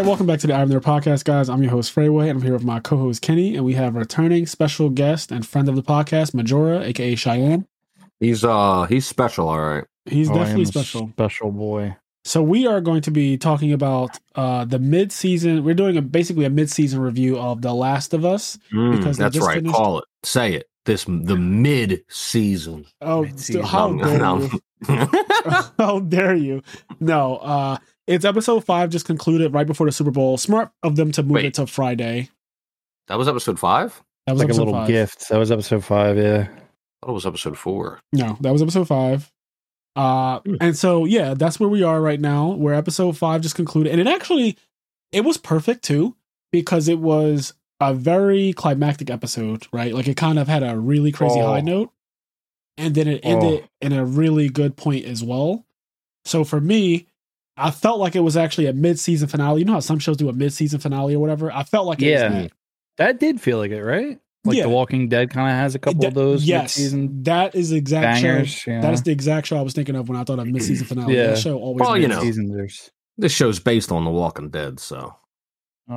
right, welcome back to the I'm There podcast, guys. I'm your host, Freyway, and I'm here with my co host, Kenny, and we have returning special guest and friend of the podcast, Majora, aka Cheyenne. He's uh he's special, all right. He's Oh, definitely special. Special boy. So we are going to be talking about uh the mid season. We're doing a basically a mid season review of The Last of Us. Mm, Because that's just right. finished- Call it. Say it. This the mid season. Oh, Mid-season. how dare you? How dare you? No, uh it's episode five just concluded right before the Super Bowl. Smart of them to move Wait. it to Friday. That was episode five. That was Like a episode little five. gift. That was episode five. Yeah. I thought it was episode four. No, that was episode five. Uh, Hmm. and so yeah, that's where we are right now. Where episode five just concluded, and it actually it was perfect too because it was a very climactic episode, right? Like it kind of had a really crazy Oh. high note, and then it ended in a really good point as well. So for me, I felt like it was actually a mid-season finale. You know how some shows do a mid-season finale or whatever. I felt like it Yeah. was that. That did feel like it, right? Like Yeah. The Walking Dead kind of has a couple of those yes, mid-season that is the exact show. bangers. You know? That is the exact show I was thinking of when I thought of mid-season finale. Yeah. That show always. Well, you know. Seasons, there's- This show's based on The Walking Dead, so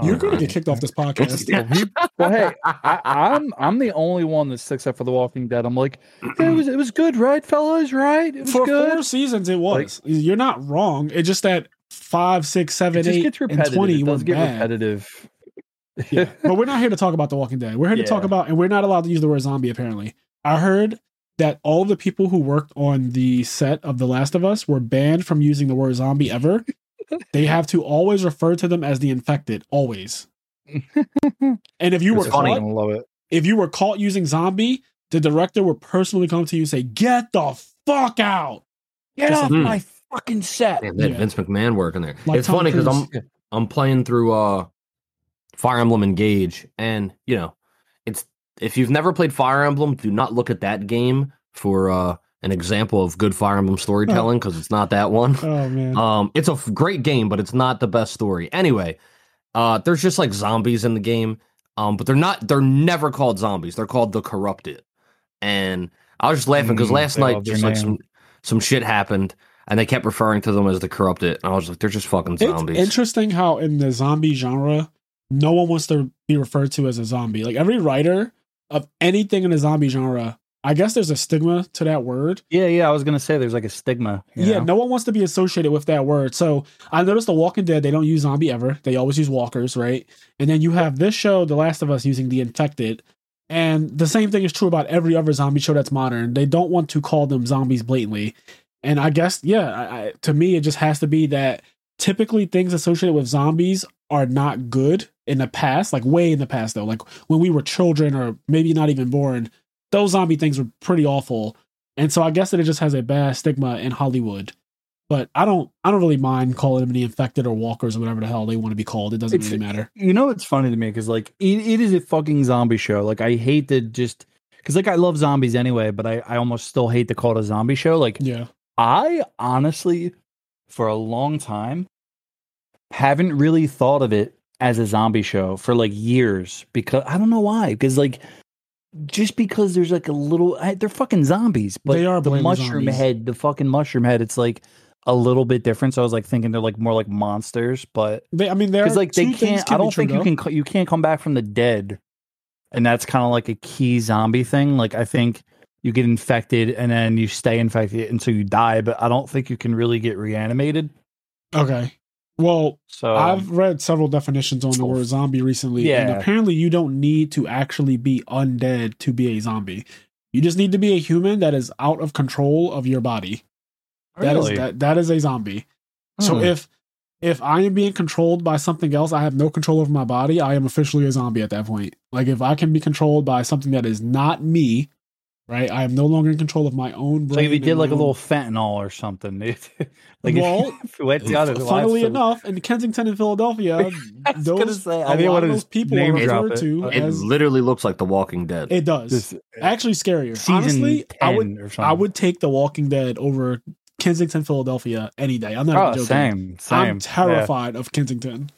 You're Oh, going to get kicked off this podcast. Well, hey, I, I'm I'm the only one that sticks up for The Walking Dead. I'm like, "Yeah, it was it was good, right, fellas? Right? It was For good. four seasons, it was. You're not wrong. It's just that five, six, just eight, and twenty it does get bad. repetitive. Yeah. but we're not here to talk about The Walking Dead. We're here to talk about, and we're not allowed to use the word zombie. Apparently, I heard that all the people who worked on the set of The Last of Us were banned from using the word zombie ever. They have to always refer to them as the infected, always. And if you were funny. caught, I love it. if you were caught using zombie, the director would personally come to you and say, "Get the fuck out." Get Just off like- my fucking set. man, they had Yeah. Vince McMahon working there. Like it's Tom funny because I'm I'm playing through uh Fire Emblem Engage, and you know, it's if you've never played Fire Emblem, do not look at that game for uh an example of good Fire Emblem storytelling because it's not that one. Oh man. Um, it's a f- great game, but it's not the best story. Anyway, uh, there's just like zombies in the game. Um, but they're not. They're never called zombies. They're called the corrupted. And I was just laughing because Mm, last night just like name. some some shit happened, and they kept referring to them as the corrupted. And I was like, they're just fucking zombies. It's interesting how in the zombie genre, no one wants to be referred to as a zombie. Like every writer of anything in the zombie genre, I guess there's a stigma to that word. Yeah, yeah. I was gonna say there's like a stigma. Yeah, know? no one wants to be associated with that word. So I noticed The Walking Dead, they don't use zombie ever. They always use walkers, right? And then you have this show, The Last of Us, using the infected. And the same thing is true about every other zombie show that's modern. They don't want to call them zombies blatantly. And I guess, yeah, I, I, to me, it just has to be that typically things associated with zombies are not good in the past, like way in the past, though. Like when we were children or maybe not even born, those zombie things were pretty awful. And so I guess that it just has a bad stigma in Hollywood. But I don't I don't really mind calling them the infected or walkers or whatever the hell they want to be called. It doesn't It's- really matter. You know, it's funny to me because like it, it is a fucking zombie show. Like I hate to just because like I love zombies anyway, but I I almost still hate to call it a zombie show. Like Yeah. I honestly, for a long time, haven't really thought of it as a zombie show for like years because I don't know why. Because like, just because there's like a little, they're fucking zombies. But They are the mushroom zombies. head, the fucking mushroom head. It's like a little bit different. So I was like thinking they're like more like monsters, but They I mean they're like they can't. I don't true, think you though. can. You can't come back from the dead, and that's kind of like a key zombie thing. Like I think you get infected and then you stay infected until you die, but I don't think you can really get reanimated. Okay. Well, So I've read several definitions on the word zombie recently, and apparently you don't need to actually be undead to be a zombie. You just need to be a human that is out of control of your body. That is that that is a zombie. So Hmm. if if I am being controlled by something else, I have no control over my body, I am officially a zombie at that point. Like if I can be controlled by something that is not me, right? I am no longer in control of my own brain. like if you did like a little fentanyl or something, like Well, if you went down to Funnily last- enough, in Kensington and Philadelphia, I was gonna those say, a I didn't lot want of to those people are name drop referred it. to it as literally looks like The Walking Dead. it does. This- Actually, scarier. season Honestly, I would or something. I would take The Walking Dead over Kensington, Philadelphia any day. I'm not Oh, joking. same, same. I'm Yeah. terrified of Kensington.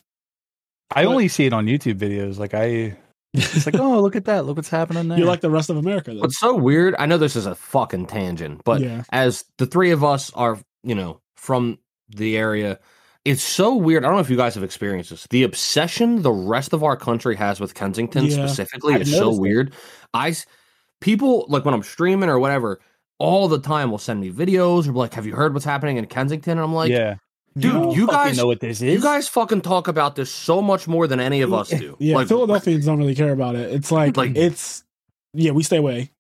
I only see it on YouTube videos. Like I, it's like, oh, look at that! Look what's happening there. You're like the rest of America. Then. What's so weird? I know this is a fucking tangent, but Yeah. as the three of us are, you know, from the area, it's so weird. I don't know if you guys have experienced this. The obsession the rest of our country has with Kensington Yeah, specifically I've is so noticed it. weird. I s- people like when I'm streaming or whatever, all the time will send me videos or be like, "Have you heard what's happening in Kensington?" And I'm like, yeah, dude, don't you guys know what this is. You guys fucking talk about this so much more than any of us do. Yeah, like, Philadelphians don't really care about it. It's like, Like- it's yeah, we stay away.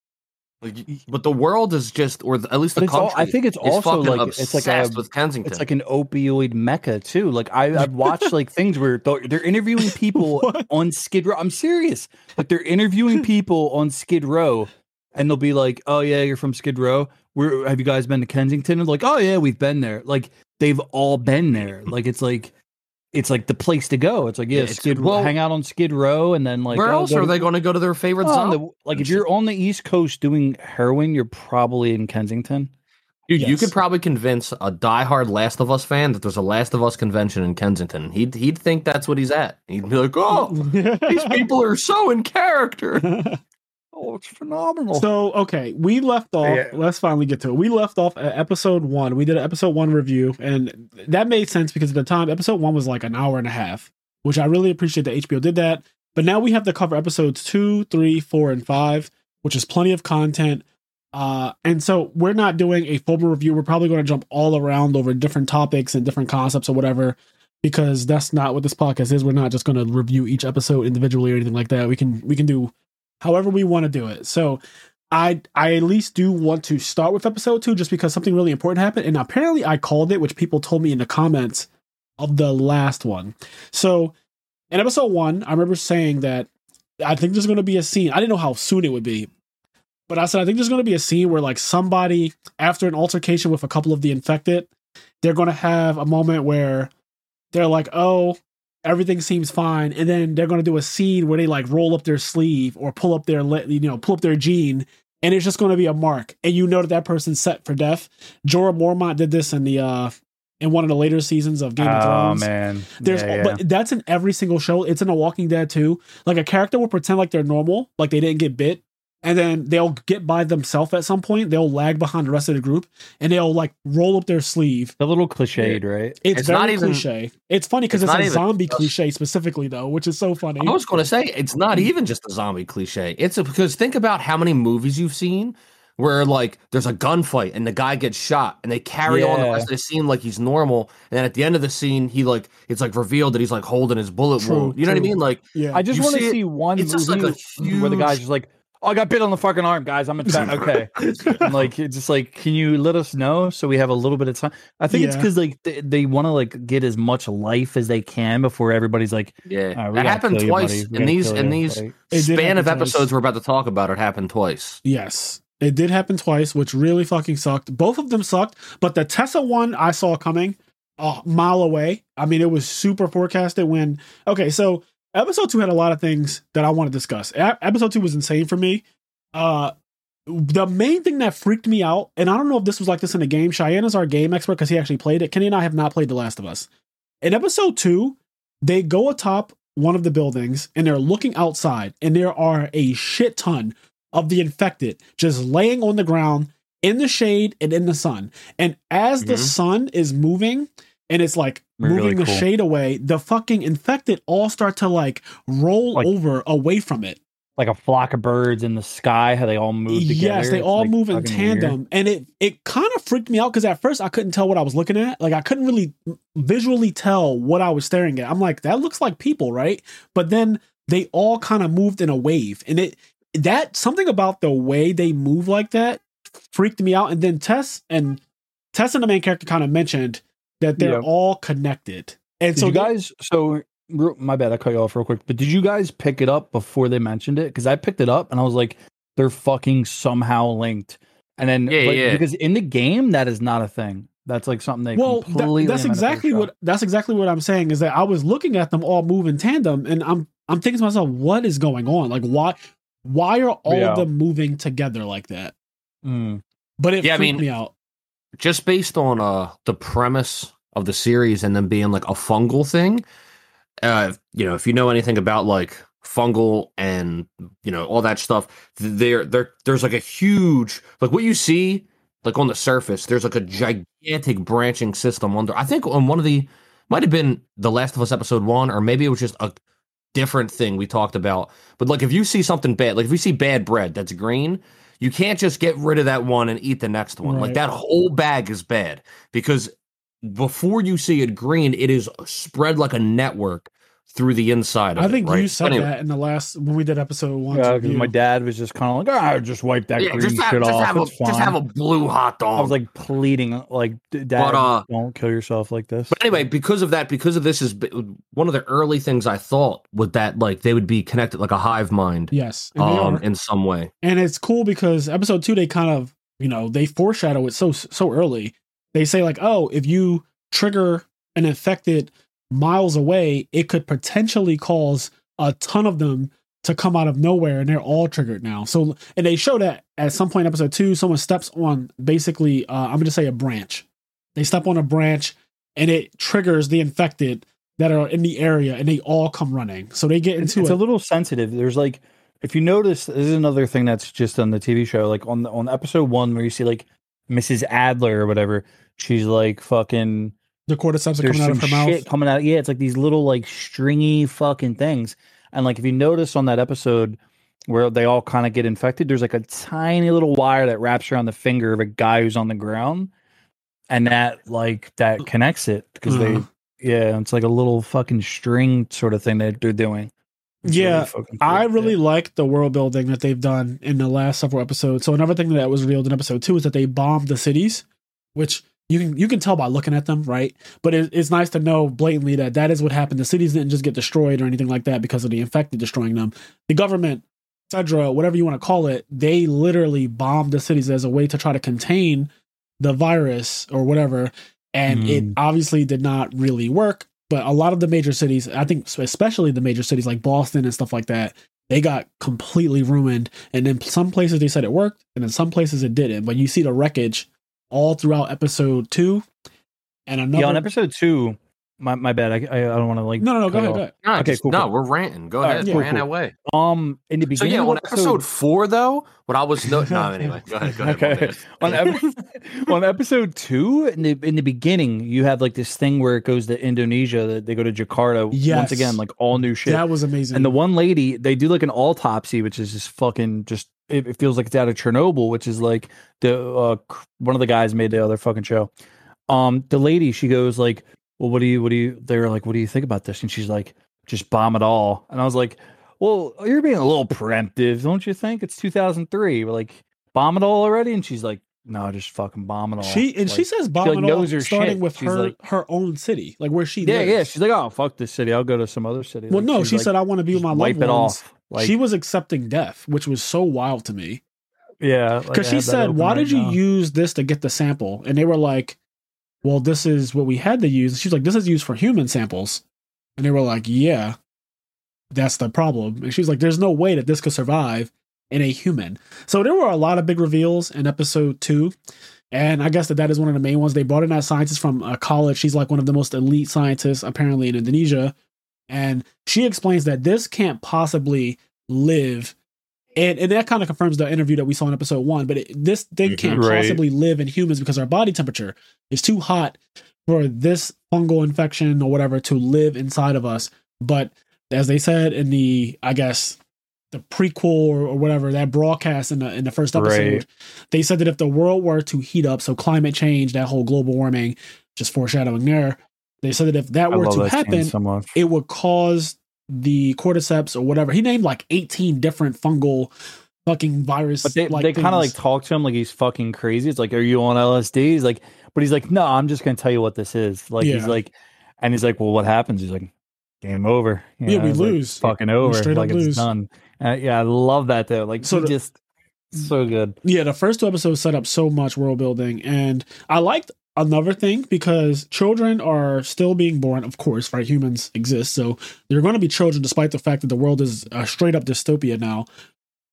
like, but the world is just, or at least the it's all- country. I think it's also like it's like a with Kensington. it's like an opioid mecca too. Like I, I've watched like things where they're they're interviewing people on Skid Row. I'm serious. Like they're interviewing people on Skid Row, and they'll be like, "Oh yeah, you're from Skid Row. Where have you guys been to Kensington?" And like, "Oh yeah, we've been there." Like they've all been there. Mm-hmm. Like it's like it's like the place to go. It's like yeah, Yeah, it's- Skid well- hang out on Skid Row, and then like Where oh, else are to- they going to go to their favorite Oh, zone? the- like if you're on the East Coast doing heroin, you're probably in Kensington. Dude, you could probably convince a diehard Last of Us fan that there's a Last of Us convention in Kensington. He'd he'd think that's what he's at. He'd be like, "Oh, these people are so in character." Oh, it's phenomenal. So okay, we left off. Yeah. Let's finally get to it. We left off at episode one. We did an episode one review, and that made sense because at the time, episode one was like an hour and a half, which I really appreciate that HBO did that. But now we have to cover episodes two, three, four, and five, which is plenty of content. Uh, and so we're not doing a full review. We're probably going to jump all around over different topics and different concepts or whatever, because that's not what this podcast is. We're not just going to review each episode individually or anything like that. We can we can do however we want to do it. So I I at least do want to start with episode two just because something really important happened, and apparently I called it, which people told me in the comments of the last one. So in episode one, I remember saying that I think there's going to be a scene. I didn't know how soon it would be, but I said I think there's going to be a scene where like somebody after an altercation with a couple of the infected, they're going to have a moment where they're like, oh. Everything seems fine, and then they're gonna do a scene where they like roll up their sleeve or pull up their, you know, pull up their jean, and it's just going to be a mark, and you know that that person's set for death. Jorah Mormont did this in the uh in one of the later seasons of Game of oh Thrones. man, There's, Yeah, yeah. but that's in every single show. It's in The Walking Dead too. Like a character will pretend like they're normal, like they didn't get bit, and then they'll get by themselves at some point. They'll lag behind the rest of the group, and they'll like roll up their sleeve. a little cliched, right? It's, It's very not even- cliche. It's funny because it's it's, a even zombie cliche specifically though, which is so funny. I was going to say it's not mm. even just a zombie cliche. It's a, because think about how many movies you've seen where like there's a gunfight and the guy gets shot and they carry on the Yeah. rest of the scene like he's normal, and then at the end of the scene he like it's like revealed that he's like holding his bullet True, wound. You know what I mean? Like yeah, I just want to it- see one it's just movie like a where the guy's just like, "Oh, I got bit on the fucking arm, guys. I'm infected." okay, and like it's just like, can you let us know so we have a little bit of time? I think it's Yeah. because like they, they want to like get as much life as they can before everybody's like, yeah, "All right, we that gotta happened kill you, twice. We in gotta these kill in you." these Like, It did span of happen twice. episodes we're about to talk about. It happened twice. Yes. It did happen twice, which really fucking sucked. Both of them sucked, but the Tessa one I saw coming a mile away. I mean, it was super forecasted when. Okay, so episode two had a lot of things that I want to discuss. E- episode two was insane for me. Uh, the main thing that freaked me out, and I don't know if this was like this in the game. Cheyenne is our game expert because he actually played it. Kenny and I have not played The Last of Us. In episode two, they go atop one of the buildings and they're looking outside, and there are a shit ton of the infected just laying on the ground in the shade and in the sun. And as the Mhm. sun is moving and it's like Really moving the cool. shade away, the fucking infected all start to like roll Like- over away from it. like a flock of birds in the sky, how they all move together. Yes, they It's, all like, move in fucking weird. tandem, and it it kind of freaked me out because at first I couldn't tell what I was looking at. Like I couldn't really visually tell what I was staring at. I'm like, that looks like people, right? But then they all kind of moved in a wave, and it that something about the way they move like that freaked me out. And then Tess and Tess and the main character kind of mentioned that they're Yeah. all connected, and Did so you guys? So my bad, I cut you off real quick. But did you guys pick it up before they mentioned it? Because I picked it up and I was like, they're fucking somehow linked. And then, Yeah, but- yeah. because in the game that is not a thing. That's like something they well, that- that's invented for the exactly what that's exactly what I'm saying is that I was looking at them all move in tandem, and I'm I'm thinking to myself, what is going on? Like, why why are all Yeah. of them moving together like that? Mm. But it Yeah, I freaked mean- me out. Just based on uh the premise of the series and then being like a fungal thing uh you know if you know anything about like fungal and you know all that stuff there there there's like a huge like what you see like on the surface there's like a gigantic branching system under i think on one of the might have been The Last of Us episode one, or maybe it was just a different thing we talked about. But like if you see something bad, like if you see bad bread that's green, you can't just get rid of that one and eat the next one. Like that whole bag is bad because before you see it green, it is spread like a network through the inside of I it, think right? you said anyway, that in the last when we did episode one. Yeah, my dad was just kind of like, ah, just wipe that Yeah, green just have, shit just, off. have a, it's just have a blue hot dog. I was like pleading, like, Dad, But, uh, don't kill yourself like this. But anyway, because of that, because of this is one of the early things I thought with that like they would be connected like a hive mind yes, and, they um are. in some way. and it's cool because episode two they kind of you know they foreshadow it so so early. They say like, oh, if you trigger an infected miles away, it could potentially cause a ton of them to come out of nowhere, and they're all triggered now. So, and they show that at some point in episode two, someone steps on basically, uh, I'm going to say a branch. They step on a branch, and it triggers the infected that are in the area, and they all come running. So they get into it's it. a little sensitive. There's like, if you notice, this is another thing that's just on the TV show. Like on the, on episode one, where you see like Mrs. Adler or whatever, she's like fucking. The cordyceps are coming out of her mouth. shit coming out. Yeah, it's like these little like stringy fucking things. And like if you notice on that episode where they all kind of get infected, there's like a tiny little wire that wraps around the finger of a guy who's on the ground, and that like that connects it because Uh-huh. they yeah, it's like a little fucking string sort of thing that they're doing. It's Yeah, fucking I really Yeah. like the world building that they've done in the last several episodes. So another thing that was revealed in episode two is that they bombed the cities, which you can you can tell by looking at them, right? But it, it's nice to know blatantly that that is what happened. The cities didn't just get destroyed or anything like that because of the infected destroying them. The government, etc., whatever you want to call it, they literally bombed the cities as a way to try to contain the virus or whatever. And it Mm. obviously did not really work. But a lot of the major cities, I think, especially the major cities like Boston and stuff like that, they got completely ruined. And in some places they said it worked, and in some places it didn't. But you see the wreckage all throughout episode two. And another. yeah, on episode two. My my bad. I I, I don't want to like no, no, no. Go ahead. Go ahead. No, Okay, just- cool, no, cool. we're ranting. Go All right, ahead, cool, ran cool. away. Um, in the beginning. So yeah, on episode four though, what I was no, no anyway. Go ahead. Go ahead. my Okay. on, ep- on episode two, in the in the beginning, you have like this thing where it goes to Indonesia. That they go to Jakarta Yes. once again, like all new shit. That was amazing. and the one lady, they do like an autopsy, which is just fucking just. It, it feels like it's out of Chernobyl, which is like the uh, one of the guys made the other fucking show. Um, the lady, she goes like, "Well, what do you, what do you?" They were like, "What do you think about this?" And she's like, "Just bomb it all." And I was like, "Well, you're being a little preemptive, don't you think? It's 2003. We're like, bomb it all already?" And she's like, "No, just fucking bomb it all." she and she says bomb like, it all, starting shit. with She's her like- her own city, like where she "Yeah, lives. yeah." She's like, "Oh, fuck this city. I'll go to some other city." well, Like, no, she like, said I want to be with my wipe loved it ones. off. Like, she was accepting death, which was so wild to me. yeah, Because she said, "Why right did you use this to get the sample?" And they were like, "Well, this is what we had to use." She's like, "This is used for human samples," and they were like, "Yeah, that's the problem." And she's like, "There's no way that this could survive in a human." So there were a lot of big reveals in episode two, and I guess that that is one of the main ones. They brought in that scientist from a college. She's like one of the most elite scientists apparently in Indonesia, and she explains that this can't possibly live and, and that kind of confirms the interview that we saw in episode one. But it, this thing Mhm. can't Right. possibly live in humans because our body temperature is too hot for this fungal infection or whatever to live inside of us. But as they said in the, I guess, the prequel or, or whatever that broadcast in the in the first episode, Right. they said that if the world were to heat up, so climate change, that whole global warming, just foreshadowing there, they said that if that I were to that happen, so it would cause the cordyceps or whatever. He named like 18 different fungal fucking virus. But they, like they kind of like talk to him like he's fucking crazy. It's like, are you on LSD? He's like, but he's like, no, I'm just gonna tell you what this is. Like he's like, and he's like, well, what happens? He's like, game over. You Yeah, we it's like, lose. fucking over. straight up like lose. done. Uh, yeah, I love that though. Like So he the- just so good. yeah, the first two episodes set up so much world building, and I liked another thing because children are still being born. Of course, right? Humans exist, so they're going to be children, despite the fact that the world is a straight up dystopia now.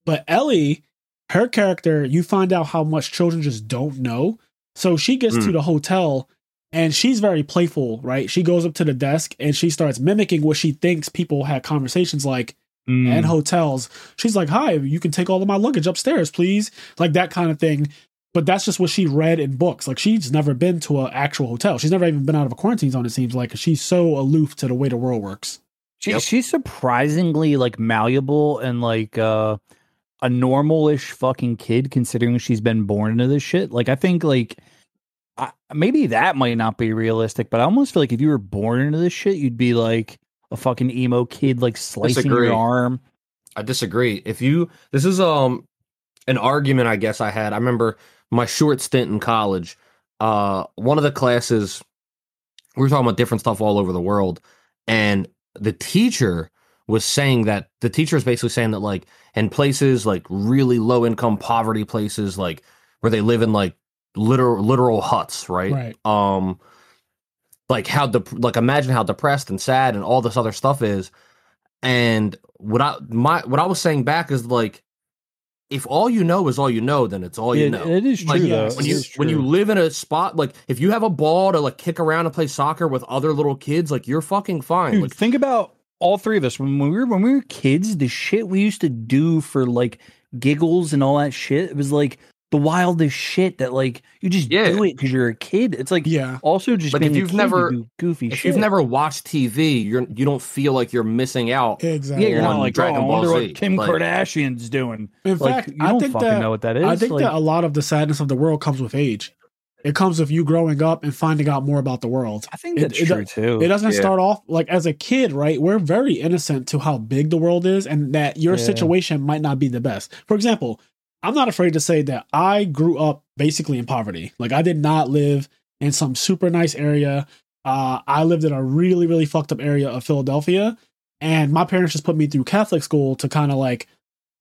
But Ellie, her character, you find out how much children just don't know. So she gets to Mm. the hotel. And she's very playful, right? She goes up to the desk and she starts mimicking what she thinks people had conversations like Mm. and hotels. She's like, "Hi, you can take all of my luggage upstairs, please." Like that kind of thing. But that's just what she read in books. Like she's never been to an actual hotel. She's never even been out of a quarantine zone. It seems like she's so aloof to the way the world works. She, Yep. She's surprisingly like malleable and like uh a normalish fucking kid considering she's been born into this shit. Like I think like I, maybe that might not be realistic, but I almost feel like if you were born into this shit, you'd be like a fucking emo kid like slicing Disagree. your arm. I disagree. If you this is um an argument I guess I had. I remember my short stint in college. Uh one of the classes we were talking about different stuff all over the world and the teacher was saying that the teacher is basically saying that like in places like really low income poverty places like where they live in like literal literal huts, right? Right. um like how dep- like imagine how depressed and sad and all this other stuff is and what i my what i was saying back is like if all you know is all you know then it's all you It- know it is true Like, though. when It you is when you live in a spot like if you have a ball to like kick around and play soccer with other little kids like you're fucking fine Dude, like think about all three of us when we were when we were kids. The shit we used to do for like giggles and all that shit. It was like the wildest shit that like you just Yeah. do it because you're a kid. It's like Yeah. also just Like, being if you've kid, never- do goofy if shit. you've never watched tv you're you don't feel like you're missing out Exactly. yeah, you're not like Dragon oh, I Ball wonder Z, what Kim like- Kardashian's doing. In Like fact, you I don't think fucking that know what that is. I think like, that a lot of the sadness of the world comes with age. It comes with you growing up and finding out more about the world. I think it- that's it true do- too. It doesn't Yeah. start off like as a kid, right? We're very innocent to how big the world is and that your Yeah. situation might not be the best. For example, I'm not afraid to say that I grew up basically in poverty. Like I did not live in some super nice area. Uh, I lived in a really, really fucked up area of Philadelphia. And my parents just put me through Catholic school to kind of like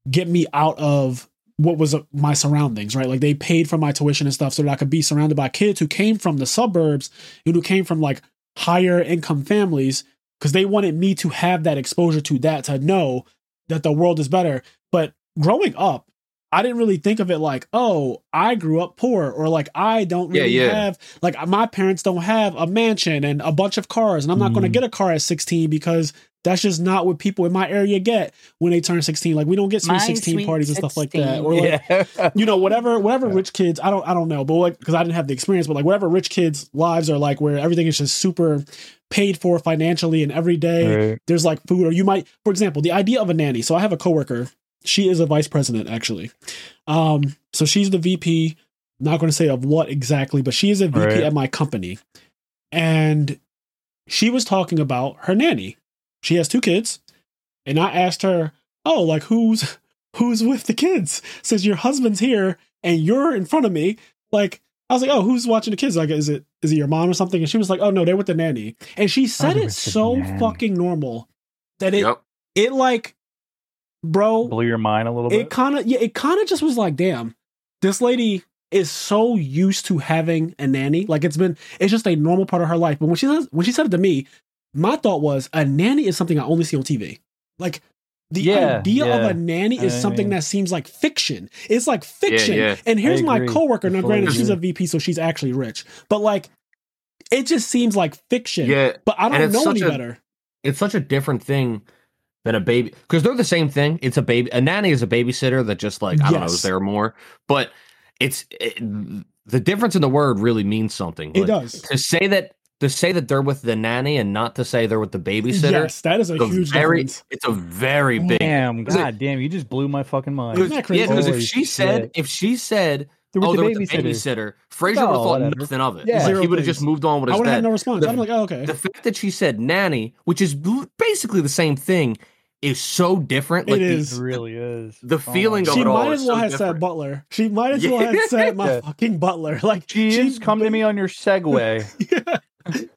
get me out of what was uh, my surroundings, right? Like they paid for my tuition and stuff so that I could be surrounded by kids who came from the suburbs and who came from like higher income families because they wanted me to have that exposure to that to know that the world is better. But growing up, I didn't really think of it like, oh, I grew up poor or like I don't really yeah. have like my parents don't have a mansion and a bunch of cars and I'm not going to mm-hmm. get a car at 16 because that's just not what people in my area get when they turn 16. Like we don't get sweet 16 parties and stuff like that. Or like yeah. you know whatever whatever Yeah. rich kids i don't i don't know but like because i didn't have the experience but like whatever rich kids lives are like where everything is just super paid for financially and every day Right. there's like food or you might for example the idea of a nanny so i have a coworker she is a vice president actually. Um so she's the vp not going to say of what exactly but she is a vp Right. at my company. And she was talking about her nanny. She has two kids and i asked her oh like who's who's with the kids? Since your husband's here and you're in front of me like i was like oh who's watching the kids? Like is it is it your mom or something? And she was like oh no they're with the nanny. And she said they're it so fucking normal that it Yep. it like bro Blew your mind a little bit. it kind of yeah it kind of just was like damn this lady is so used to having a nanny. Like it's been it's just a normal part of her life. But when she says when she said it to me my thought was a nanny is something i only see on tv like the Yeah, idea of a nanny is I something mean- that seems like fiction. It's like fiction. yeah. and here's my coworker. Now granted she's a vp so she's actually rich. But like it just seems like fiction. Yeah but i don't know any a- better. it's such a different thing than a baby because they're the same thing. It's a baby. A nanny is a babysitter that just like I don't know Yes. is there more, but it's it, the difference in the word really means something. it does to say that to say that they're with the nanny and not to say they're with the babysitter. yes that is a it's a huge very difference it's a very big. Damn, Is it- god damn, you just blew my fucking mind. Isn't that crazy? yeah, because if Holy she said shit. if she said They're with oh the they're with the babysitter. babysitter, Fraser would have thought nothing of it. Yeah. Like, he would have just moved on with his. i would have had no response The- i'm like oh, okay The fact that she said nanny, which is basically the same thing, is so different. It Like the- It really is. The Oh my feeling of she it all might is as well so have said butler. She might as well have said my Yeah. fucking butler. Like She is come to me on your Segway. Yeah.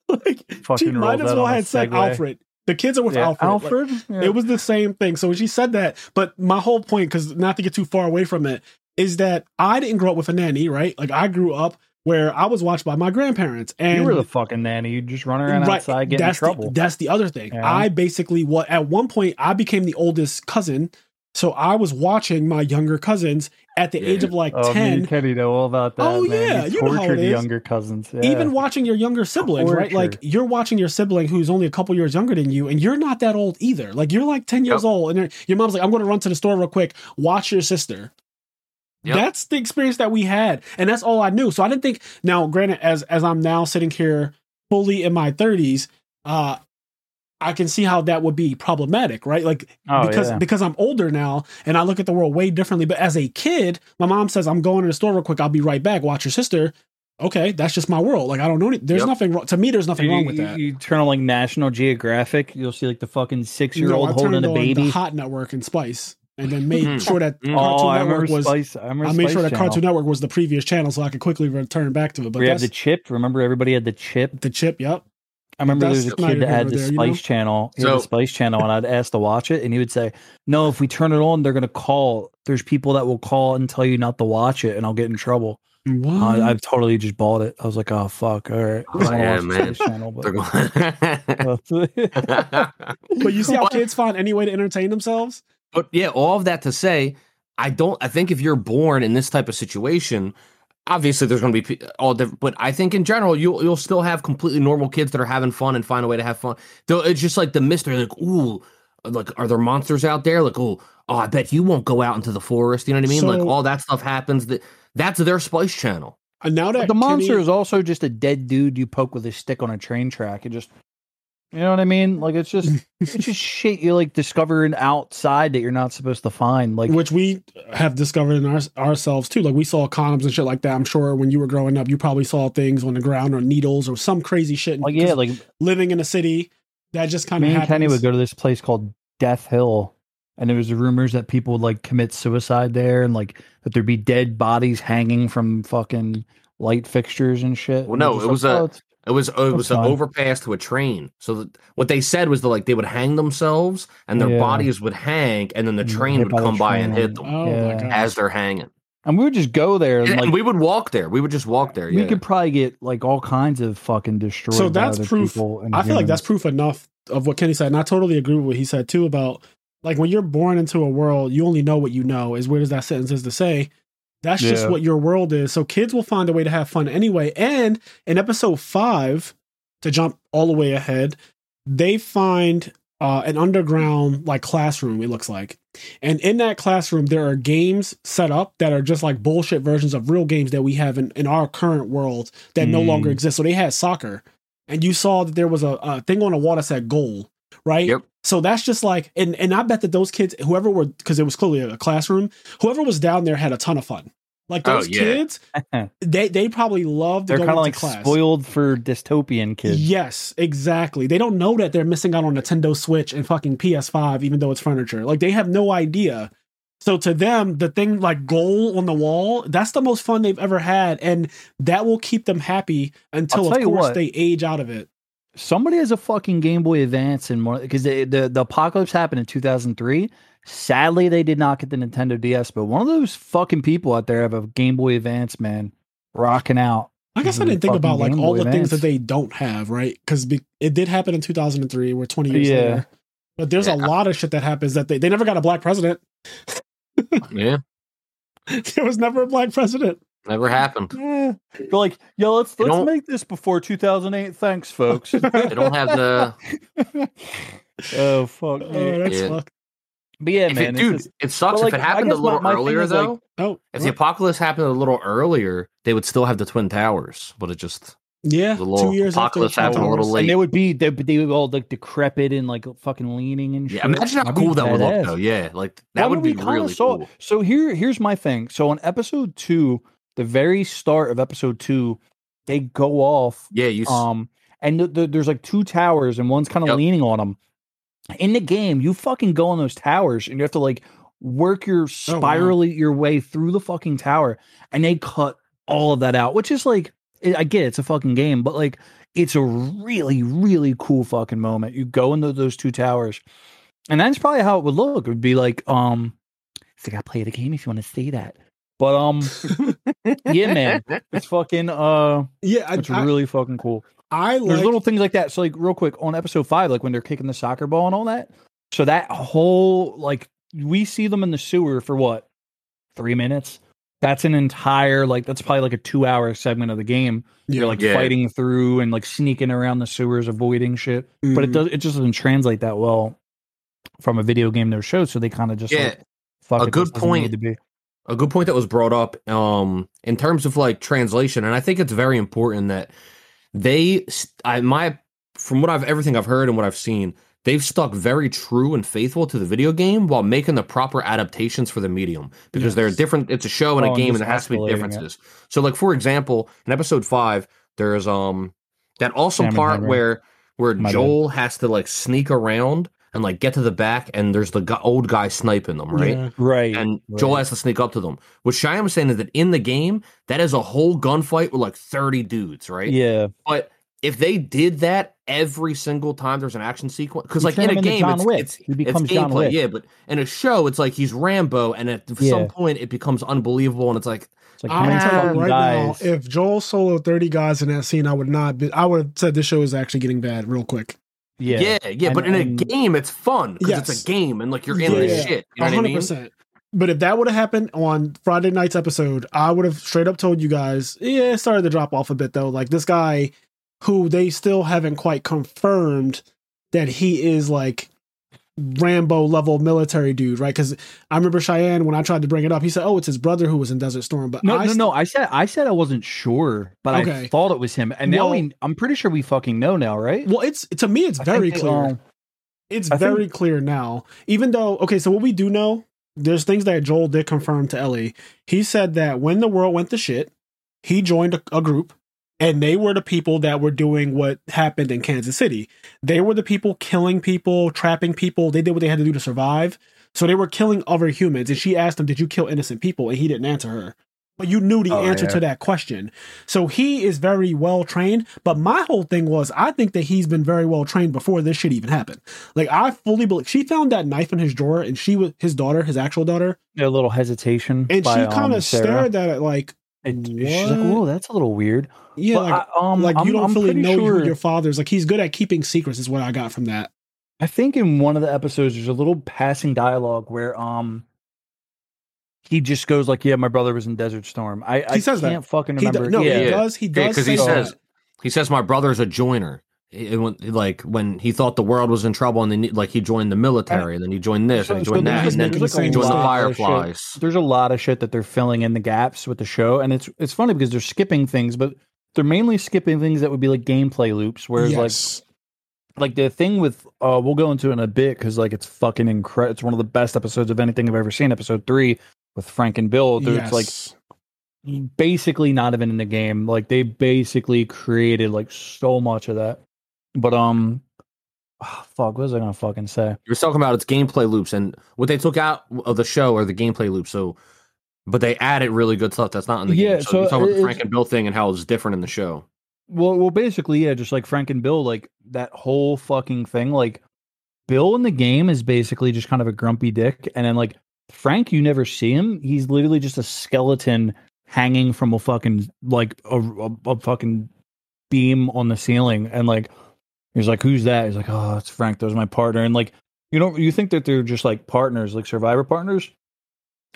like she might as well have said Alfred. The kids are with Yeah, Alfred. Like, Alfred. Yeah. it was the same thing. So when she said that, but my whole point, because not to get too far away from it, is that I didn't grow up with a nanny, right? Like I grew up where I was watched by my grandparents, and you were the fucking nanny. You just run around Right, outside getting in that's trouble. The, that's the other thing. Yeah. I basically what at one point I became the oldest cousin, so I was watching my younger cousins at the Yeah. age of like oh, me ten. and Kenny know all about that. Oh, man. yeah, you you know how tortured it is. younger cousins. Yeah. Even watching your younger siblings, right? Like you're watching your sibling who's only a couple years younger than you, and you're not that old either. Like you're like ten years Yep. old, and your mom's like, "I'm going to run to the store real quick. Watch your sister." Yep. That's the experience that we had, and that's all I knew. So I didn't think. Now, granted, as as I'm now sitting here fully in my 30s, uh, I can see how that would be problematic, right? Like Oh, because yeah. because I'm older now and I look at the world way differently. But as a kid, my mom says, "I'm going to the store real quick. I'll be right back. Watch your sister." Okay, that's just my world. Like I don't know. Any, there's Yep. nothing wrong. To me, there's nothing You, wrong with you- that. you turn on like National Geographic, you'll see like the fucking six year old holding a baby. the Hot Network and Spice, and then made Mm. sure that Mm. Cartoon oh, Network was. Spice. I, I made sure Spice that Cartoon Channel. Network was the previous channel, so I could quickly return back to it. But We have that's the chip. Remember, everybody had the chip. the chip. Yep. I remember there was a kid that had the there, you know? Spice Channel. He had the So- Spice Channel, and I'd ask to watch it, and he would say, "No, if we turn it on, they're gonna call. There's people that will call and tell you not to watch it, and I'll get in trouble." What? I, I've totally just bought it. I was like, "Oh fuck, all right." Oh, yeah, man. Spice Channel, They're but- going. but you see how kids find any way to entertain themselves? But yeah, all of that to say, I don't. I think if you're born in this type of situation, obviously there's going to be all different. But I think in general, you'll you'll still have completely normal kids that are having fun and find a way to have fun. Though it's just like the mystery, like ooh, like are there monsters out there? Like oh, oh, I bet you won't go out into the forest. You know what I mean? like all that stuff happens. That that's their Spice Channel. And now that the monster Kenny- is also just a dead dude you poke with a stick on a train track. It just, you know what I mean? Like it's just, it's just shit you like discovering outside that you're not supposed to find. Like, which we have discovered in our, ourselves too. Like we saw condoms and shit like that. I'm sure when you were growing up, you probably saw things on the ground or needles or some crazy shit. like yeah, 'Cause like living in a city, that just kind of me and. Kenny would go to this place called Death Hill, and there was rumors that people would like commit suicide there, and like that there'd be dead bodies hanging from fucking light fixtures and shit. Well, And no, just it like, was a- "Oh, it's- It was it was an overpass to a train. So that, what they said was that like they would hang themselves and their Yeah. bodies would hang, and then the mm, train hit would by the come by and hit them Oh Yeah. as they're hanging. and we would just go there, and And, like we would walk there. We would just walk there. we Yeah. could probably get like all kinds of fucking destroyed. So by that's other proof- people and I feel like that's proof enough of what Kenny said, and I totally agree with what he said too about like when you're born into a world, you only know what you know. As weird as that sentence is to say, that's just what your world is. So kids will find a way to have fun anyway. And in episode five, to jump all the way ahead, they find uh, an underground like classroom. It looks like, and in that classroom there are games set up that are just like bullshit versions of real games that we have in, in our current world that no Mm. longer exist. So they had soccer, and you saw that there was a, a thing on the wall that said goal, right? Yep. So that's just like, and and I bet that those kids, whoever were, because it was clearly a classroom, whoever was down there had a ton of fun. Like Oh, those yeah. kids, they they probably loved They're kind of like class. spoiled for dystopian kids. Yes, exactly. They don't know that they're missing out on Nintendo Switch and fucking PS5, even though it's furniture. Like they have no idea. So to them, the thing like goal on the wall, that's the most fun they've ever had, and that will keep them happy until, of course, what. they age out of it. Somebody has a fucking Game Boy Advance and more because the, the the apocalypse happened in 2003. Sadly, they did not get the Nintendo DS, but one of those fucking people out there have a Game Boy Advance, man, rocking out. I guess I didn't think fucking about like Game all Boy the things that they don't have, right? Because it did happen in 2003. We're 20 years Yeah. later. But there's a lot of shit that happens that they, they never got a black president. yeah, there was never a black president. Never mm, happened. Yeah. They're like, yeah, let's You let's make this before 2008. Thanks, folks. They don't have the. oh fuck. Oh, me. that's Yeah. fucked. But yeah, If man, it, dude, just- it sucks but, if it happened a guess my- little my earlier is, like, though. Oh, if the apocalypse happened a little earlier, they would still have the twin towers, but it just yeah, the little two years after the apocalypse happened a little Twin late. and they would be they they would all like decrepit and like fucking leaning and shit. yeah, imagine how That'd cool that would look badass. though. Yeah, like that Well, I would mean, be really saw- cool. So here, here's my thing. So on episode two, the very start of episode two, they go off. Yeah, you. Um, and th- th- there's like two towers, and one's kind of Yep. leaning on them. In the game, you fucking go on those towers, and you have to like work your Oh, wow. spirally your way through the fucking tower, and they cut all of that out, which is like, I I get it, it's a fucking game, but like, it's a really, really cool fucking moment. You go into those two towers, and that's probably how it would look. It would be like, um, so you gotta play the game if you want to see that. But um, yeah, man, it's fucking uh, yeah, I, it's I, really fucking cool. I There's little things like that. So like real quick on episode five, like when they're kicking the soccer ball and all that. So that whole like we see them in the sewer for what three minutes. That's an entire like that's probably like a two hour segment of the game. You're like Yeah. fighting through and like sneaking around the sewers, avoiding shit. But it Mhm. does it just doesn't translate that well from a video game to a show. So they kind of just Yeah, like, fuck a it, good point- need to be. A good point that was brought up um in terms of like translation and i think it's very important that they i my from what i've everything i've heard and what i've seen they've stuck very true and faithful to the video game while making the proper adaptations for the medium because yes. they're different it's a show and oh, a game and there has to be differences it. so like for example in episode five there's um that awesome part where where My joel bad. has to like sneak around and like get to the back, and there's the old guy sniping them, right? Yeah. Right. And right. Joel has to sneak up to them. What Cheyenne was saying is that in the game, that is a whole gunfight with like 30 dudes, right? Yeah. But if they did that every single time there's an action sequence, because like in a game, it's, it's, he becomes it's John gameplay, Wick. yeah. But in a show, it's like he's Rambo, and at yeah. some point, it becomes unbelievable, and it's like. It's like I'm telling you right guys. now, if Joel soloed 30 guys in that scene, I would not be, I would have said this show is actually getting bad real quick. Yeah, yeah, yeah. And, but in a game, it's fun because yes. it's a game and like you're in yeah, the shit. You know 100%. what I mean? But if that would have happened on Friday night's episode, I would have straight up told you guys, yeah, it started to drop off a bit though. Like this guy who they still haven't quite confirmed that he is like Rambo level military dude, right? Because I remember Cheyenne when I tried to bring it up, he said, "Oh, it's his brother who was in Desert Storm." But no, I no, no. I said I said I wasn't sure, but okay. I thought it was him, and well, now we, I'm pretty sure we fucking know now, right? Well, it's to me, it's very clear. It's I very think, clear now. Even though, okay, so what we do know, there's things that Joel did confirm to Ellie. He said that when the world went to shit, he joined a, a group and they were the people that were doing what happened in Kansas City. They were the people killing people, trapping people. They did what they had to do to survive. So they were killing other humans. And she asked him, Did you kill innocent people? And he didn't answer her. But you knew the oh, answer yeah. to that question. So he is very well trained. But my whole thing was, I think that he's been very well trained before this shit even happened. Like, I fully believe she found that knife in his drawer and she was his daughter, his actual daughter. A little hesitation. And by, she kind of um, stared at it like, and she's like, "Whoa, that's a little weird." Yeah, like, I, um, like you I'm, don't I'm really know sure. who your father's. Like he's good at keeping secrets, is what I got from that. I think in one of the episodes, there's a little passing dialogue where um he just goes like, "Yeah, my brother was in Desert Storm." I he I says can't that. fucking remember. He do, no, yeah. he does. He does because he says that. he says my brother's a joiner. It, like when he thought the world was in trouble, and then like he joined the military, and then he joined this, and he joined that, and then he joined the Fireflies. There's a lot of shit that they're filling in the gaps with the show, and it's it's funny because they're skipping things, but they're mainly skipping things that would be like gameplay loops. Whereas yes. like like the thing with uh we'll go into it in a bit because like it's fucking incredible. It's one of the best episodes of anything I've ever seen. Episode three with Frank and Bill. Yes. It's like basically not even in the game. Like they basically created like so much of that. But um, oh, fuck, what was I gonna fucking say? You're talking about its gameplay loops and what they took out of the show are the gameplay loops. So, but they added really good stuff that's not in the yeah, game. So, so you're talking about the Frank and Bill thing and how it's different in the show. Well, well, basically, yeah, just like Frank and Bill, like that whole fucking thing. Like Bill in the game is basically just kind of a grumpy dick, and then like Frank, you never see him. He's literally just a skeleton hanging from a fucking like a, a, a fucking beam on the ceiling, and like He's like, "Who's that?" He's like, "Oh, it's Frank. That was my partner." And like, you know, you think that they're just like partners, like survivor partners.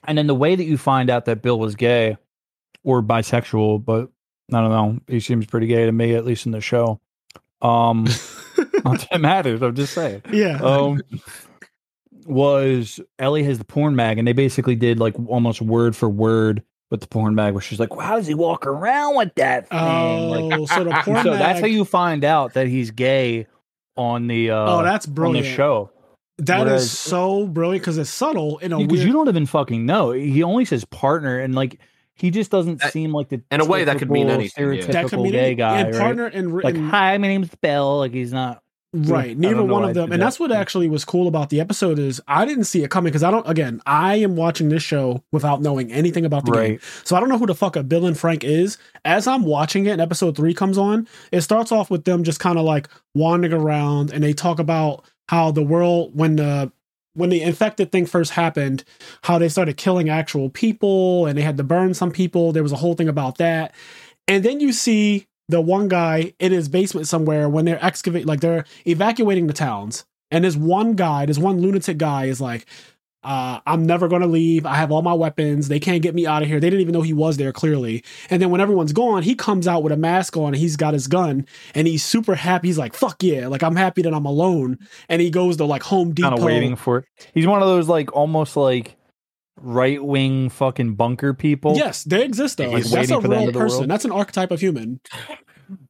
And then the way that you find out that Bill was gay or bisexual, but I don't know, he seems pretty gay to me, at least in the show. Um, not that it matters. I'm just saying. Yeah. Um, was Ellie has the porn mag, and they basically did like almost word for word with the porn bag where she's like, well, how does he walk around with that thing? Oh, like, so the porn so bag. that's how you find out that he's gay on the uh, oh, that's brilliant. on the show. That Whereas, is so brilliant because it's subtle in a because weird... you don't even fucking know. He only says partner, and like he just doesn't that, seem like the in a way that could mean anything. Stereotypical Yeah. that could mean gay guy, and partner right? and, like hi, my name's Bill. Like he's not Right. Neither one of them. And that's what actually was cool about the episode is I didn't see it coming because I don't again, I am watching this show without knowing anything about the right. game. So I don't know who the fuck a Bill and Frank is. As I'm watching it and episode three comes on, it starts off with them just kind of like wandering around and they talk about how the world when the when the infected thing first happened, how they started killing actual people and they had to burn some people. There was a whole thing about that. And then you see the one guy in his basement somewhere when they're excavate like they're evacuating the towns. And this one guy this one lunatic guy is like uh, i'm never going to leave. I have all my weapons. They can't get me out of here. They didn't even know he was there clearly. And then when everyone's gone he comes out with a mask on. And he's got his gun and he's super happy. He's like fuck yeah. Like i'm happy that i'm alone. And he goes to like home depot. kind of waiting for it. He's one of those like almost like right wing fucking bunker people. Yes, they exist though. Like, that's a real person. That's an archetype of human.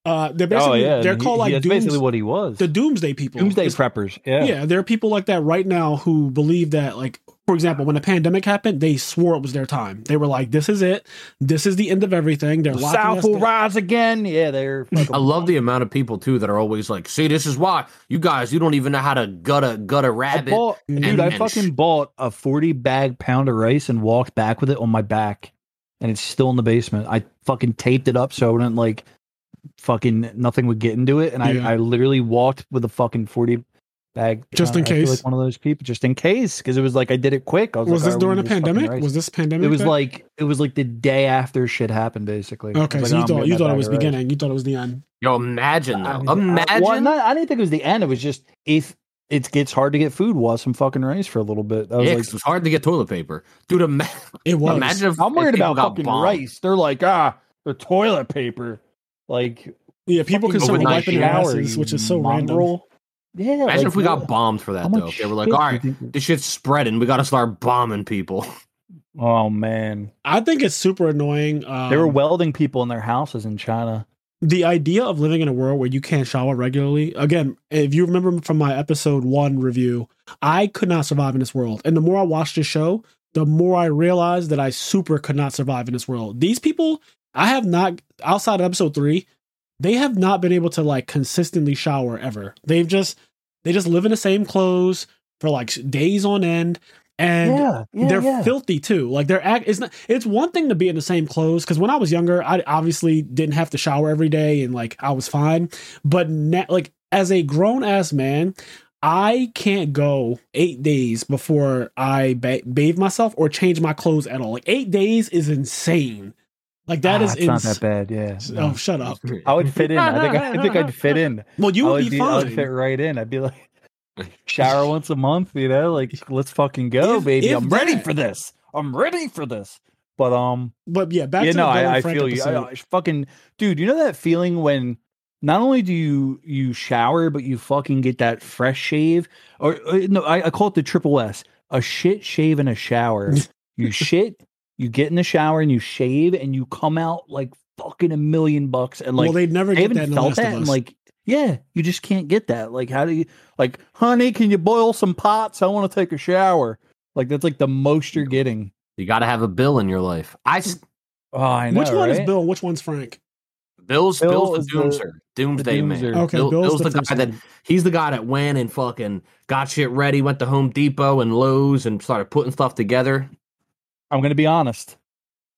Uh, they're oh, basically oh, yeah. they're called he, like dooms, basically what he was. The doomsday people. Doomsday it's, preppers. Yeah. Yeah, there are people like that right now who believe that like for example, when the pandemic happened, they swore it was their time. They were like, "This is it. This is the end of everything." They're the South will down. rise again. Yeah, they're. I love the amount of people too that are always like, "See, this is why you guys you don't even know how to gut a gut a rabbit." I bought, and, dude, I fucking sh- bought a forty bag pound of rice and walked back with it on my back, and it's still in the basement. I fucking taped it up so it wouldn't like fucking nothing would get into it, and yeah. I I literally walked with a fucking forty bag just in case like one of those people just in case because it was like i did it quick was, was like, this during the pandemic was this pandemic it was like it was like the day after shit happened basically okay like, so you thought you thought it was beginning you thought it was the end yo imagine though I mean, imagine well, not, i didn't think it was the end it was just if it gets hard to get food was some fucking rice for a little bit. That was yeah, like, it's hard to get toilet paper, dude. Ima- it was. Imagine if I'm worried if about fucking bombed. rice. They're like, ah, the toilet paper. Like, yeah, people can start wiping their asses, which is so mongrel. random. Yeah. Imagine like, if we got bombed for that though. They were like, all right, this shit's spreading. We got to start bombing people. Oh man, I think it's super annoying. Um, they were um, welding people in their houses in China. The idea of living in a world where you can't shower regularly. Again, if you remember from my episode one review, I could not survive in this world. And the more I watched the show, the more I realized that I super could not survive in this world. These people, I have not outside of episode three, they have not been able to like consistently shower ever. They've just they just live in the same clothes for like days on end and yeah, yeah, they're yeah. filthy too. Like they're act. It's not. It's one thing to be in the same clothes because when I was younger, I obviously didn't have to shower every day and like I was fine. But na- like as a grown ass man, I can't go eight days before I ba- bathe myself or change my clothes at all. Like eight days is insane. Like that ah, is ins- not that bad. Yeah. Oh, shut up. I would fit in. I think I think I'd fit in. Well, you would, would be, be, fine. I would fit right in. I'd be like shower once a month. You know, like let's fucking go, if, baby. If I'm that, ready for this. I'm ready for this. But um, but yeah, back yeah, to no, I, I feel you. I, I, fucking dude, you know that feeling when not only do you you shower, but you fucking get that fresh shave, or, or no, I, I call it the triple S: a shit shave and a shower. you shit, you get in the shower and you shave and you come out like fucking a million bucks and like well they'd never get that felt that and like yeah you just can't get that. Like how do you like honey can you boil some pots? I want to take a shower. Like that's like the most you're getting. You got to have a bill in your life. I oh i know which one right? is bill? Which one's frank? Bill's Bill Bill's the doomster, doomsday man. Okay, Bill, Bill's, Bill's the, the guy that he's the guy that went and fucking got shit ready, went to Home Depot and Lowe's and started putting stuff together. I'm gonna be honest.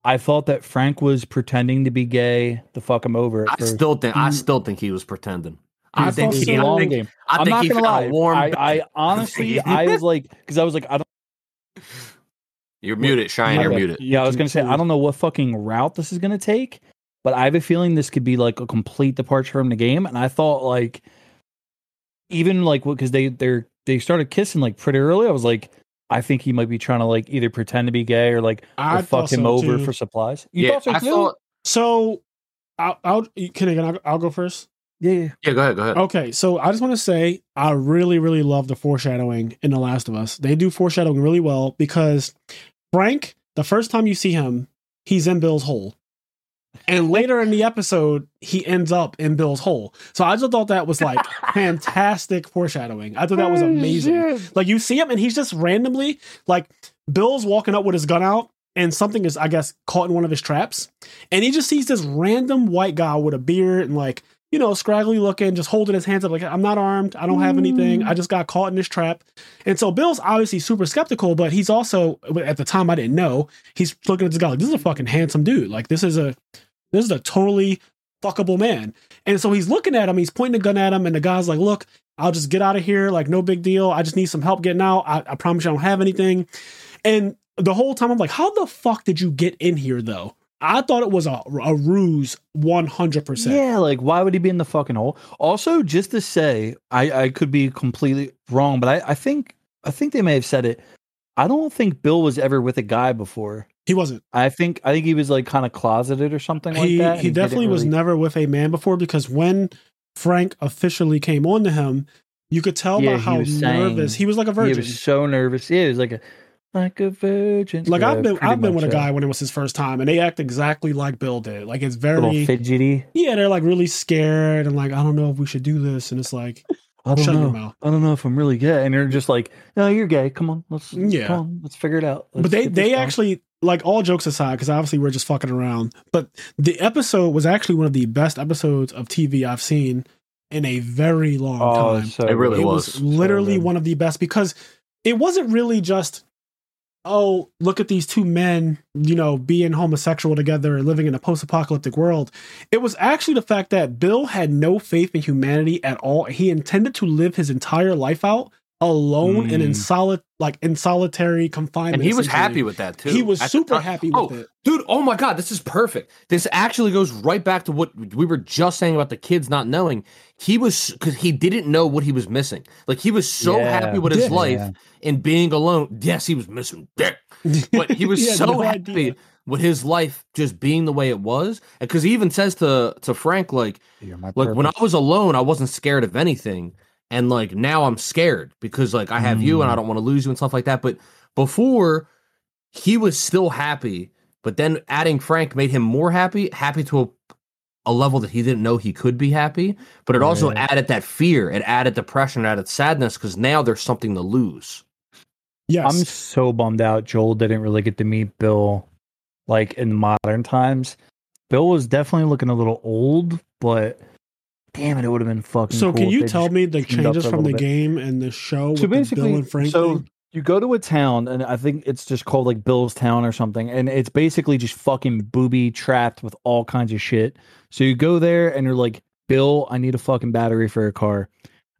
I thought that Frank was pretending to be gay to fuck him over. I first. still think I mm. still think he was pretending. I think he, I think, game. I I'm think not gonna lie. Warm I, I honestly, I was like, because I was like, I don't. You're muted, Shine. You're muted. Yeah, I was gonna say I don't know what fucking route this is gonna take, but I have a feeling this could be like a complete departure from the game. And I thought like, even like because they they they started kissing like pretty early. I was like, I think he might be trying to like either pretend to be gay or like or fuck him so over too. for supplies. You yeah, thought so I too? thought so. I'll, I'll can again. I'll, I'll go first. Yeah, yeah. Go ahead. Go ahead. Okay, so I just want to say I really, really love the foreshadowing in The Last of Us. They do foreshadowing really well because Frank, the first time you see him, he's in Bill's hole. And later in the episode, he ends up in Bill's hole. So I just thought that was like fantastic foreshadowing. I thought that was oh, amazing. Like you see him and he's just randomly like Bill's walking up with his gun out and something is, I guess, caught in one of his traps. And he just sees this random white guy with a beard and like, you know, scraggly looking, just holding his hands up like, I'm not armed. I don't have anything. I just got caught in this trap. And so Bill's obviously super skeptical, but he's also, at the time I didn't know, he's looking at this guy like, this is a fucking handsome dude. Like, this is a, this is a totally fuckable man. And so he's looking at him, he's pointing a gun at him, and the guy's like, look, I'll just get out of here. Like, no big deal. I just need some help getting out. I, I promise you I don't have anything. And the whole time I'm like, how the fuck did you get in here though? I thought it was a, a ruse 100%. Yeah, like why would he be in the fucking hole? Also, just to say, I, I could be completely wrong, but I, I think I think they may have said it. I don't think Bill was ever with a guy before. He wasn't. I think I think he was like kind of closeted or something he, like that. He, he definitely really... was never with a man before because when Frank officially came on to him, you could tell yeah, by how nervous he was like a virgin. He was so nervous. Yeah, he was like a like a virgin. Like yeah, I've been, I've been with a guy when it was his first time, and they act exactly like Bill did. Like it's very fidgety. Yeah, they're like really scared and like I don't know if we should do this, and it's like I don't know. I don't know if I'm really gay, and they're just like, no, you're gay. Come on, let's yeah, come on, let's figure it out. Let's but they they actually like all jokes aside, because obviously we're just fucking around. But the episode was actually one of the best episodes of TV I've seen in a very long oh, time. So it really it was. was literally so one of the best because it wasn't really just oh, look at these two men, you know, being homosexual together and living in a post apocalyptic world. It was actually the fact that Bill had no faith in humanity at all. He intended to live his entire life out alone mm. and in mm. solid like in solitary confinement. And he was happy with that too. He was super happy with oh, it. Dude, oh my god, this is perfect. This actually goes right back to what we were just saying about the kids not knowing. He was cuz he didn't know what he was missing. Like he was so yeah. happy with his yeah. life and being alone. Yes, he was missing dick. But he was he so no happy idea. with his life just being the way it was. And cuz he even says to to Frank like like purpose. when I was alone, I wasn't scared of anything and like now I'm scared because like I have mm. you and I mm. don't want to lose you and stuff like that. But before he was still happy, but then adding Frank made him more happy, happy to a, a level that he didn't know he could be happy. But it also added that fear, it added depression, it added sadness because now there's something to lose. Yes. I'm so bummed out. Joel didn't really get to meet Bill like in modern times. Bill was definitely looking a little old, but Damn it! It would have been fucking. So, cool can you tell me the changes from the bit. game and the show? So basically, Bill and Frank so you go to a town, and I think it's just called like Bill's Town or something, and it's basically just fucking booby trapped with all kinds of shit. So you go there, and you're like, Bill, I need a fucking battery for a car,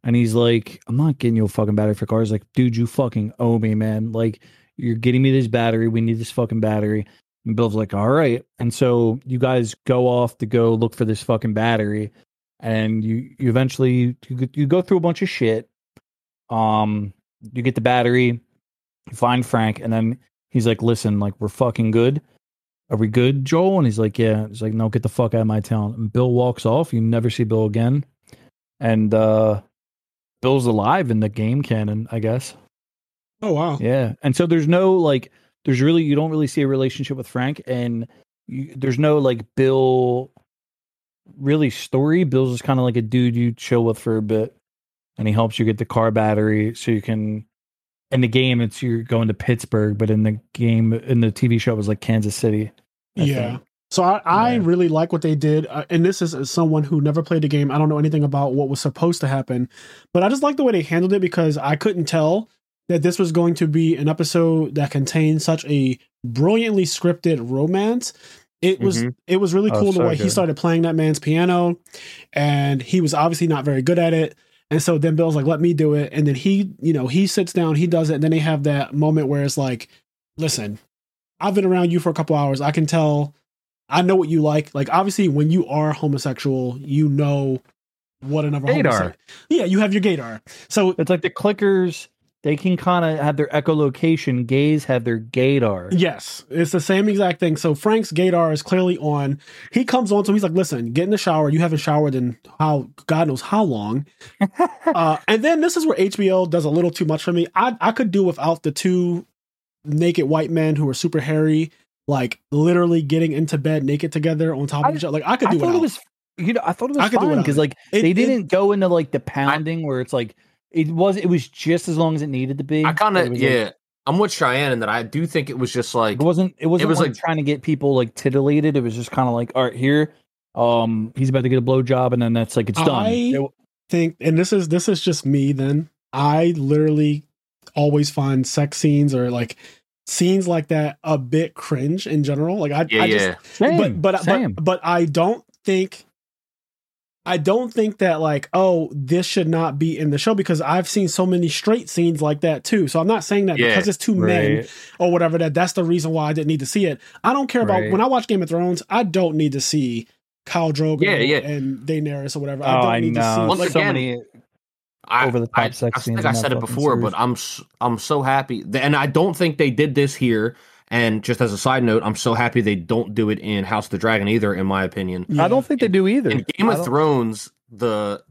and he's like, I'm not getting you a fucking battery for a car. He's like, dude, you fucking owe me, man. Like, you're getting me this battery. We need this fucking battery. And Bill's like, all right. And so you guys go off to go look for this fucking battery and you you eventually you, you go through a bunch of shit. Um, you get the battery, you find Frank, and then he's like, "Listen, like we're fucking good. Are we good, Joel?" And he's like, "Yeah." He's like, "No, get the fuck out of my town." And Bill walks off. You never see Bill again, and uh, Bill's alive in the game canon, I guess. Oh wow! Yeah, and so there's no like, there's really you don't really see a relationship with Frank, and you, there's no like Bill really story. Bill's just kind of like a dude you chill with for a bit, and he helps you get the car battery so you can. In the game, it's you're going to Pittsburgh, but in the game, in the TV show, it was like Kansas City. I yeah. Think. So I, I yeah. really like what they did, uh, and this is someone who never played the game. I don't know anything about what was supposed to happen, but I just like the way they handled it because I couldn't tell that this was going to be an episode that contained such a brilliantly scripted romance it was mm-hmm. it was really oh, cool oh, the so way good. he started playing that man's piano and he was obviously not very good at it and so then bill's like let me do it and then he you know he sits down he does it and then they have that moment where it's like listen i've been around you for a couple hours i can tell i know what you like like obviously when you are homosexual you know what another gaydar. yeah you have your gaydar so it's like the clickers they can kind of have their echolocation. Gays have their gaydar. Yes, it's the same exact thing. So Frank's gaydar is clearly on. He comes on, so he's like, "Listen, get in the shower. You haven't showered in how God knows how long." uh, and then this is where HBO does a little too much for me. I I could do without the two naked white men who are super hairy, like literally getting into bed naked together on top of each other. Like I could do I it. was, you know, I thought it was I fine because like it, they didn't it, go into like the pounding I, where it's like it was it was just as long as it needed to be. I kind of yeah. Like, I'm with Cheyenne in that I do think it was just like it wasn't it wasn't it was like, like trying to get people like titillated. It was just kind of like all right here, um, he's about to get a blow job and then that's like it's done. I it, think, and this is this is just me. Then I literally always find sex scenes or like scenes like that a bit cringe in general. Like I, yeah, I just, yeah. Same, but but, same. but but I don't think I don't think that like, oh, this should not be in the show because I've seen so many straight scenes like that too. So I'm not saying that yeah, because it's two right. men or whatever that that's the reason why I didn't need to see it. I don't care right. about when I watch Game of Thrones. I don't need to see Khal Drogo yeah, yeah. and Daenerys or whatever. Oh, I don't I need know. to see Once like, so many over the top I, sex I, scenes. I think I said it before, series. but I'm I'm so happy, and I don't think they did this here and just as a side note, I'm so happy they don't do it in House of the Dragon either, in my opinion. Yeah. I don't think they do either. In Game of Thrones, the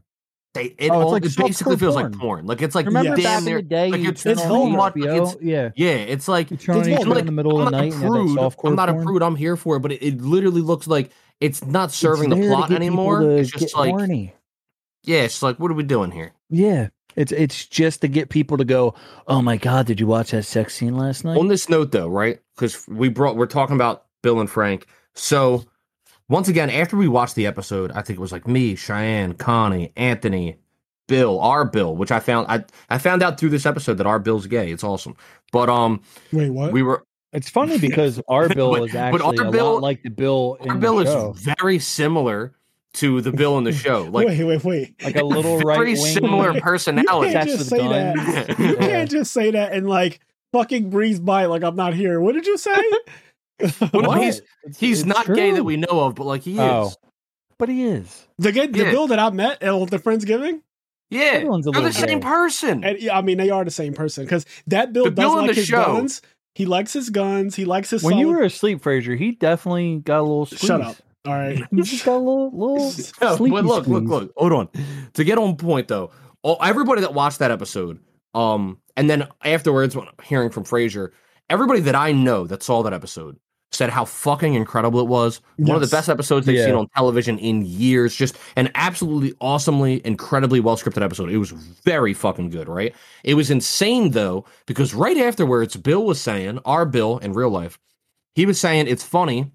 they it, oh, all, like it basically feels porn. like porn. Like it's like remember damn back near, in the day, like it's, it's so much. It's, yeah, yeah. It's like it's like, in the middle of the night. Prude. I'm not porn. a prude. I'm here for it, but it, it literally looks like it's not serving it's the plot anymore. It's just like horny. yeah, it's like what are we doing here? Yeah, it's it's just to get people to go. Oh my god, did you watch that sex scene last night? On this note, though, right? Because we brought we're talking about Bill and Frank. So once again, after we watched the episode, I think it was like me, Cheyenne, Connie, Anthony, Bill, our Bill, which I found I I found out through this episode that our Bill's gay. It's awesome. But um Wait, what? We were It's funny because our Bill but, is actually a Bill, lot like the Bill Our Bill show. is very similar to the Bill in the show. Like wait, wait, wait. Like a little very similar personality. You can't just say that. you can't just say that and like fucking breeze by like I'm not here. What did you say? well, he's it's, he's it's not true. gay that we know of, but like he oh. is. But he is. The the yeah. Bill that I met at the Friendsgiving. Yeah, Everyone's they're the same person. And, I mean, they are the same person because that Bill the does Bill like his show. guns. He likes his guns. He likes his. When solid... you were asleep, Fraser, he definitely got a little. Squeeze. Shut up. All right, he just got a little, little. no, but look, look, look. Hold on. To get on point though, all, everybody that watched that episode, um, and then afterwards, hearing from Fraser, everybody that I know that saw that episode said how fucking incredible it was. Yes. One of the best episodes they've yeah. seen on television in years. Just an absolutely awesomely, incredibly well scripted episode. It was very fucking good, right? It was insane though, because right afterwards, Bill was saying, our Bill in real life, he was saying it's funny.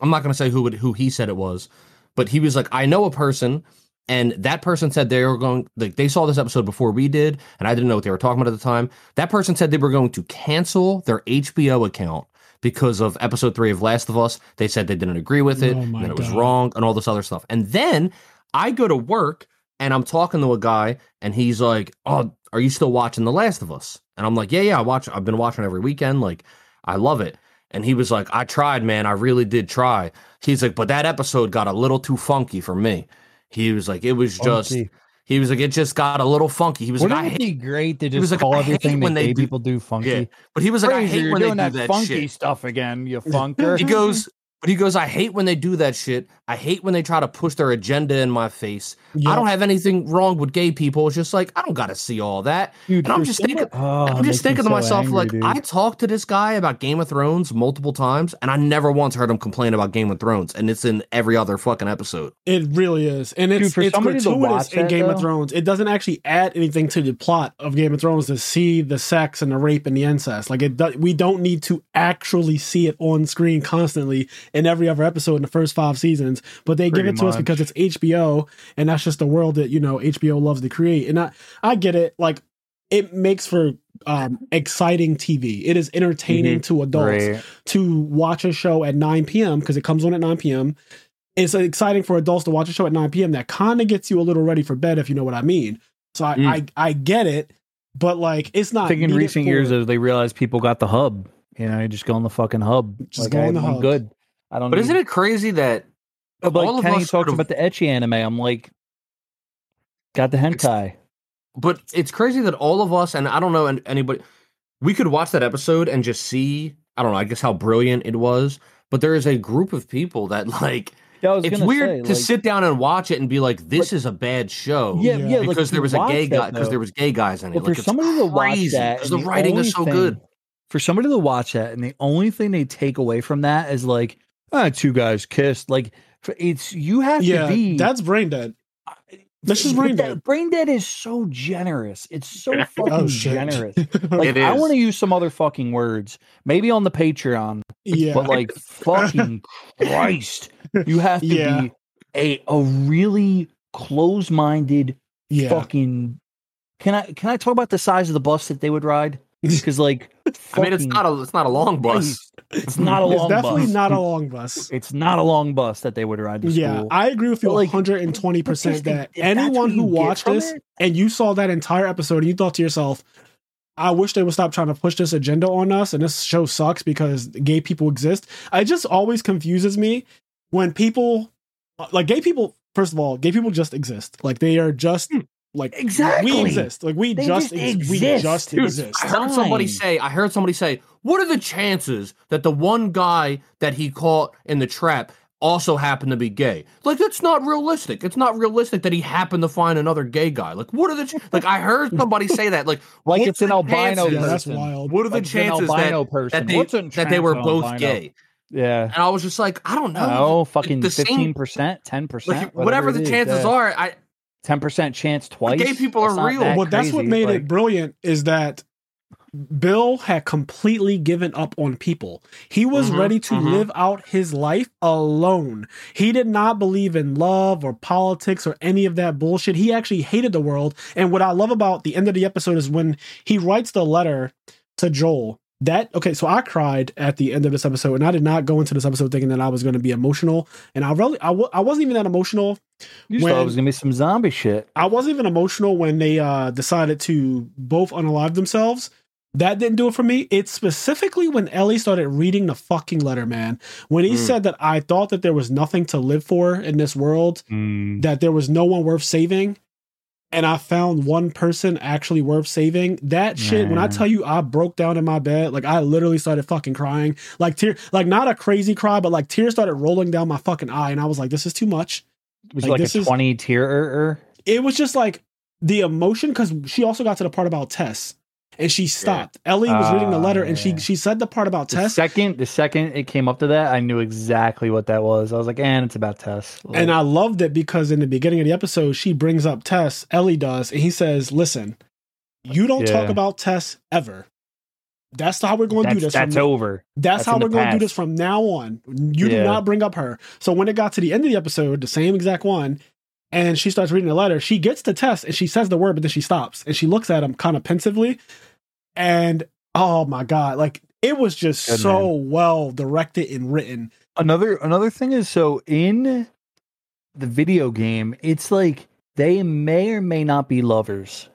I'm not going to say who who he said it was, but he was like, I know a person and that person said they were going like they saw this episode before we did and i didn't know what they were talking about at the time that person said they were going to cancel their hbo account because of episode three of Last of Us. They said they didn't agree with it, oh and it was wrong, and all this other stuff. And then I go to work and I'm talking to a guy, and he's like, "Oh, are you still watching The Last of Us?" And I'm like, "Yeah, yeah, I watch. I've been watching every weekend. Like, I love it." And he was like, "I tried, man. I really did try." He's like, "But that episode got a little too funky for me." He was like, "It was just." Funky. He was like, it just got a little funky. He was Wouldn't like, it be great to just like, call everything when they do, people do funky? Yeah. But he was like, Crazy, I hate when they do that, that funky shit. stuff again, you funker. he goes, but he goes, I hate when they do that shit. I hate when they try to push their agenda in my face. Yep. I don't have anything wrong with gay people. It's just like I don't got to see all that. Dude, and I'm just thinking, oh, I'm just thinking to so myself, angry, like dude. I talked to this guy about Game of Thrones multiple times, and I never once heard him complain about Game of Thrones, and it's in every other fucking episode. It really is, and it's dude, it's gratuitous in Game though? of Thrones. It doesn't actually add anything to the plot of Game of Thrones to see the sex and the rape and the incest. Like it, do, we don't need to actually see it on screen constantly in every other episode in the first five seasons, but they Pretty give it to much. us because it's HBO, and that's just the world that you know HBO loves to create. And I I get it. Like it makes for um, exciting TV. It is entertaining mm-hmm. to adults right. to watch a show at 9 p.m. because it comes on at 9 p.m. It's exciting for adults to watch a show at 9 p.m. that kind of gets you a little ready for bed, if you know what I mean. So I mm. I, I get it, but like it's not. I think in recent for, years, as they realized people got the hub, you know, you just go on the fucking hub. Just like, go on the hub. Good. I don't. Know but need... isn't it crazy that but like Kenny talks about the ecchi anime? I'm like, got the hentai. But it's crazy that all of us, and I don't know anybody, we could watch that episode and just see. I don't know. I guess how brilliant it was. But there is a group of people that like. Yeah, it's weird say, to like, sit down and watch it and be like, "This is a bad show." Yeah, yeah. Because like, there was a gay guy. Because there was gay guys in it. Well, like, for somebody to watch that, because the writing is so thing, good. For somebody to watch that, and the only thing they take away from that is like, ah, two guys kissed. Like it's you have yeah, to be. That's brain dead. This is brain dead. Brain dead is so generous. It's so oh, fucking oh, generous. Like I want to use some other fucking words, maybe on the Patreon. Yeah, but like fucking Christ, you have to yeah. be a a really close minded yeah. fucking. Can I can I talk about the size of the bus that they would ride? Because like, I mean, it's not a it's not a long bus. It's not a long. Bus. It's definitely bus. not a long bus. It's not a long bus that they would ride to yeah. I agree with you one hundred and twenty percent that anyone who watched this it? and you saw that entire episode and you thought to yourself, I wish they would stop trying to push this agenda on us and this show sucks because gay people exist. It just always confuses me when people like gay people first of all, gay people just exist. Like they are just hmm. Like exactly, we exist. Like we just, just exist. we just Dude, exist. I heard somebody say. I heard somebody say. What are the chances that the one guy that he caught in the trap also happened to be gay. Like that's not realistic. It's not realistic that he happened to find another gay guy. Like what are the ch- like I heard somebody say that like like it's an albino chances- Yeah, that's wild. What are the Like, it's chances that, albino person. that they that they were both albino? gay? Yeah. And I was just like, I don't know. Oh, no, fucking fifteen percent, ten percent, Like whatever the chances are, I ten percent chance twice. gay people are real. that well, that's what made Like, it brilliant is that Bill had completely given up on people. He was Mhm, ready to mhm. live out his life alone. He did not believe in love or politics or any of that bullshit. He actually hated the world. And what I love about the end of the episode is when he writes the letter to Joel. That okay, so I cried at the end of this episode, and I did not go into this episode thinking that I was going to be emotional, and I really, I w- I wasn't even that emotional You just thought it was gonna be some zombie shit. I wasn't even emotional when they uh decided to both unalive themselves. That didn't do it for me. It's specifically when Ellie started reading the fucking letter, man. When he Mm. said that I thought that there was nothing to live for in this world, that there was no one worth saving, and I found one person actually worth saving. That shit, when I tell you I broke down in my bed, like I literally started fucking crying. Like tear like not a crazy cry, but like tears started rolling down my fucking eye, and I was like, this is too much was Like, like, a is- twenty tier. it was just like the emotion because she also got to the part about Tess and she stopped. Ellie was reading the Ah, letter and she yeah. she said the part about The Tess. second, the second it came up to that, I knew exactly what that was. I was like, "And it's about Tess." Like, And I loved it because in the beginning of the episode, she brings up Tess, Ellie does, and he says, Listen, you don't talk about Tess ever. That's how we're going to do this. that's from, over. that's, that's how we're going to do this from now on. You do not bring up her. So when it got to the end of the episode, the same exact one, and she starts reading the letter, she gets to Tess and she says the word, but then she stops and she looks at him kind of pensively. And oh my God, like it was just Good so well directed and written. Another another thing is so in the video game, it's like they may or may not be lovers.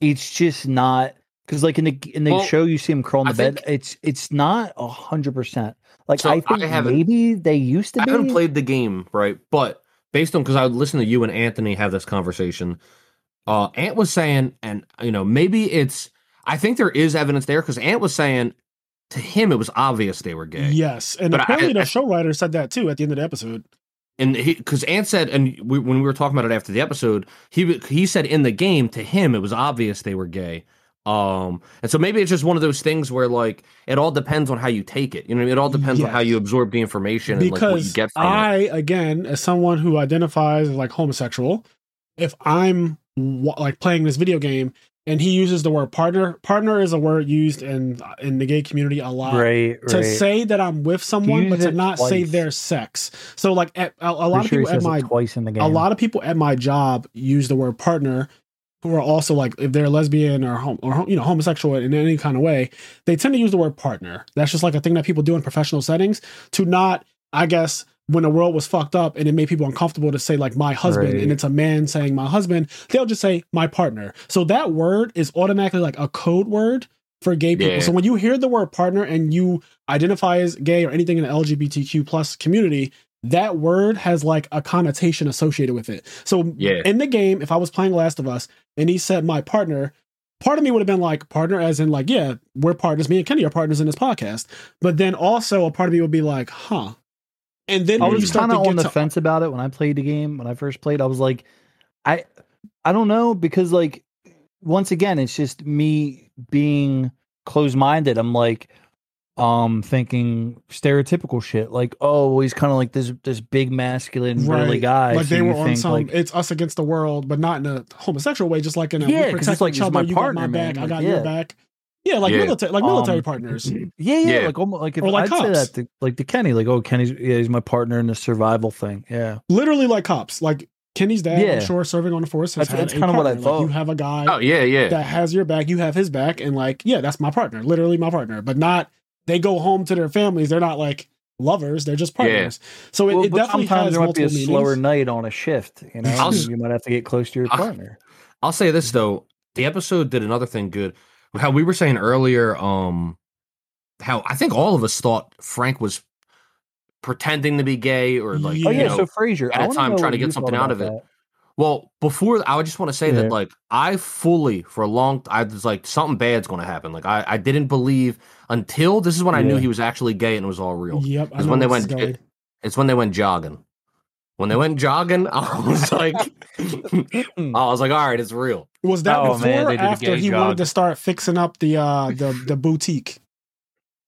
It's just not because like in the in the Well, show you see him crawl in I the bed. think- It's it's not a hundred percent. Like So I I think haven't- maybe they used to I be. haven't played the game, right? But based on because I would listen to you and Anthony have this conversation. Uh Ant was saying, and you know, maybe it's I think there is evidence there because Ant was saying to him it was obvious they were gay. Yes. And But apparently I- the show writer said that too at the end of the episode. and he because Ant said, and we, when we were talking about it after the episode, he he said in the game to him it was obvious they were gay. Um, and so maybe it's just one of those things where like it all depends on how you take it. You know, it all depends on how you absorb the information and like what you get from it. I, again, as someone who identifies as like homosexual, if I'm wa- like playing this video game and he uses the word partner, partner is a word used in in the gay community a lot. right, right. To say that I'm with someone, but to it not say their sex. So, like, at, a, a lot Pretty of sure people at my twice in the game. a lot of people at my job use the word partner who are also like if they're lesbian or hom- or you know homosexual in any kind of way they tend to use the word partner that's just like a thing that people do in professional settings to not i guess when the world was fucked up and it made people uncomfortable to say like my husband Right. and it's a man saying my husband they'll just say my partner so that word is automatically like a code word for gay people Yeah. so when you hear the word partner and you identify as gay or anything in the lgbtq plus community that word has like a connotation associated with it. So Yeah. in the game, if I was playing Last of Us and he said my partner, part of me would have been like partner as in like, yeah, we're partners. Me and Kenny are partners in this podcast. But then also a part of me would be like, huh. And then I you was start kind to of on get the to fence about it when I played the game. When I first played, I was like, I, I don't know because like, once again, it's just me being closed minded. I'm like, um, thinking stereotypical shit. Like, oh, well, he's kind of like this this big masculine burly Right. guy. like so they were on think, some like, it's us against the world, but not in a homosexual way, just like in a Yeah, we 'cause protect it's like, each other, my you partner, got my man. back, I got yeah. your back. Yeah, like Yeah. military like military Um, partners. yeah, yeah, Yeah. like almost like if Or like I'd say cops. that to, like to Kenny, like, oh, Kenny's yeah, he's my partner in the survival thing. Yeah, Literally like cops. Like Kenny's dad, Yeah. I'm sure, serving on the force has That's- that's kinda what I partner. Like, you have a guy Oh yeah, yeah. that has your back, you have his back, and like, yeah, that's my partner, literally my partner. But not they go home to their families. They're not like lovers; they're just partners. So it, well, it but definitely sometimes has there might be a multiple slower night on a shift. You know, you might have to get close to your I'll- partner. I'll say this though, the episode did another thing good. How we were saying earlier, um, how I think all of us thought Frank was pretending to be gay or like Oh you yeah, know, so Fraser, at a time trying to get something out of about it. Well, before I would just want to say Yeah. that like I fully for a long I was like something bad's going to happen. Like I I didn't believe until this is when I knew he was actually gay and it was all real. Yep, I Because know when they went is going. It's when they went jogging. When they went jogging, I was like, I was like, all right, it's real. Was that oh, before man, or after he jog. wanted to start fixing up the uh the the boutique?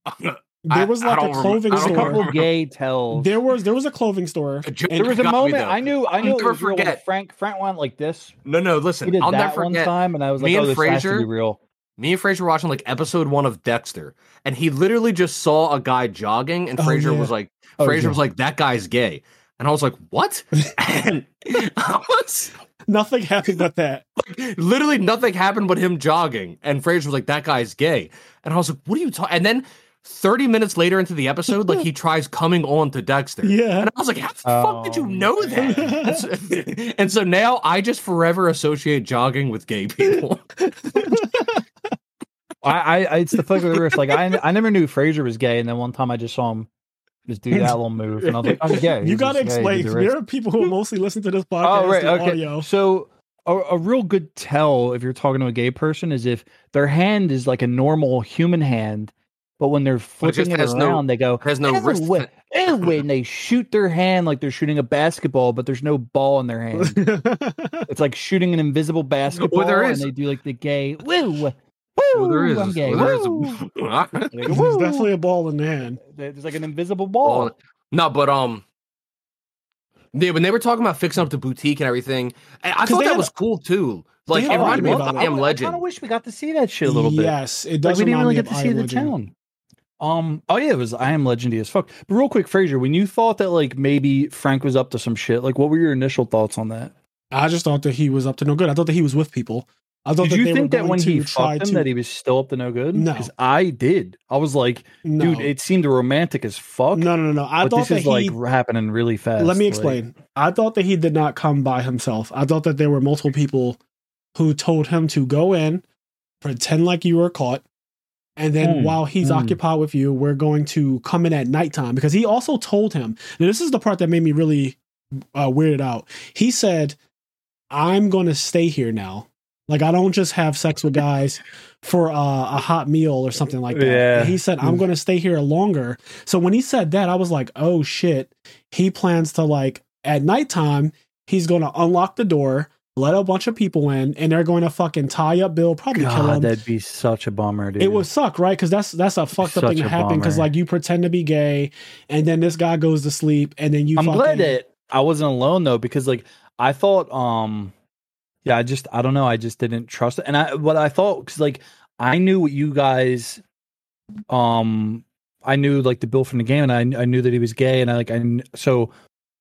There was like a clothing remember, store. A couple gay tells. There was there was a clothing store. there was a moment I knew I knew I'll never forget. Frank Frank went like this. No, no, listen. He did I'll that never forget. time, and I was like, me "Oh, and this has to be real." Me and Fraser were watching like episode one of Dexter, and he literally just saw a guy jogging, and oh, Fraser yeah. was like, oh, Fraser yeah. was like, "That guy's gay," and I was like, "What?" and I was nothing happened but that. Like, literally nothing happened but him jogging, and Fraser was like, "That guy's gay," and I was like, "What are you talking?" And then 30 minutes later into the episode, like he tries coming on to Dexter. Yeah. And I was like, how the oh. fuck did you oh. know that? and, so, and so now I just forever associate jogging with gay people. I, I, it's the fuck of the wrist. Like I, I never knew Fraser was gay, and then one time I just saw him just do that little move, and I was like, oh, "I'm gay." You got to explain. There are people who mostly listen to this podcast. Oh, right, okay. Audio. So a, a, real good tell if you're talking to a gay person is if their hand is like a normal human hand, but when they're flipping it, it around, no, they go has no wrist. And they shoot their hand like they're shooting a basketball, but there's no ball in their hand. it's like shooting an invisible basketball, well, there is. and they do like the gay woo. Woo, well, there is. Well, there is a, There's definitely a ball in the hand. There's like an invisible ball. ball. No, but um, they, when they were talking about fixing up the boutique and everything, I thought that was cool too. Like it reminded me of I Am Legend. I kind of wish we got to see that shit a little bit. Yes, it does. Like, we didn't really get to see the town. Um. Oh yeah, it was I am legendy as fuck. But real quick, Fraser, when you thought that like maybe Frank was up to some shit, like what were your initial thoughts on that? I just thought that he was up to no good. I thought that he was with people. I thought did you think that when he fucked him to... that he was still up to no good? No, because I did. I was like, no. dude, it seemed romantic as fuck. No, no, no, no. I thought this that is he... like happening really fast. Let me explain. Like... I thought that he did not come by himself. I thought that there were multiple people who told him to go in, pretend like you were caught, and then mm, while he's mm. occupied with you, we're going to come in at nighttime because he also told him. Now, this is the part that made me really uh, weirded out. He said, "I'm going to stay here now. Like I don't just have sex with guys for uh, a hot meal or something like that." Yeah. he said, "I'm going to stay here longer." So when he said that, I was like, "Oh shit!" He plans to like at nighttime. He's going to unlock the door let a bunch of people in, and they're going to fucking tie up Bill, probably God, kill him. That'd be such a bummer, dude. It would suck, right? Because that's that's a fucked such up thing to happen. Because like you pretend to be gay, and then this guy goes to sleep, and then you. I'm fucking... glad that I wasn't alone though, because like I thought, um, yeah, I just I don't know, I just didn't trust it, and I what I thought because like I knew what you guys, um, I knew like the Bill from the game, and I I knew that he was gay, and I like I so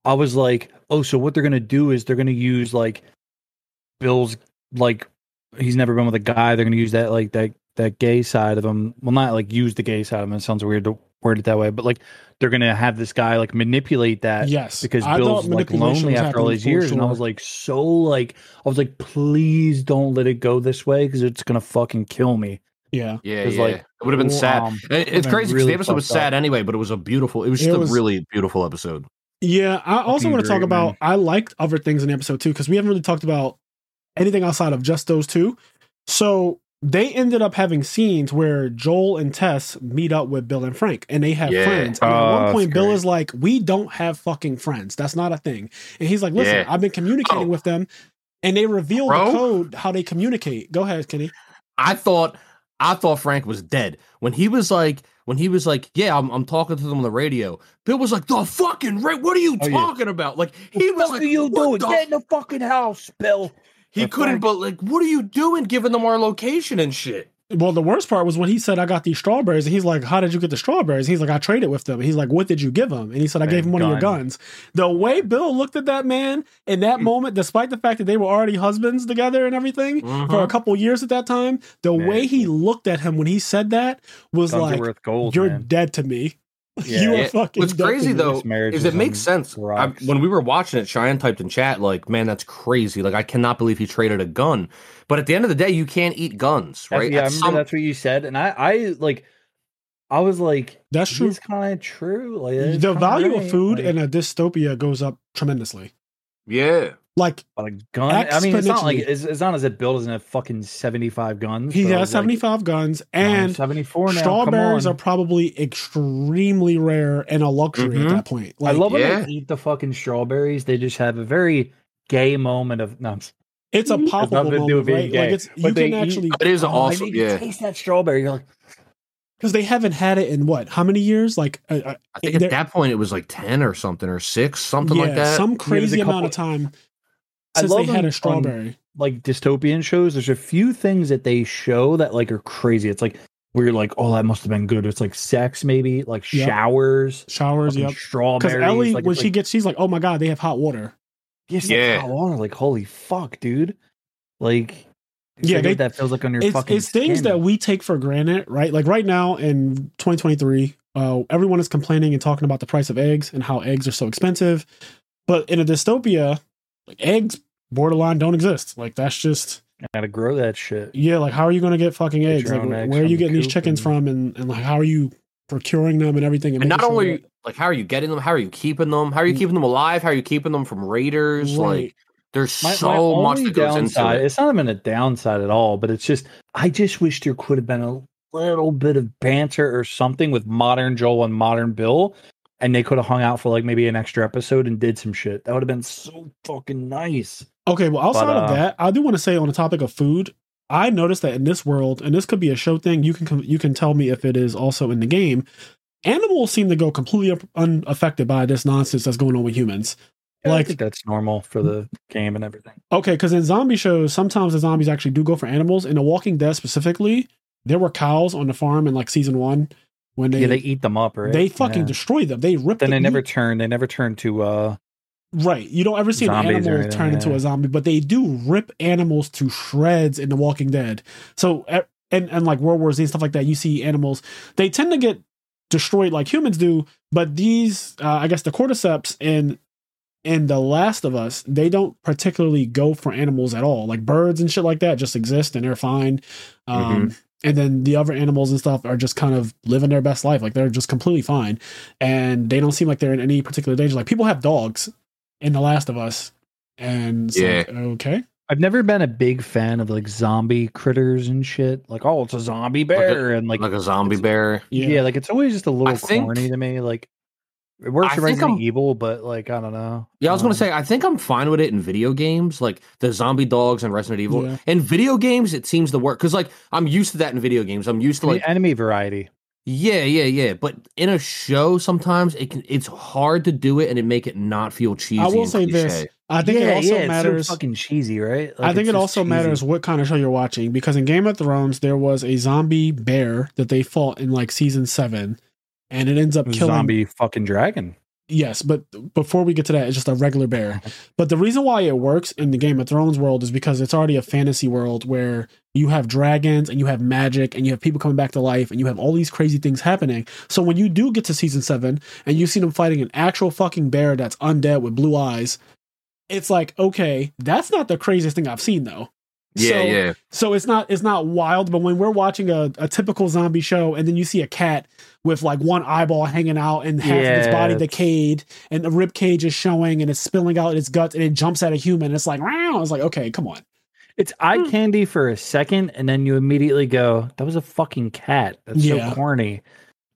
I was like, oh, so what they're gonna do is they're gonna use like Bill's like he's never been with a guy. They're going to use that like that that gay side of him. Well, not like use the gay side of him. It sounds weird to word it that way, but like they're going to have this guy like manipulate that. Yes, because I Bill's like lonely after all these years, sure. and I was like so like I was like, please don't let it go this way because it's going to fucking kill me. Yeah, yeah, yeah. Like, it would have been sad. Um, it's crazy because really the episode was sad up. anyway, but it was a beautiful. It was just it was, a really beautiful episode. Yeah, I also want to talk about. Man. I liked other things in the episode too because we haven't really talked about anything outside of just those two. So they ended up having scenes where Joel and Tess meet up with Bill and Frank and they have yeah. friends. And oh, at one point, Bill is like, We don't have fucking friends. That's not a thing. And he's like, Listen, yeah. I've been communicating oh. with them and they reveal Bro? the code how they communicate. Go ahead, Kenny. I thought I thought Frank was dead. When he was like, when he was like, yeah, I'm, I'm talking to them on the radio. Bill was like, the fucking right. What are you oh, talking yeah. about? Like he what was like, are you doing? The- Get in the fucking house, Bill. He couldn't, but like, what are you doing giving them our location and shit? Well, the worst part was when he said, I got these strawberries. And he's like, How did you get the strawberries? he's like, I traded with them. And he's like, What did you give him? And he said, I gave him one gun. of your guns. The way Bill looked at that man in that moment, despite the fact that they were already husbands together and everything mm-hmm. for a couple years at that time, the man. way he looked at him when he said that was guns like, gold, You're man. dead to me. Yeah. you are fucking. What's crazy though is it makes sense. I, when we were watching it, Cheyenne typed in chat like, "Man, that's crazy! Like, I cannot believe he traded a gun." But at the end of the day, you can't eat guns, right? That's, yeah, I remember some... that's what you said, and I, I like, I was like, "That's true." It's kind of true. Like, the value right. of food like, in a dystopia goes up tremendously. Yeah, like a gun. I mean, it's not like it's, it's not as if Bill doesn't have fucking seventy five guns. He has seventy five like, guns, and seventy four. Strawberries are probably extremely rare and a luxury mm-hmm. at that point. Like, I love when yeah. they eat the fucking strawberries. They just have a very gay moment of no. It's a palpable moment, right? Gay. Like it's you can actually. Eat, it is oh, awesome. Yeah, taste that strawberry. You're like, because they haven't had it in what? How many years? Like, uh, uh I think at that point it was like ten or something or six, something yeah, like that. Some crazy amount of time since they had a strawberry. On, like dystopian shows, there's a few things that they show that like are crazy. It's like where you're like, oh, that must have been good. It's like sex, maybe like yep. showers, showers, yep. Strawberries. Because Ellie, like, when she like, gets, she's like, oh my god, they have hot water. Yes, yeah, hot water. Like, holy fuck, dude. Like, yeah, they, that feels like on your it's, fucking. It's things that we take for granted, right? Like right now in 2023, uh, everyone is complaining and talking about the price of eggs and how eggs are so expensive. But in a dystopia, like eggs borderline don't exist. Like that's just I gotta grow that shit. Yeah, like how are you gonna get fucking eggs? Like eggs where are you getting these chickens and... from and, and like how are you procuring them and everything? And, and not sure only that... like how are you getting them, how are you keeping them? How are you keeping them alive? How are you keeping them from raiders? Right. Like there's my, so my much that goes downside, into it. It's not even a downside at all, but it's just I just wish there could have been a little bit of banter or something with modern Joel and modern Bill and they could have hung out for like maybe an extra episode and did some shit. That would have been so fucking nice. Okay, well, outside but, uh, of that, I do want to say on the topic of food, I noticed that in this world, and this could be a show thing. You can you can tell me if it is also in the game. Animals seem to go completely unaffected by this nonsense that's going on with humans. Yeah, like that's normal for the game and everything. Okay, because in zombie shows, sometimes the zombies actually do go for animals. In The Walking Dead specifically, there were cows on the farm in like season one when they yeah they eat them up right they fucking yeah. destroy them they rip them. then they never turn they never turn to uh right. You don't ever see an animal turn into a zombie but they do rip animals to shreds in the walking dead. So and and like world war z and stuff like that you see animals they tend to get destroyed like humans do but these uh, i guess the cordyceps in in the last of us they don't particularly go for animals at all. Like birds and shit like that just exist and they're fine. Um, mm-hmm. and then the other animals and stuff are just kind of living their best life. Like they're just completely fine. And they don't seem like they're in any particular danger. Like people have dogs in the last of us and yeah like, okay I've never been a big fan of like zombie critters and shit. Like, oh, it's a zombie bear, like a, and like like a zombie bear. Yeah. yeah. like it's always just a little corny to me. Like, it works in Resident Evil, but like I don't know. Yeah, I was um, gonna say I think I'm fine with it in video games, like the zombie dogs and Resident Evil. Yeah. In video games, it seems to work because like I'm used to that in video games. I'm used to like enemy variety. Yeah, yeah, yeah. But in a show, sometimes it can it's hard to do it and it make it not feel cheesy. I will say this. I think yeah, it also yeah, matters. So fucking cheesy, right? Like I think it also cheesy. matters what kind of show you're watching because in Game of Thrones there was a zombie bear that they fought in like season seven, and it ends up killing zombie fucking dragon. Yes, but before we get to that, it's just a regular bear. But the reason why it works in the Game of Thrones world is because it's already a fantasy world where you have dragons and you have magic and you have people coming back to life and you have all these crazy things happening. So when you do get to season seven and you see them fighting an actual fucking bear that's undead with blue eyes, it's like, okay, that's not the craziest thing I've seen though. Yeah, so, yeah. So it's not it's not wild, but when we're watching a, a typical zombie show and then you see a cat with like one eyeball hanging out and half yeah. of its body decayed and the rib cage is showing and it's spilling out its guts and it jumps at a human, it's like wow. It's like, okay, come on. It's eye hmm. candy for a second, and then you immediately go, "That was a fucking cat." That's yeah. so corny.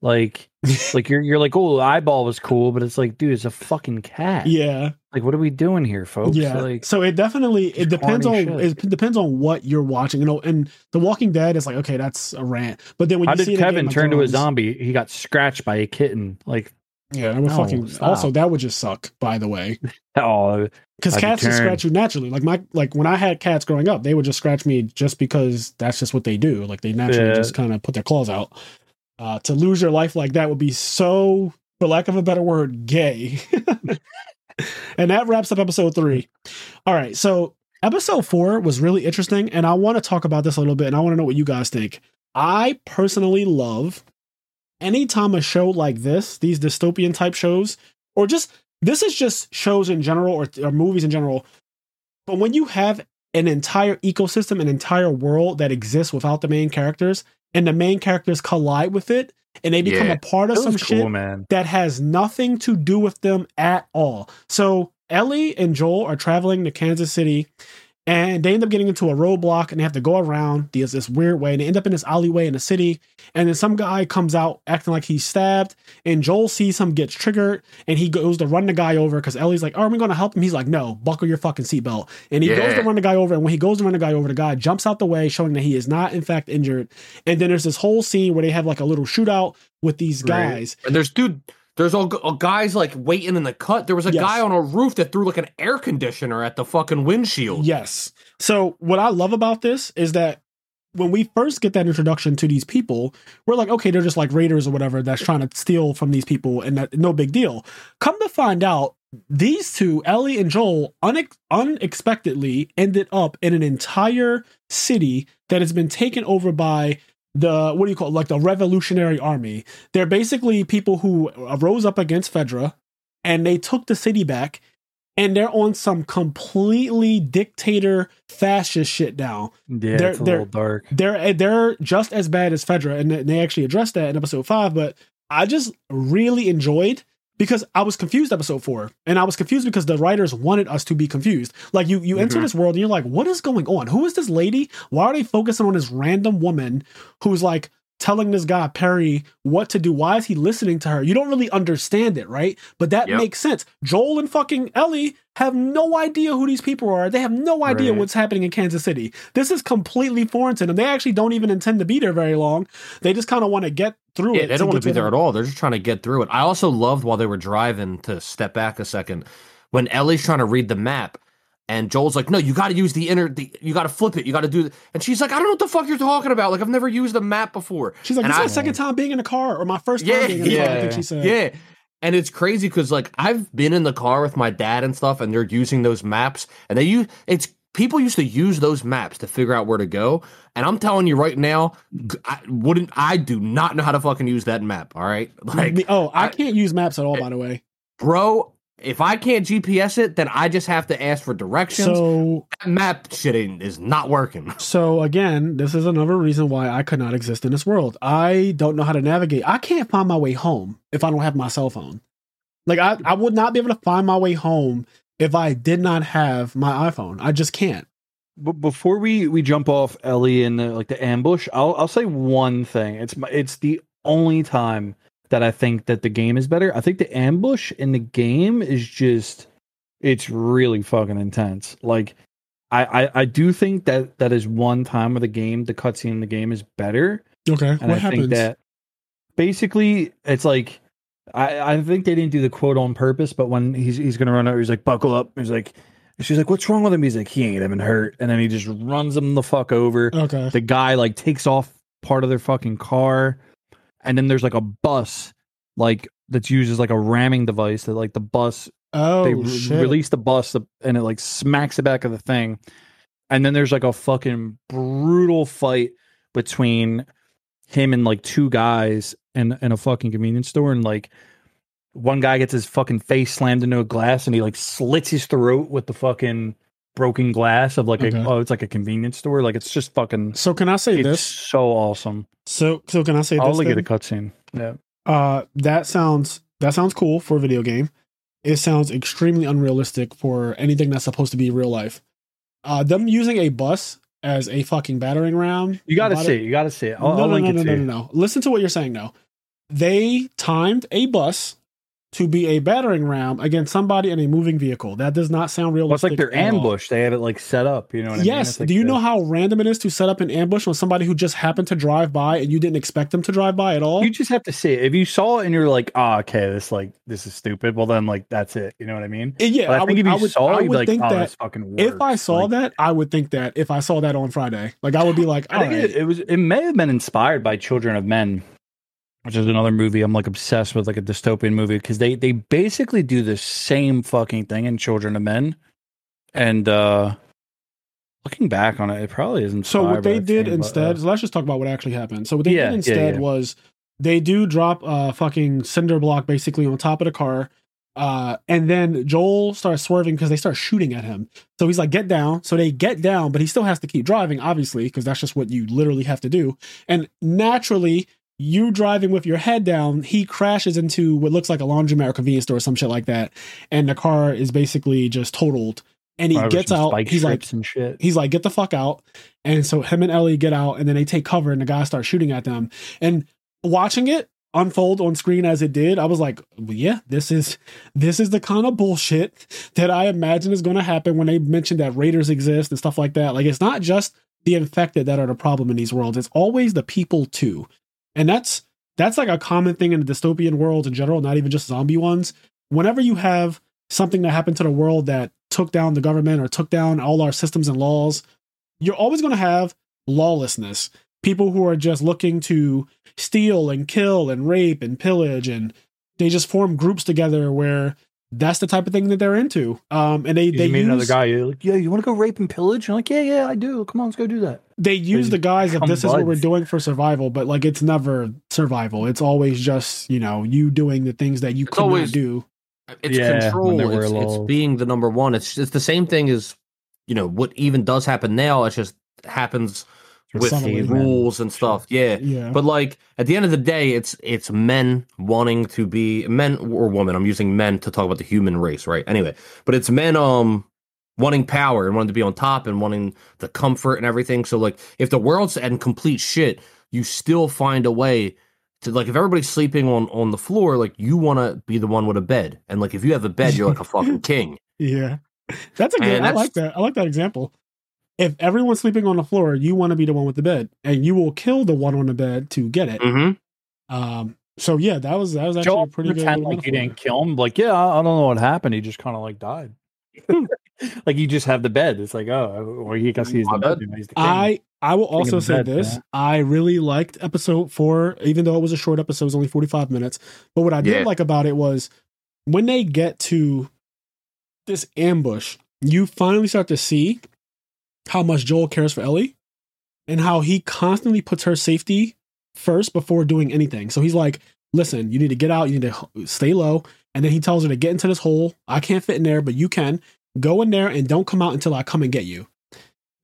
Like, like you're you're like, oh, eyeball was cool, but it's like, dude, it's a fucking cat. Yeah. Like, what are we doing here, folks? Yeah. Like, so it definitely it depends on shit. it depends on what you're watching. You know, and The Walking Dead is like, okay, that's a rant. But then when how you did Kevin turn to a zombie? He got scratched by a kitten. Like, yeah, no, fucking. Stop. Also, that would just suck. By the way. oh. Because cats just scratch you naturally. Like my like when I had cats growing up, they would just scratch me just because that's just what they do. Like they naturally yeah. just kind of put their claws out. Uh, to lose your life like that would be so, for lack of a better word, gay. and that wraps up episode three. All right. So episode four was really interesting. And I want to talk about this a little bit. And I want to know what you guys think. I personally love anytime a show like this, these dystopian type shows, or just this is just shows in general or, or movies in general. But when you have an entire ecosystem, an entire world that exists without the main characters, and the main characters collide with it and they become yeah, a part of some cool, shit man. that has nothing to do with them at all. So Ellie and Joel are traveling to Kansas City and they end up getting into a roadblock and they have to go around this, this weird way. And they end up in this alleyway in the city. And then some guy comes out acting like he's stabbed. And joel sees him gets triggered and he goes to run the guy over because ellie's like oh, are we going to help him? He's like no buckle your fucking seatbelt. And he yeah. goes to run the guy over. And when he goes to run the guy over the guy jumps out the way showing that he is not in fact injured. And then there's this whole scene where they have like a little shootout with these guys. Right. and there's dude there's all, all, uh, guys like waiting in the cut. There was a yes. guy on a roof that threw like an air conditioner at the fucking windshield. Yes. So what I love about this is that when we first get that introduction to these people, we're like, okay, they're just like raiders or whatever that's trying to steal from these people, and that, no big deal. Come to find out, these two, Ellie and Joel, unex- unexpectedly ended up in an entire city that has been taken over by the what do you call it? like the revolutionary army they're basically people who rose up against fedra and they took the city back and they're on some completely dictator fascist shit now. Yeah, they're, it's a they're, little dark. They're they're just as bad as Fedra, and they actually addressed that in episode five. But I just really enjoyed because I was confused episode four, and I was confused because the writers wanted us to be confused. Like you, you mm-hmm. enter this world and you're like, what is going on? Who is this lady? Why are they focusing on this random woman who's like telling this guy Perry what to do? Why is he listening to her? You don't really understand it, right? But that yep. makes sense. Joel and fucking Ellie have no idea who these people are. They have no idea right. what's happening in Kansas City. This is completely foreign to them. They actually don't even intend to be there very long. They just kind of want to get through yeah, it. They don't want to be there at all. They're just trying to get through it. I also loved while they were driving to step back a second when Ellie's trying to read the map. And Joel's like, no, you got to use the inner, the, you got to flip it. You got to do it. And she's like, I don't know what the fuck you're talking about. Like, I've never used a map before. She's like, and this is my second time being in a car or my first time yeah, being in a yeah, car, I think she said. Yeah. And it's crazy because like I've been in the car with my dad and stuff, and they're using those maps, and they use it's people used to use those maps to figure out where to go. And I'm telling you right now, I wouldn't I do not know how to fucking use that map. All right, like oh, I, I can't use maps at all. Eh, by the way, bro, if I can't GPS it, then I just have to ask for directions. So that map shit is not working. So again, this is another reason why I could not exist in this world. I don't know how to navigate. I can't find my way home if I don't have my cell phone. Like I, I would not be able to find my way home if I did not have my iPhone. I just can't. But before we we jump off Ellie and the, like the ambush, I'll I'll say one thing. It's my, it's the only time that I think that the game is better. I think the ambush in the game is just it's really fucking intense. Like I, I, I do think that that is one time where the game, the cutscene in the game is better. Okay. And what I happens? think that basically it's like I, I think they didn't do the quote on purpose, but when he's he's gonna run over, he's like, buckle up. He's like she's like, What's wrong with him? He's like, he ain't even hurt. And then he just runs him the fuck over. Okay. The guy like takes off part of their fucking car and then there's like a bus like that's used as like a ramming device that like the bus oh they re- release the bus and it like smacks the back of the thing. And then there's like a fucking brutal fight between him and like two guys in in a fucking convenience store and like one guy gets his fucking face slammed into a glass and he like slits his throat with the fucking broken glass of like okay. a oh it's like a convenience store. Like it's just fucking so can i say this? so awesome. So so can i say i'll this look at a cutscene. Yeah. Uh that sounds that sounds cool for a video game. It sounds extremely unrealistic for anything that's supposed to be real life. Uh them using a bus as a fucking battering ram you gotta see it. You gotta see it. I'll, no, I'll no, no, no, no, no, no. Listen to what you're saying now they timed a bus to be a battering ram against somebody in a moving vehicle. That does not sound realistic. Well, it's like they're ambush. They have it like set up. You know what yes. I mean? Like Do you the... know how random it is to set up an ambush on somebody who just happened to drive by and you didn't expect them to drive by at all? You just have to see it. If you saw it and you're like, oh, okay, this like this is stupid. Well, then like that's it. You know what I mean? Yeah. But I, I think would, if you would, saw, I would like, think oh, that fucking if I saw like, that, I would think that if I saw that on Friday, like I would be like, I think right. it, it was. It may have been inspired by Children of Men which is another movie I'm like obsessed with, like a dystopian movie, because they they basically do the same fucking thing in Children of Men, and uh looking back on it, it probably isn't. So what they did thing, instead, but, uh, so let's just talk about what actually happened. So what they yeah, did instead yeah, yeah. was they do drop a fucking cinder block basically on top of the car. Uh, and then Joel starts swerving because they start shooting at him. So he's like, get down. So they get down, but he still has to keep driving, obviously, because that's just what you literally have to do. And naturally, you driving with your head down, he crashes into what looks like a laundromat or convenience store or some shit like that, and the car is basically just totaled. And he Probably gets out. He's like, he's like, get the fuck out. And so him and Ellie get out, and then they take cover, and the guy starts shooting at them. And watching it unfold on screen as it did, I was like, well, yeah, this is this is the kind of bullshit that I imagine is going to happen when they mention that raiders exist and stuff like that. Like, it's not just the infected that are the problem in these worlds; it's always the people too. And that's that's like a common thing in the dystopian worlds in general, not even just zombie ones. Whenever you have something that happened to the world that took down the government or took down all our systems and laws, you're always going to have lawlessness. People who are just looking to steal and kill and rape and pillage, and they just form groups together where that's the type of thing that they're into. Um, and they You they meet use, another guy. You're like, yeah, you want to go rape and pillage? I'm like, yeah, yeah, I do. Come on, let's go do that. they use They the guise of become this is what we're doing for survival, but like it's never survival. It's always just you know you doing the things that you It's could not always- do. It's Yeah, control. there were It's, it's being the number one. It's it's the same thing as you know what even does happen now. It just happens with subtly. rules and stuff. Yeah. Yeah, But like at the end of the day, it's it's men wanting to be men or women. I'm using men to talk about the human race, right? Anyway, but it's men um wanting power and wanting to be on top and wanting the comfort and everything. So like if the world's in complete shit, you still find a way to like if everybody's sleeping on on the floor, like you want to be the one with a bed, and like if you have a bed, you're like a fucking king. yeah. That's a good. I like that. I like that example. If everyone's sleeping on the floor, you want to be the one with the bed, and you will kill the one on the bed to get it. Mm-hmm. Um. So yeah, that was that was actually Joel a pretty good. like he didn't kill him. Like, yeah, I, I don't know what happened. He just kind of like died. like you just have the bed. It's like, oh, or he guess he's the bed. bed. He's the king. I I will also say bed, this: yeah. I really liked episode four, even though it was a short episode, it was only forty five minutes. But what I did Yeah. like about it was when they get to this ambush, you finally start to see how much Joel cares for Ellie and how he constantly puts her safety first before doing anything. So he's like, "Listen, you need to get out. You need to stay low." And then he tells her to get into this hole. I can't fit in there, but you can go in there and don't come out until I come and get you.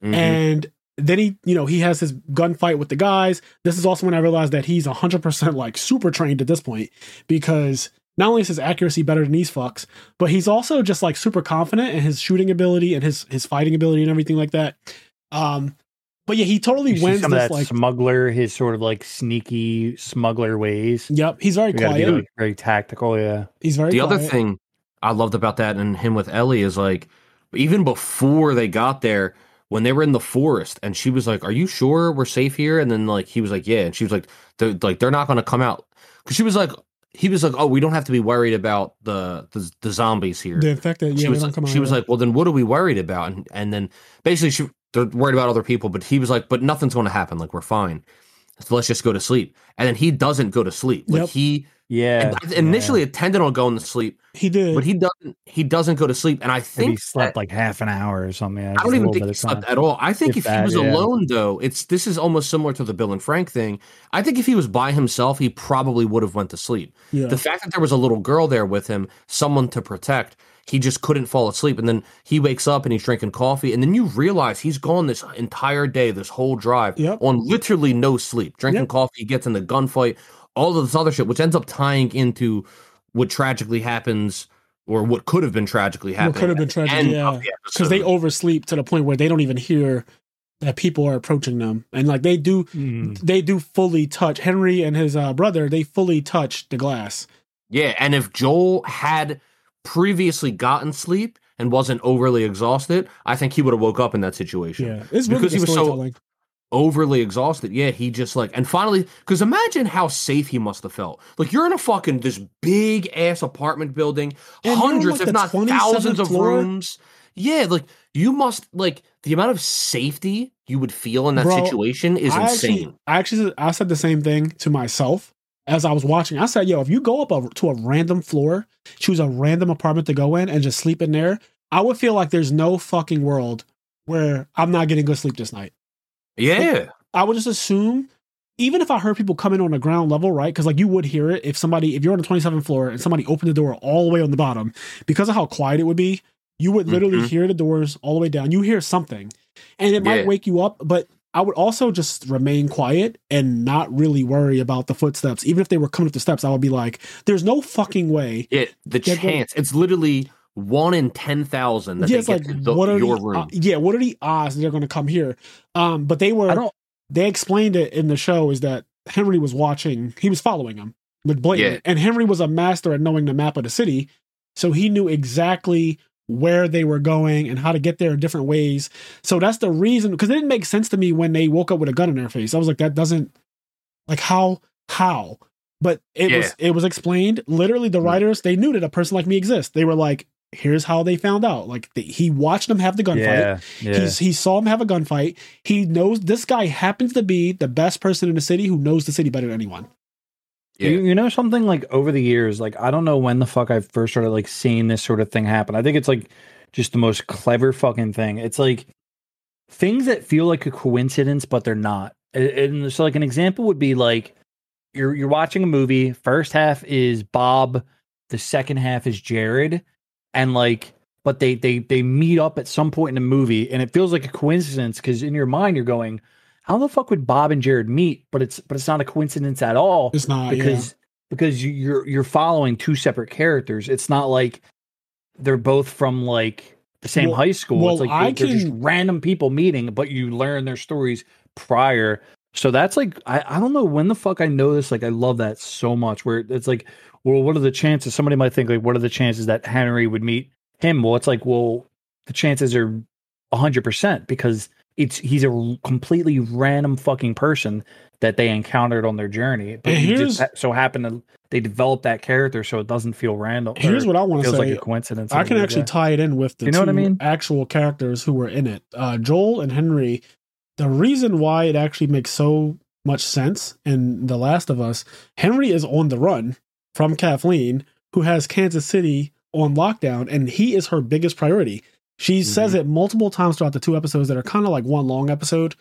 Mm-hmm. And then he, you know, he has his gunfight with the guys. This is also when I realized that he's 100% like super trained at this point because not only is his accuracy better than these fucks, but he's also just like super confident in his shooting ability and his his fighting ability and everything like that. Um, but yeah, he totally You see wins some of this that like. smuggler, his sort of like sneaky smuggler ways. Yep, he's very You gotta be quiet. like very tactical. Yeah, he's very the other thing I loved about that and him with Ellie is like even before they got there when they were in the forest and she was like are you sure we're safe here and then like he was like yeah and she was like they're like they're not going to come out cuz she was like he was like oh we don't have to be worried about the the, the zombies here. The infected. she Yeah, was don't come out she was like well then what are we worried about? And and then basically she they're worried about other people but he was like but nothing's going to happen. Like we're fine. So let's just go to sleep. And then he doesn't go to sleep. Like Yep. he yeah. and I initially intended on going to sleep he did. but he doesn't he doesn't go to sleep and i Maybe think he slept that- like half an hour or something. Yeah, i don't even think he slept at all i think If if, that, he was yeah. alone though it's this is almost similar to the bill and frank thing i think if he was by himself he probably would have went to sleep yeah. the fact that there was a little girl there with him someone to protect he just couldn't fall asleep and then he wakes up and he's drinking coffee and then you realize he's gone this entire day this whole drive Yep. on literally no sleep drinking Yep. coffee he gets in the gunfight all of this other shit which ends up tying into what tragically happens or what could have been tragically happening what could have been at tragic, yeah. of the because they oversleep to the point where they don't even hear that people are approaching them and like they do Mm. they do fully touch henry and his uh, brother they fully touch the glass Yeah, and if Joel had previously gotten sleep and wasn't overly exhausted, I think he would have woke up in that situation. yeah it's really Because he was so- storytelling. Overly exhausted. Yeah, he just like and finally because imagine how safe he must have felt. Like you're in a fucking this big ass apartment building, And hundreds, like, if not thousands of floor? rooms. Yeah, like you must like the amount of safety you would feel in that Bro, situation is I insane. actually, I actually I said the same thing to myself as I was watching. I said, "Yo, if you go up a, to a random floor, choose a random apartment to go in, and just sleep in there, I would feel like there's no fucking world where I'm not getting good sleep this night." Yeah. I would just assume, even if I heard people coming on the ground level, right? Because like you would hear it if somebody, if you're on the 27th floor and somebody opened the door all the way on the bottom, because of how quiet it would be, you would literally Mhm. hear the doors all the way down. You hear something, and it might Yeah. wake you up. But I would also just remain quiet and not really worry about the footsteps. Even if they were coming up the steps, I would be like, "There's no fucking way." Yeah, the chance. it's literally one in ten thousand that yeah, they get like, the, what are your the, room. Uh, yeah, what are the odds they're going to come here? Um, but they were. I don't. They explained it in the show is that Henry was watching. He was following him with blatant, yeah. and Henry was a master at knowing the map of the city, so he knew exactly where they were going and how to get there in different ways. So that's the reason because it didn't make sense to me when they woke up with a gun in their face. I was like, that doesn't like how how. But it yeah. was it was explained. Literally, the writers they knew that a person like me exists. They were like, here's how they found out. Like the, he watched them have the gunfight. Yeah, yeah. He's, he saw him have a gunfight. He knows this guy happens to be the best person in the city who knows the city better than anyone. Yeah. You, you know something like over the years, like I don't know when the fuck I first started like seeing this sort of thing happen. I think it's like just the most clever fucking thing. It's like things that feel like a coincidence, but they're not. And so, like an example would be like you're you're watching a movie. First half is Bob, the second half is Jared, and like, but they they they meet up at some point in the movie, and it feels like a coincidence because in your mind you're going, how the fuck would Bob and Jared meet? But it's but it's not a coincidence at all. It's not because yeah. because you're you're following two separate characters. It's not like they're both from like the same well, high school. Well, it's like I they're can... just random people meeting, but you learn their stories prior. So that's like I, I don't know when the fuck I know this. Like I love that so much. Where it's like, well, what are the chances? Somebody might think like, what are the chances that Henry would meet him? Well, it's like, well, the chances are hundred percent because it's he's a completely random fucking person that they encountered on their journey. But he just ha- so happened to they developed that character so it doesn't feel random. Here's what I want to say. like a coincidence. I can actually tie it in with the you know what I mean? actual characters who were in it. Uh, Joel and Henry. The reason why it actually makes so much sense in The Last of Us, Henry is on the run from Kathleen, who has Kansas City on lockdown, and he is her biggest priority. She mm-hmm. says it multiple times throughout the two episodes that are kind of like one long episode.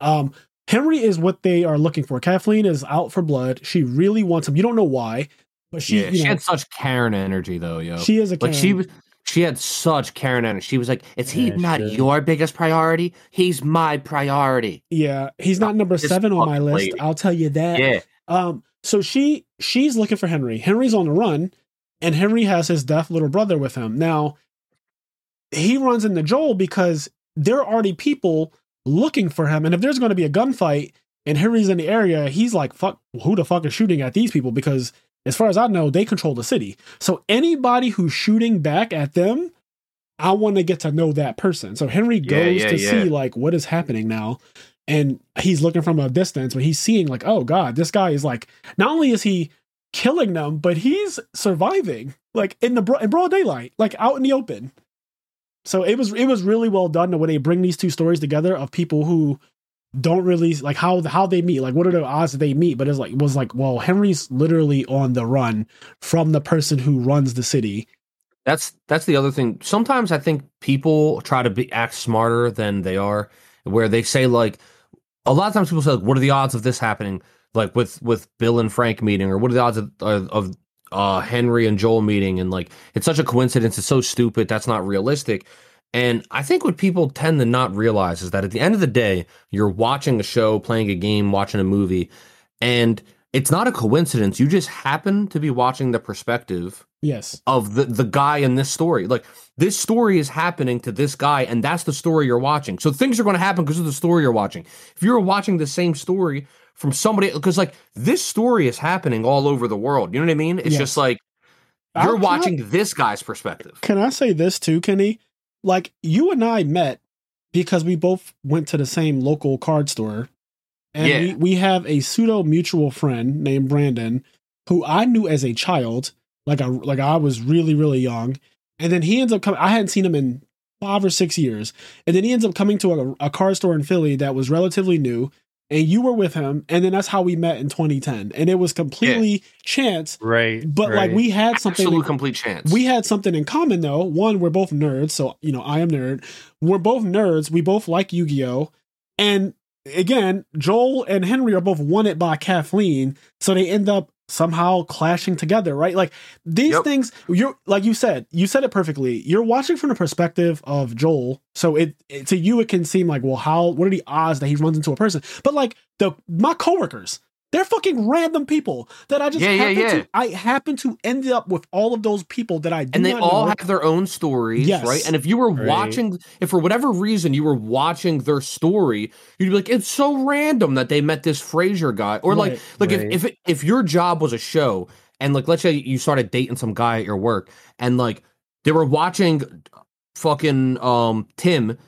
Um, Henry is what they are looking for. Kathleen is out for blood. She really wants him. You don't know why, but she yeah, she know, had such Karen energy though, yo. She is a Karen. like she was. She had such Karen energy. She was like, "Is he yeah, not your biggest priority? He's my priority." Yeah, he's not number seven on my list. Lady. I'll tell you that. Yeah. Um. So she she's looking for Henry. Henry's on the run, and Henry has his deaf little brother with him. Now, he runs into Joel because there are already people looking for him. And if there's going to be a gunfight and Henry's in the area, he's like, fuck, who the fuck is shooting at these people? Because as far as I know, they control the city. So anybody who's shooting back at them, I want to get to know that person. So Henry goes yeah, yeah, to yeah. see like what is happening now. And he's looking from a distance, but he's seeing like, oh God, this guy is like, not only is he killing them, but he's surviving like in the in broad daylight, like out in the open. So it was it was really well done the way they bring these two stories together of people who don't really like how how they meet, like what are the odds that they meet? But it's like was like, well, Henry's literally on the run from the person who runs the city. That's that's the other thing. Sometimes I think people try to be act smarter than they are, where they say like a lot of times people say, like, "What are the odds of this happening?" Like with with Bill and Frank meeting, or what are the odds of, of uh, Henry and Joel meeting, and like it's such a coincidence. It's so stupid. That's not realistic. And I think what people tend to not realize is that at the end of the day, you're watching a show, playing a game, watching a movie, and it's not a coincidence. You just happen to be watching the perspective yes of the the guy in this story. Like this story is happening to this guy and that's the story you're watching. So things are going to happen because of the story you're watching. If you're watching the same story from somebody because like this story is happening all over the world. You know what I mean? It's yes. just like you're watching I, this guy's perspective. Can I say this too, Kenny? Like you and I met because we both went to the same local card store. And yeah. we, we have a pseudo mutual friend named Brandon who I knew as a child, like I like I was really, really young. And then he ends up coming I hadn't seen him in five or six years. And then he ends up coming to a, a card store in Philly that was relatively new and you were with him and then that's how we met in 2010 and it was completely yeah. chance right but right. like we had something absolute in, complete chance we had something in common though one we're both nerds so you know i am nerd we're both nerds we both like yu-gi-oh and again joel and henry are both wanted by kathleen so they end up somehow clashing together, right? Like these yep. things, you're like you said, you said it perfectly. You're watching from the perspective of Joel, so it, it to you it can seem like, well, how what are the odds that he runs into a person? But like the my coworkers, they're fucking random people that I just yeah, happen yeah, yeah. to I happen to end up with all of those people that I And they all know. have their own stories, yes. right? And if you were right. watching if for whatever reason you were watching their story, you'd be like, it's so random that they met this Fraser guy. Or right. like like right. if if it, if your job was a show and like let's say you started dating some guy at your work and like they were watching fucking um Tim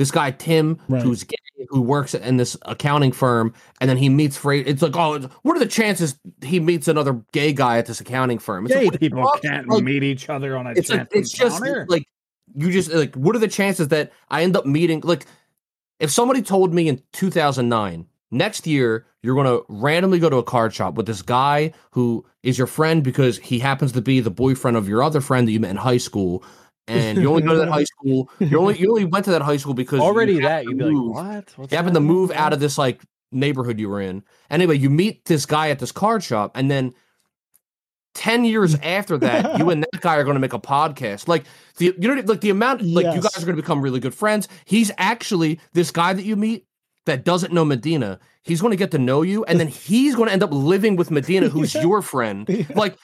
this guy Tim, right. who's gay, who works in this accounting firm, and then he meets Fraser. It's like, oh, what are the chances he meets another gay guy at this accounting firm? It's gay like, people can't like, meet each other on a. It's like it's just like you just like what are the chances that I end up meeting like if somebody told me in 2009 next year you're going to randomly go to a card shop with this guy who is your friend because he happens to be the boyfriend of your other friend that you met in high school and you only go to that high school. You only you only went to that high school because already you that you'd be like, what? What's you happened to move out of this like neighborhood you were in. Anyway, you meet this guy at this card shop, and then ten years after that, you and that guy are going to make a podcast. Like the you know like the amount like yes. you guys are going to become really good friends. He's actually this guy that you meet that doesn't know Medina. He's going to get to know you, and then he's going to end up living with Medina, who's yeah. your friend. Like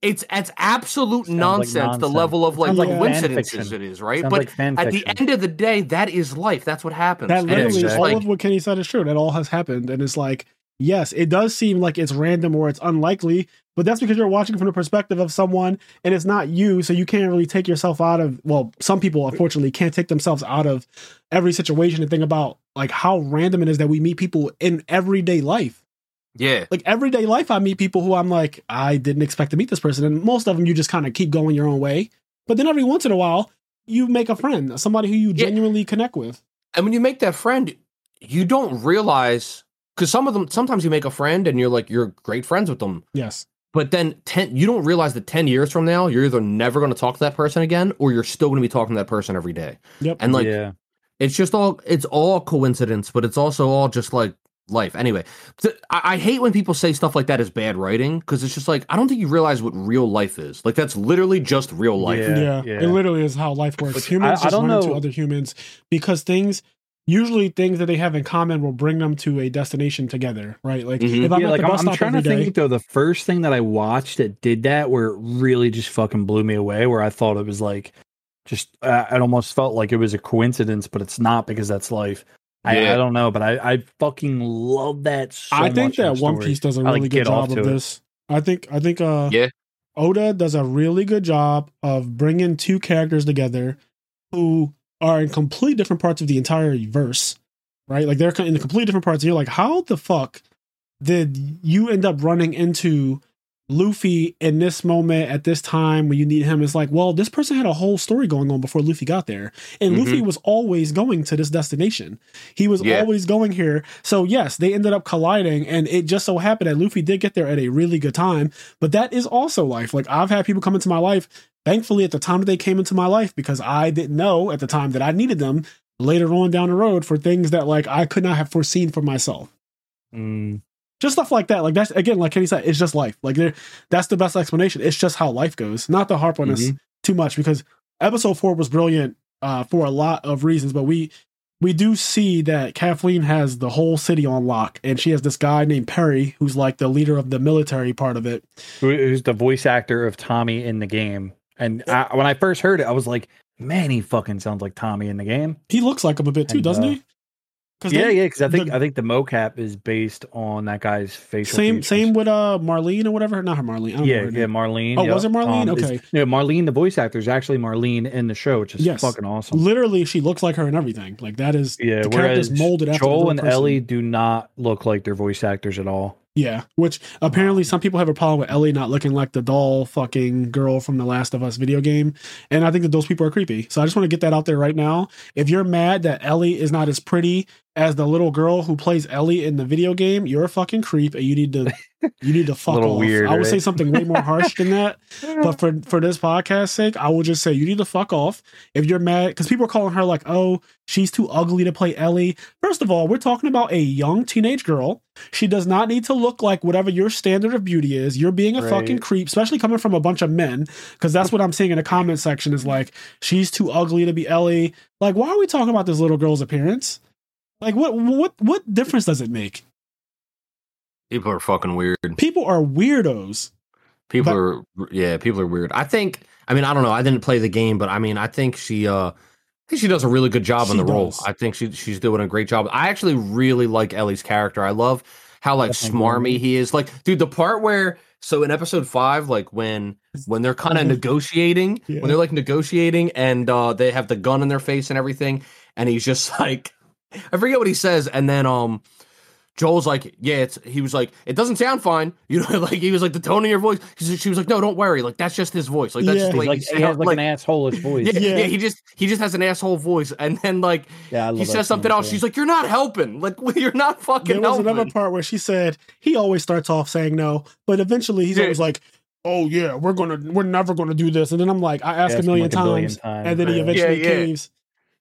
it's it's absolute nonsense, like nonsense, The level of like, like coincidences it is, right? Sounds but like at the end of the day, that is life. That's what happens. That literally, all of what Kenny said is true. That all has happened, and it's like, yes, it does seem like it's random or it's unlikely, but that's because you're watching from the perspective of someone, and it's not you, so you can't really take yourself out of. Well, some people unfortunately can't take themselves out of every situation and think about like how random it is that we meet people in everyday life. Yeah. Like everyday life, I meet people who I'm like, I didn't expect to meet this person. And most of them, you just kind of keep going your own way. But then every once in a while, you make a friend, somebody who you yeah. genuinely connect with. And when you make that friend, you don't realize because some of them, sometimes you make a friend and you're like, you're great friends with them. Yes. But then 10, you don't realize that 10 years from now, you're either never going to talk to that person again or you're still going to be talking to that person every day. Yep. And like, yeah. it's just all, it's all coincidence, but it's also all just like life. Anyway, I, I, hate when people say stuff like that is bad writing because it's just like I don't think you realize what real life is. Like that's literally just real life. Yeah, yeah. yeah. it literally is how life works. humans I, just I run know. into other humans because things. Usually, things that they have in common will bring them to a destination together, right? Like, mm-hmm. if I'm yeah, like I'm, I'm trying to day, think though. The first thing that I watched that did that, where it really just fucking blew me away, where I thought it was like, just uh, it almost felt like it was a coincidence, but it's not because that's life. I, I, don't know, but I, I fucking love that. So I think that One Piece does a really like good job of this. It. I think I think uh yeah Oda does a really good job of bringing two characters together who are in complete different parts of the entire verse, right? Like they're in the complete different parts. And you're like, how the fuck did you end up running into Luffy in this moment at this time when you need him is like, well, this person had a whole story going on before Luffy got there. And mm-hmm. Luffy was always going to this destination. He was yeah. always going here. So, yes, they ended up colliding. And it just so happened that Luffy did get there at a really good time. But that is also life. Like, I've had people come into my life, thankfully, at the time that they came into my life, because I didn't know at the time that I needed them later on down the road for things that, like, I could not have foreseen for myself. Mm just stuff like that. Like that's again, like Kenny said, it's just life. Like there, that's the best explanation. It's just how life goes. Not to harp on mm-hmm. this too much because episode four was brilliant uh, for a lot of reasons, but we we do see that Kathleen has the whole city on lock, and she has this guy named Perry, who's like the leader of the military part of it, who's the voice actor of Tommy in the game. And I, when I first heard it, I was like, "Man, he fucking sounds like Tommy in the game." He looks like him a bit too, and, doesn't uh, he? Yeah, they, yeah, because I think the, I think the mocap is based on that guy's facial. Same, features. same with uh Marlene or whatever. Not her Marlene. yeah, yeah, Marlene. Oh, yep. was it Marlene? Um, okay. Yeah, Marlene, the voice actor, is actually Marlene in the show, which is yes. fucking awesome. Literally, she looks like her and everything. Like that is yeah. The character's molded after Joel and person. Ellie do not look like their voice actors at all. Yeah, which apparently some people have a problem with Ellie not looking like the doll fucking girl from the Last of Us video game. And I think that those people are creepy. So I just want to get that out there right now. If you're mad that Ellie is not as pretty as the little girl who plays Ellie in the video game, you're a fucking creep and you need to you need to fuck off. Weird, I would right? say something way more harsh than that. But for for this podcast sake, I will just say you need to fuck off. If you're mad, because people are calling her like, oh, she's too ugly to play Ellie. First of all, we're talking about a young teenage girl. She does not need to look like whatever your standard of beauty is. You're being a right. fucking creep, especially coming from a bunch of men, because that's what I'm seeing in the comment section is like, she's too ugly to be Ellie. Like, why are we talking about this little girl's appearance? Like, what what what difference does it make? People are fucking weird. People are weirdos. People but, are yeah, people are weird. I think I mean, I don't know. I didn't play the game, but I mean, I think she uh I think she does a really good job in the does. role. I think she she's doing a great job. I actually really like Ellie's character. I love how like smarmy he is. Like, dude, the part where so in episode five, like when when they're kind of negotiating, yeah. when they're like negotiating and uh they have the gun in their face and everything, and he's just like I forget what he says, and then um Joel's like, yeah, it's. He was like, it doesn't sound fine, you know. Like he was like the tone of your voice. She was like, no, don't worry. Like that's just his voice. Like that's yeah. just the way like, he has like, like an assholeish voice. Yeah, yeah, yeah, He just he just has an asshole voice, and then like yeah, he says something else. She's like, you're not helping. Like you're not fucking. There was helping. another part where she said he always starts off saying no, but eventually he's yeah. always like, oh yeah, we're gonna we're never gonna do this, and then I'm like, I ask a million, like times, a million times, and then he eventually caves.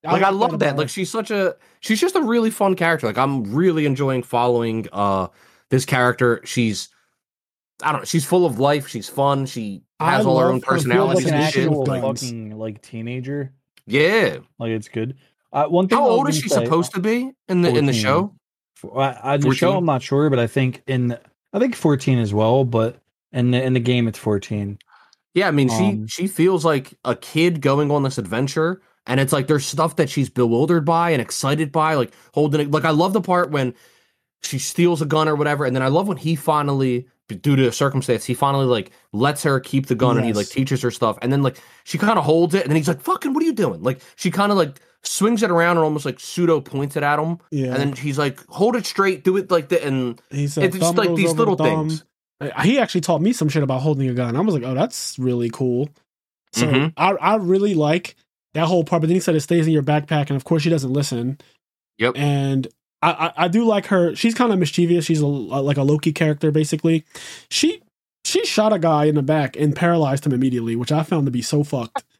Like I, I love that. Like she's such a she's just a really fun character. Like I'm really enjoying following uh this character. She's I don't know, she's full of life, she's fun, she has I all her own personalities like an actual fucking like teenager. Yeah. Like it's good. Uh, one thing How old is she say, supposed to be in the 14. in the show? I, I, the show I'm not sure, but I think in I think 14 as well, but in the in the game it's 14. Yeah, I mean um, she she feels like a kid going on this adventure and it's like there's stuff that she's bewildered by and excited by, like holding it. Like I love the part when she steals a gun or whatever, and then I love when he finally, due to a circumstance, he finally like lets her keep the gun yes. and he like teaches her stuff, and then like she kind of holds it, and then he's like, "Fucking, what are you doing?" Like she kind of like swings it around and almost like pseudo points it at him, yeah, and then he's like, "Hold it straight, do it like that," and he said, it's just like these little the things. He actually taught me some shit about holding a gun. I was like, "Oh, that's really cool." So mm-hmm. I I really like that whole part. But then he said it stays in your backpack, and of course she doesn't listen. Yep. And I, I, I do like her. She's kind of mischievous. She's a, like a Loki character, basically. She she shot a guy in the back and paralyzed him immediately, which I found to be so fucked.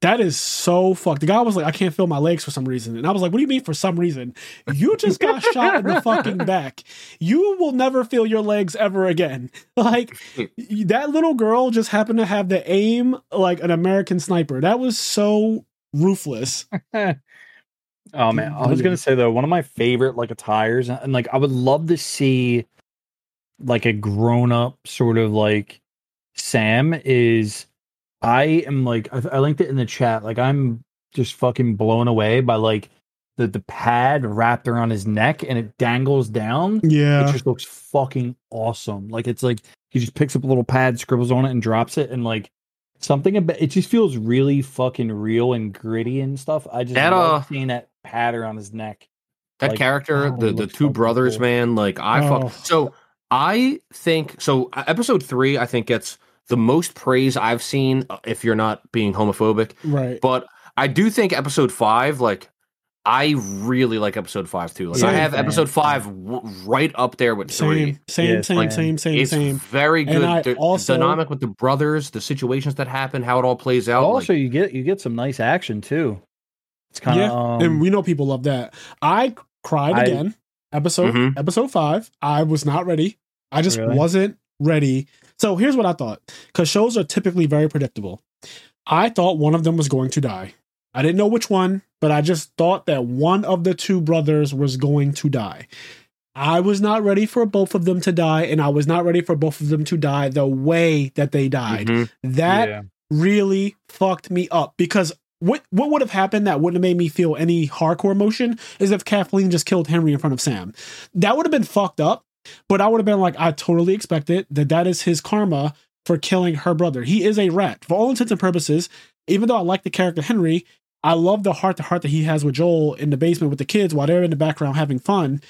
that is so fucked. The guy was like, I can't feel my legs for some reason. And I was like, What do you mean for some reason? You just got shot in the fucking back. You will never feel your legs ever again. Like that little girl just happened to have the aim like an American sniper. That was so ruthless. oh man. I was gonna say though, one of my favorite like attires, and like I would love to see like a grown up sort of like Sam is I am like I, I linked it in the chat. Like I'm just fucking blown away by like the the pad wrapped around his neck and it dangles down. Yeah, it just looks fucking awesome. Like it's like he just picks up a little pad, scribbles on it, and drops it, and like something about it just feels really fucking real and gritty and stuff. I just that, love uh, seeing that pad around his neck. That like, character, oh, the the two brothers, cool. man. Like I oh. fuck. So I think so. Episode three, I think gets the most praise I've seen uh, if you're not being homophobic. Right. But I do think episode five, like, I really like episode five too. Like, same, I have episode five w- right up there with same, three. Same, yeah, same, like, same, same, it's same. Very good. The, also, dynamic with the brothers, the situations that happen, how it all plays out. Also, like, you get you get some nice action too. It's kind of, yeah, um, and we know people love that. I cried I, again. Episode mm-hmm. episode five. I was not ready. I just really? wasn't ready so here's what I thought because shows are typically very predictable. I thought one of them was going to die. I didn't know which one, but I just thought that one of the two brothers was going to die. I was not ready for both of them to die, and I was not ready for both of them to die the way that they died. Mm-hmm. That yeah. really fucked me up because what what would have happened that wouldn't have made me feel any hardcore emotion is if Kathleen just killed Henry in front of Sam. That would have been fucked up, but I would have been like, I totally expected that that is his karma for killing her brother. He is a rat. For all intents and purposes, even though I like the character Henry, I love the heart to heart that he has with Joel in the basement with the kids while they're in the background having fun.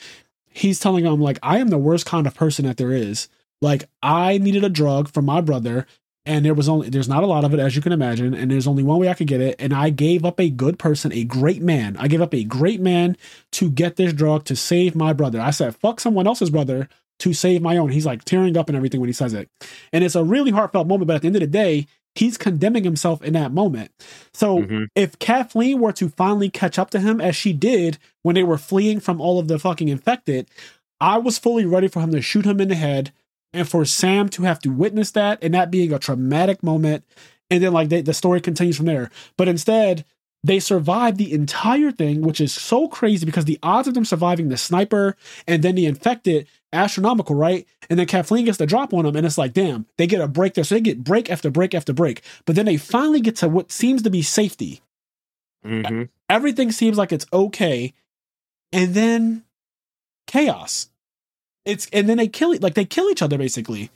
He's telling them, like, I am the worst kind of person that there is. Like, I needed a drug from my brother and there was only there's not a lot of it as you can imagine and there's only one way i could get it and i gave up a good person a great man i gave up a great man to get this drug to save my brother i said fuck someone else's brother to save my own. He's like tearing up and everything when he says it. And it's a really heartfelt moment, but at the end of the day, he's condemning himself in that moment. So mm-hmm. if Kathleen were to finally catch up to him as she did when they were fleeing from all of the fucking infected, I was fully ready for him to shoot him in the head and for Sam to have to witness that and that being a traumatic moment. And then like they, the story continues from there. But instead, they survive the entire thing, which is so crazy because the odds of them surviving the sniper and then the infected astronomical, right? And then Kathleen gets the drop on them, and it's like, damn, they get a break there. So they get break after break after break. But then they finally get to what seems to be safety. Mm-hmm. Everything seems like it's okay. And then chaos. It's and then they kill like they kill each other basically.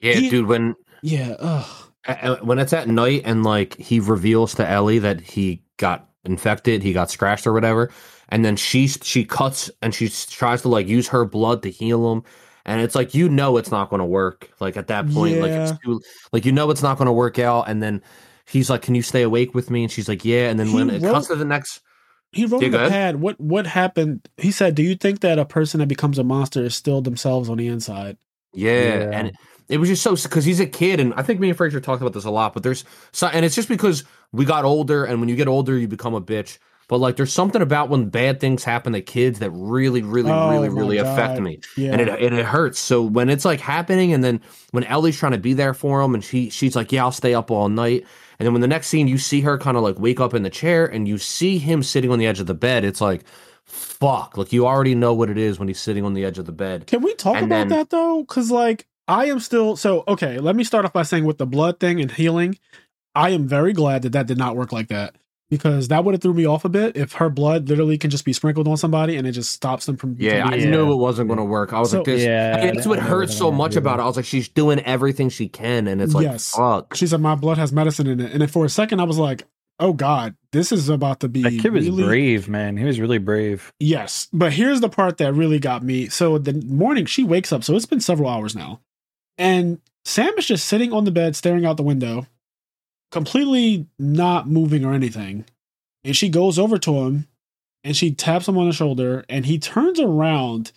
Yeah, he, dude. When yeah, ugh. when it's at night and like he reveals to Ellie that he got infected, he got scratched or whatever, and then she she cuts and she tries to like use her blood to heal him and it's like you know it's not going to work like at that point yeah. like it's too, like you know it's not going to work out and then he's like can you stay awake with me and she's like yeah and then he when it comes to the next he wrote in the pad what what happened he said do you think that a person that becomes a monster is still themselves on the inside yeah, yeah. and it, it was just so because he's a kid and i think me and fraser talked about this a lot but there's so and it's just because we got older and when you get older you become a bitch but like there's something about when bad things happen to kids that really really oh, really really God. affect me yeah. and it, it, it hurts so when it's like happening and then when ellie's trying to be there for him and she she's like yeah i'll stay up all night and then when the next scene you see her kind of like wake up in the chair and you see him sitting on the edge of the bed it's like fuck. Like you already know what it is when he's sitting on the edge of the bed. Can we talk and about then, that though? Because like i am still so okay let me start off by saying with the blood thing and healing i am very glad that that did not work like that because that would have threw me off a bit if her blood literally can just be sprinkled on somebody and it just stops them from. Yeah, I knew it wasn't going to work. I was so, like, this. Yeah, that's what hurts so much about it. I was like, she's doing everything she can, and it's like, yes. fuck. She said, "My blood has medicine in it," and then for a second, I was like, "Oh God, this is about to be." That kid was really... brave, man. He was really brave. Yes, but here's the part that really got me. So the morning she wakes up. So it's been several hours now, and Sam is just sitting on the bed, staring out the window completely not moving or anything. And she goes over to him and she taps him on the shoulder and he turns around.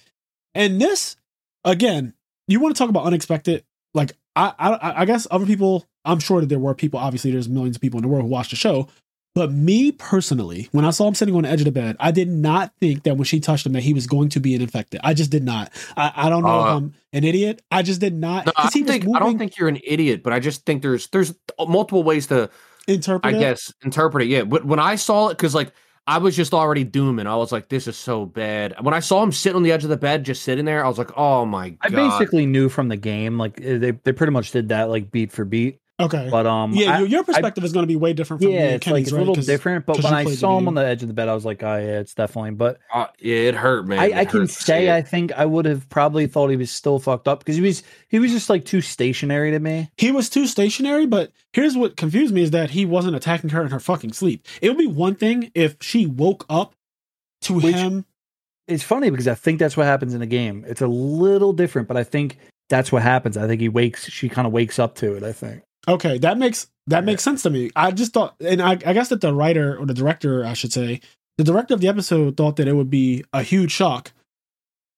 And this, again, you want to talk about unexpected? Like, I, I, I guess other people, I'm sure that there were people, obviously, there's millions of people in the world who watched the show, but me personally, when I saw him sitting on the edge of the bed, I did not think that when she touched him that he was going to be an infected. I just did not. I, I don't know uh, if I'm an idiot. I just did not. No, I, think, moving, I don't think you're an idiot, but I just think there's there's multiple ways to interpret. I it? guess interpret it. Yeah, but when I saw it, because like I was just already dooming. I was like, this is so bad. When I saw him sitting on the edge of the bed, just sitting there, I was like, oh my god. I basically knew from the game, like they they pretty much did that like beat for beat. Okay. But um, yeah, I, your perspective I, is going to be way different. From yeah, it's like it's right? a little different. But when I saw him on the edge of the bed, I was like, oh yeah, it's definitely. But uh, yeah, it hurt, man. I, I can say I think I would have probably thought he was still fucked up because he was he was just like too stationary to me. He was too stationary. But here's what confused me is that he wasn't attacking her in her fucking sleep. It would be one thing if she woke up to Which, him. It's funny because I think that's what happens in the game. It's a little different, but I think that's what happens. I think he wakes. She kind of wakes up to it. I think. Okay, that makes that makes sense to me. I just thought, and I, I guess that the writer or the director, I should say, the director of the episode thought that it would be a huge shock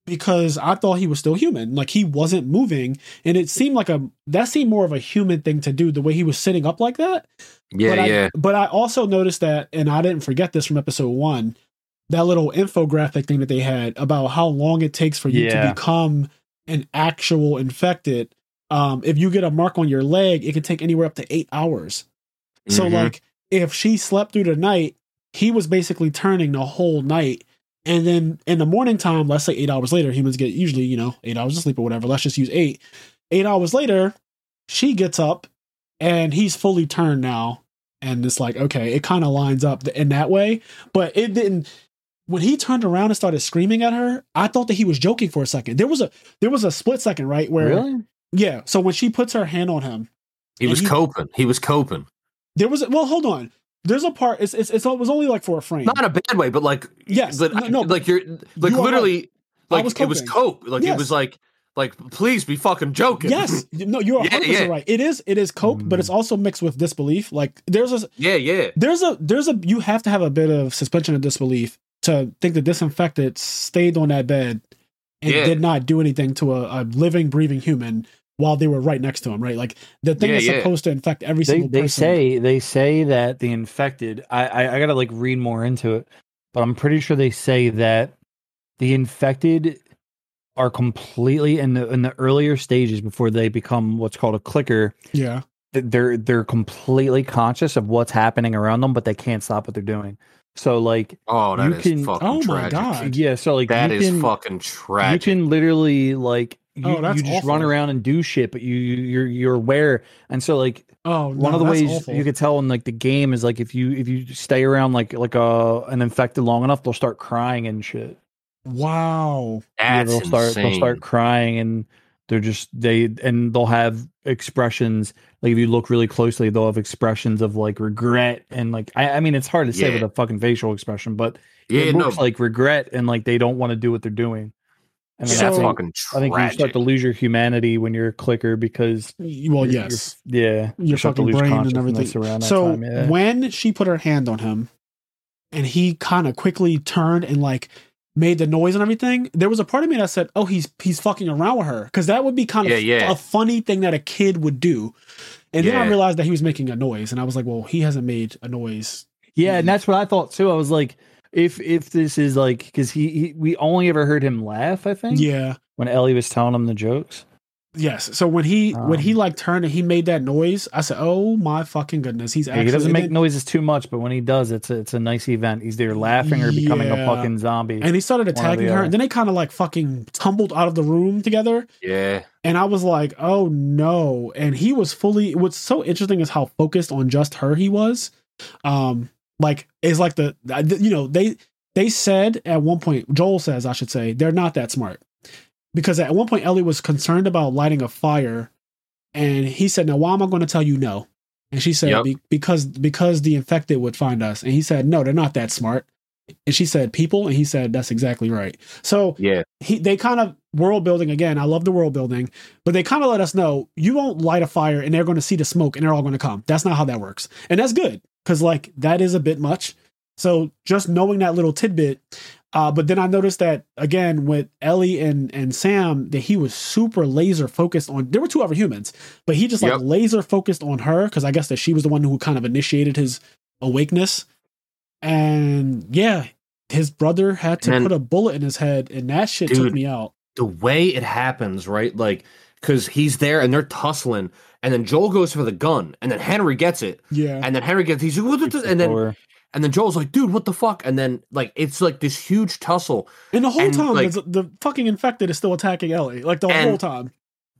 because I thought he was still human, like he wasn't moving, and it seemed like a that seemed more of a human thing to do the way he was sitting up like that. Yeah, but yeah. I, but I also noticed that, and I didn't forget this from episode one, that little infographic thing that they had about how long it takes for you yeah. to become an actual infected um, if you get a mark on your leg, it can take anywhere up to eight hours. Mm-hmm. So, like, if she slept through the night, he was basically turning the whole night. And then in the morning time, let's say eight hours later, humans get usually, you know, eight hours of sleep or whatever. Let's just use eight. Eight hours later, she gets up and he's fully turned now. And it's like, okay, it kind of lines up in that way. But it didn't when he turned around and started screaming at her, I thought that he was joking for a second. There was a there was a split second, right, where really? Yeah. So when she puts her hand on him, he was he, coping. He was coping. There was well, hold on. There's a part. It's, it's, it's it was only like for a frame. Not in a bad way, but like yes, but no, no like you're like you literally right. like it was cope. Like yes. it was like like please be fucking joking. Yes, no, you're yeah, yeah. right. It is it is cope, mm. but it's mm. also mixed with disbelief. Like there's a yeah yeah there's a there's a you have to have a bit of suspension of disbelief to think that disinfectant stayed on that bed and yeah. did not do anything to a, a, living, breathing human while they were right next to him, right? Like the thing yeah, is supposed to infect every they, single they person. They say they say that the infected. I, I I gotta like read more into it, but I'm pretty sure they say that the infected are completely in the in the earlier stages before they become what's called a clicker. Yeah. They're they're completely conscious of what's happening around them, but they can't stop what they're doing. So like, oh, that you is can, fucking oh tragic. my god, yeah. So like, that is can, fucking tragic. You can literally like, you, oh, you just awful. run around and do shit, but you you're you're aware, and so like, oh, no, one of the ways awful. you could tell in like the game is like if you if you stay around like like a an infected long enough, they'll start crying and shit. Wow, yeah, they'll start insane. they'll start crying and they're just they and they'll have expressions like if you look really closely, they'll have expressions of like regret and like I, I mean it's hard to say yeah. with a fucking facial expression, but yeah, it looks no. like regret and like they don't want to do what they're doing. And so, that's fucking I think you start to lose your humanity when you're a clicker because well, yes, yeah, your fucking brain and everything. so time, yeah. when she put her hand on him, and he kind of quickly turned and like made the noise and everything, there was a part of me that said, "Oh, he's he's fucking around with her," because that would be kind of yeah, yeah. a funny thing that a kid would do. And yeah. then I realized that he was making a noise, and I was like, "Well, he hasn't made a noise." Yeah, and that's what I thought too. I was like, if if this is like because he, he we only ever heard him laugh, I think. Yeah. When Ellie was telling him the jokes. Yes. So when he um, when he um, like turned and he made that noise, I said, "Oh my fucking goodness!" He's actually he doesn't make noises too much, but when he does, it's a, it's a nice event. He's either laughing or becoming yeah. a fucking zombie. And he started attacking the her, and then they kind of like fucking tumbled out of the room together. Yeah. And I was like, "Oh no!" And he was fully. What's so interesting is how focused on just her he was. Um, like it's like the you know they they said at one point Joel says I should say they're not that smart because at one point Ellie was concerned about lighting a fire, and he said, "Now, why am I going to tell you no?" And she said, yep. Be- "Because because the infected would find us." And he said, "No, they're not that smart." And she said, "People," and he said, "That's exactly right." So yeah, he they kind of world building again. I love the world building, but they kind of let us know you won't light a fire and they're going to see the smoke and they're all going to come. That's not how that works, and that's good because like that is a bit much. So just knowing that little tidbit, uh, but then I noticed that again with Ellie and and Sam that he was super laser focused on. There were two other humans, but he just like yep. laser focused on her because I guess that she was the one who kind of initiated his awakeness. And yeah, his brother had to put a bullet in his head, and that shit dude, took me out. The way it happens, right? Like because he's there and they're tussling, and then Joel goes for the gun, and then Henry gets it. Yeah, and then Henry gets he's and then and then Joel's like, dude, what the fuck? And then like it's like this huge tussle. And the whole and, time like, the fucking infected is still attacking Ellie. Like the whole time.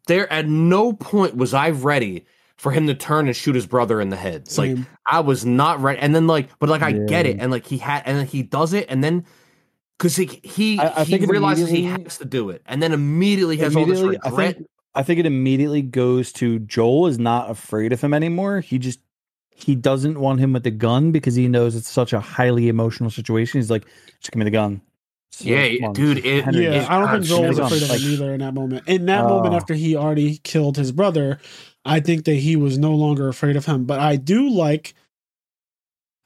There at no point was I ready for him to turn and shoot his brother in the head. Same. Like I was not ready. And then like, but like I yeah. get it. And like he had and then he does it and then because he he, I, I he realizes he has to do it. And then immediately has all this regret. I think, I think it immediately goes to Joel is not afraid of him anymore. He just he doesn't want him with the gun because he knows it's such a highly emotional situation. He's like, just give me the gun. So, yeah, dude. It, yeah, it, I don't think Joel was afraid of him either in that moment. In that uh, moment, after he already killed his brother, I think that he was no longer afraid of him. But I do like,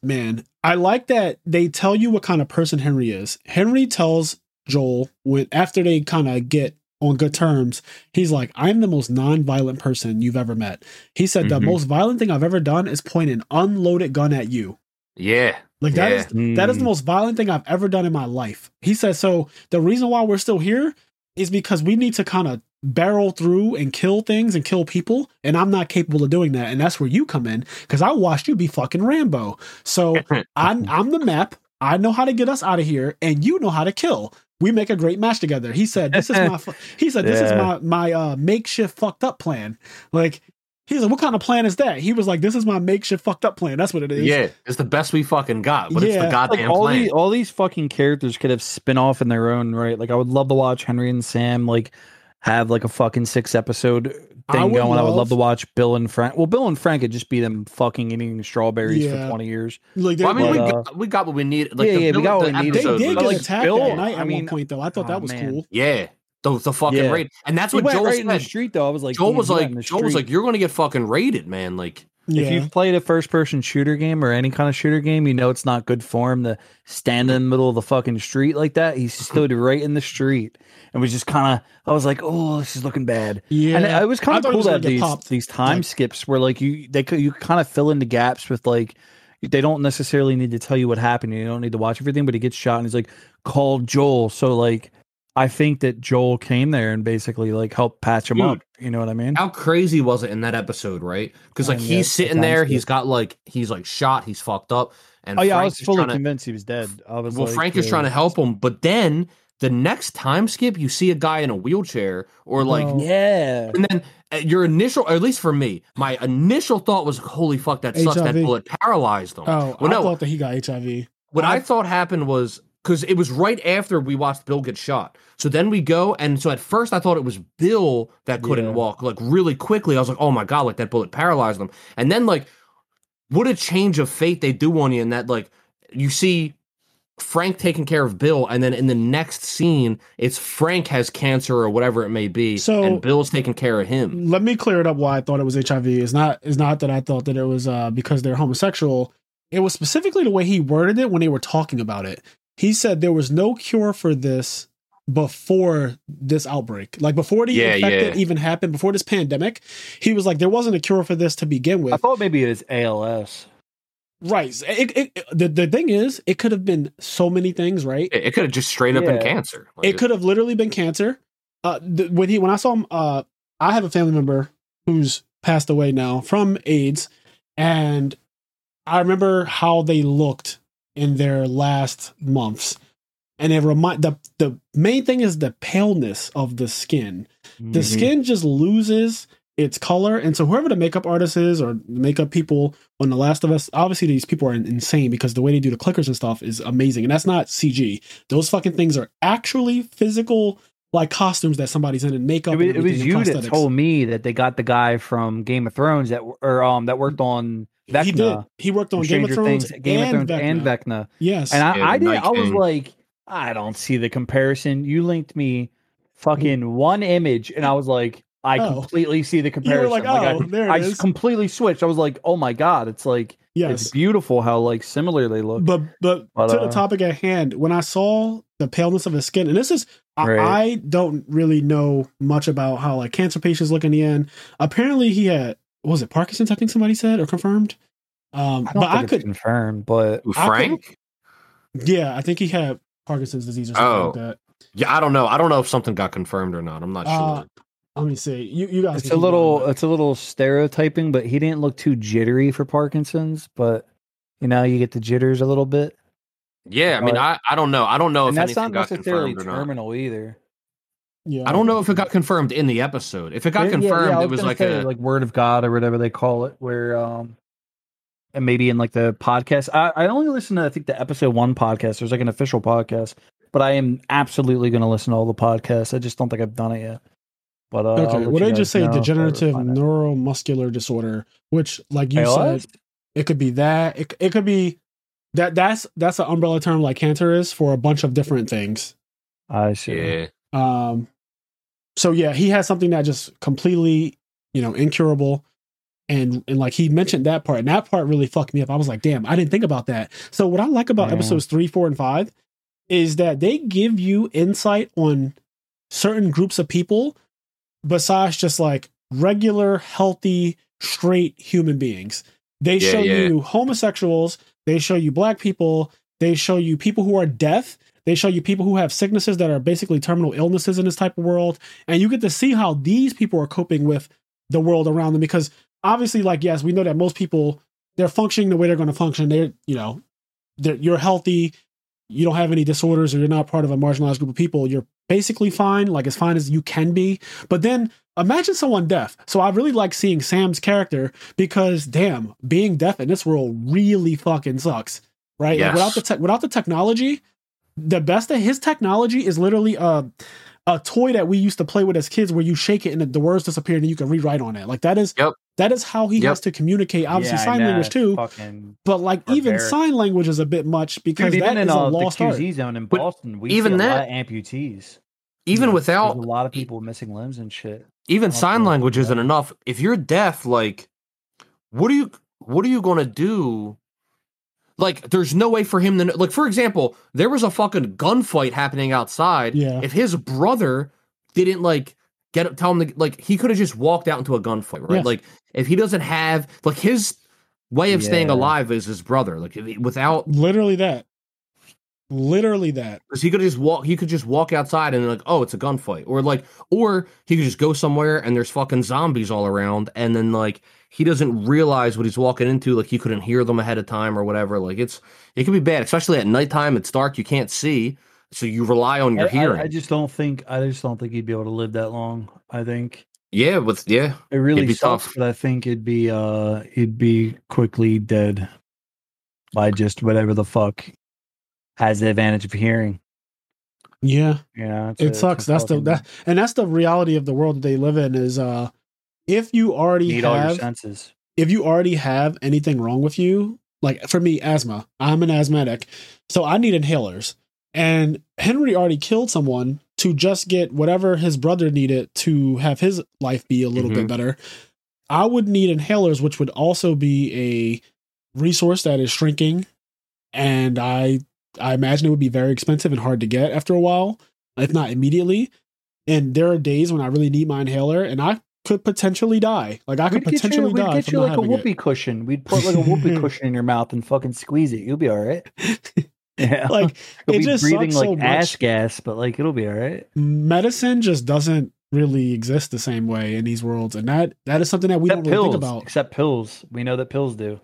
man, I like that they tell you what kind of person Henry is. Henry tells Joel when after they kind of get on good terms. He's like, I'm the most non-violent person you've ever met. He said mm-hmm. the most violent thing I've ever done is point an unloaded gun at you. Yeah. Like that yeah. is mm. that is the most violent thing I've ever done in my life. He said, so the reason why we're still here is because we need to kind of barrel through and kill things and kill people and I'm not capable of doing that and that's where you come in cuz I watched you be fucking Rambo. So I'm I'm the map. I know how to get us out of here and you know how to kill we make a great match together. He said, "This is my." he said, "This yeah. is my my uh, makeshift fucked up plan." Like he's like, "What kind of plan is that?" He was like, "This is my makeshift fucked up plan." That's what it is. Yeah, it's the best we fucking got, but yeah. it's the goddamn like all plan. These, all these fucking characters could have spin off in their own right. Like I would love to watch Henry and Sam like have like a fucking six episode thing going. Love, I would love to watch Bill and Frank. Well, Bill and Frank could just be them fucking eating strawberries yeah. for twenty years. Like, well, I mean, but, we, uh, got, we got what we needed. Like, yeah, yeah, we got what we needed. They did get like, attacked Bill, that night at I mean, one point, though. I thought oh, that was man. cool. Yeah. The, the fucking yeah. raid, and that's what Joel right said. in the street, though. I was like, Joel was like, Joel was like, "You're going to get fucking raided, man." Like, Yeah. If you've played a first person shooter game or any kind of shooter game, you know it's not good form to stand in the middle of the fucking street like that. He stood right in the street and was just kind of. I was like, oh, this is looking bad. Yeah, and it, it was kind of cool that these these time like, skips where like you they could you kind of fill in the gaps with like they don't necessarily need to tell you what happened. You don't need to watch everything, but he gets shot and he's like, call Joel. So like I think that Joel came there and basically like helped patch him Dude, up. You know what I mean? How crazy was it in that episode, right? Because like he's sitting there, he's got like he's like shot, he's fucked up, and oh yeah, Frank I was fully convinced to, he was dead. I was well, like, Frank is trying to help him, but then the next time skip, you see a guy in a wheelchair or like oh, yeah, and then uh, your initial, or at least for me, my initial thought was, "Holy fuck, that sucks." That bullet paralyzed him. Oh, well, I no, thought that he got HIV. What I, I thought happened was because it was right after we watched Bill get shot. So then we go, and so at first I thought it was Bill that couldn't yeah. walk like really quickly. I was like, oh my god, like that bullet paralyzed him. And then like, what a change of fate they do on you in that like you see Frank taking care of Bill, and then in the next scene, it's Frank has cancer or whatever it may be, so and Bill's taking care of him. Let me clear it up. Why I thought it was HIV is not is not that I thought that it was uh, because they're homosexual. It was specifically the way he worded it when they were talking about it he said there was no cure for this before this outbreak. Like before the yeah, infected yeah. even happened before this pandemic he was like there wasn't a cure for this to begin with. I thought maybe it was als right. It, it, the, the thing is it could have been so many things right? It, it could have just straight up yeah. been cancer. Like it could have literally been cancer. Uh the, when he when i saw him uh i have a family member who's passed away now from aids and i remember how they looked in their last months. And it remind the the main thing is the paleness of the skin. Mm-hmm. The skin just loses its color, and so whoever the makeup artist is or makeup people on The Last of Us, obviously these people are insane because the way they do the clickers and stuff is amazing, and that's not CG. Those fucking things are actually physical like costumes that somebody's in and makeup. It, and it was you that told me that they got the guy from Game of Thrones that or um that worked on Vecna. He did. He worked on Game of Thrones, Things, Game and of Thrones, Vecna. and Vecna. Yes, and I, I did. I was like, I don't see the comparison. You linked me fucking one image, and I was like, I oh. completely see the comparison. like, like, oh, I, there it I is. completely switched. I was like, oh my god, it's like, yes. it's beautiful how like similar they look. But but, but to uh, the topic at hand, when I saw the paleness of his skin, and this is right. I, I don't really know much about how like cancer patients look in the end. Apparently, he had was it Parkinson's? I think somebody said or confirmed. Um, I but I could confirm, but Frank. Could, yeah, I think he had Parkinson's disease or something oh. like that. Yeah, I don't know. I don't know if something got confirmed or not. I'm not uh, sure. Let me see. You you guys. It's a little. It's a little stereotyping, but he didn't look too jittery for Parkinson's. But you know, you get the jitters a little bit. Yeah, I mean, I, I don't know. I don't know if that's not necessarily terminal either. Yeah, I don't know if it got confirmed in the episode. If it got confirmed, yeah, yeah, it was like a like word of God or whatever they call it, where um, and maybe in like the podcast. I, I only listen to I think the episode one podcast. There's like an official podcast, but I am absolutely going to listen to all the podcasts. I just don't think I've done it yet. But uh, okay, what did I just say? Degenerative neuromuscular disorder, which, like you ALS? said, it could be that. It it could be that. That's that's an umbrella term like cancer is for a bunch of different things. I see. Yeah. Um, so yeah, he has something that just completely, you know, incurable. And and like he mentioned that part, and that part really fucked me up. I was like, damn, I didn't think about that. So what I like about episodes three, four, and five is that they give you insight on certain groups of people besides just like regular, healthy, straight human beings. They yeah, show yeah. you homosexuals, they show you black people, they show you people who are deaf, they show you people who have sicknesses that are basically terminal illnesses in this type of world. And you get to see how these people are coping with the world around them. Because obviously, like, yes, we know that most people, they're functioning the way they're going to function. They're, you know, they're, you're healthy, you don't have any disorders, or you're not part of a marginalized group of people. You're basically fine, like as fine as you can be. But then imagine someone deaf. So I really like seeing Sam's character because, damn, being deaf in this world really fucking sucks right? Yes. Like without the te- without the technology, the best of his technology is literally a a toy that we used to play with as kids where you shake it and the, the words disappear and you can rewrite on it. Like that is yep. that is how he yep. has to communicate. Obviously yeah, sign language too. But like barbaric. even sign language is a bit much because Dude, that is a uh, lost the QZ art. zone in Boston. We even that amputees. Even without a lot of people missing limbs and shit. Even sign language isn't enough. If you're deaf, like what are you what are you gonna do? Like, there's no way for him to like. For example, there was a fucking gunfight happening outside. Yeah. If his brother didn't like get tell him to like, he could have just walked out into a gunfight, right? Like, if he doesn't have like his way of staying alive is his brother. Like, without Literally that. Literally that. because he could just walk. He could just walk outside and like, oh, it's a gunfight, or like, or he could just go somewhere and there's fucking zombies all around, and then like he doesn't realize what he's walking into. Like he couldn't hear them ahead of time or whatever. Like it's it can be bad, especially at nighttime. It's dark, you can't see, so you rely on your I, I- hearing. I just don't think I just don't think he'd be able to live that long. I think yeah, with yeah, it really be sucks, tough. but I think it'd be uh he'd be quickly dead by just whatever the fuck has the advantage of hearing. Yeah. You know, it a- it's sucks. That's the that and that's the reality of the world that they live in is uh if you already need all your have senses. if you already have anything wrong with you, like for me, asthma, I'm an asthmatic, so I need inhalers. And Henry already killed someone to just get whatever his brother needed to have his life be a little bit Mhm. better. I would need inhalers, which would also be a resource that is shrinking, and I I imagine it would be very expensive and hard to get after a while, if not immediately. And there are days when I really need my inhaler, and I could potentially die. Like I could We'd get you, potentially we'd die get from you not like a having it. whoopee cushion. We'd put like a whoopee cushion in your mouth and fucking squeeze it. You'll be all right. Yeah, like you'll it be just breathing sucks like so much. gas, but like it'll be all right. medicine just doesn't really exist the same way in these worlds and that that is something that we Except don't really pills. think about Except pills. We know that pills do.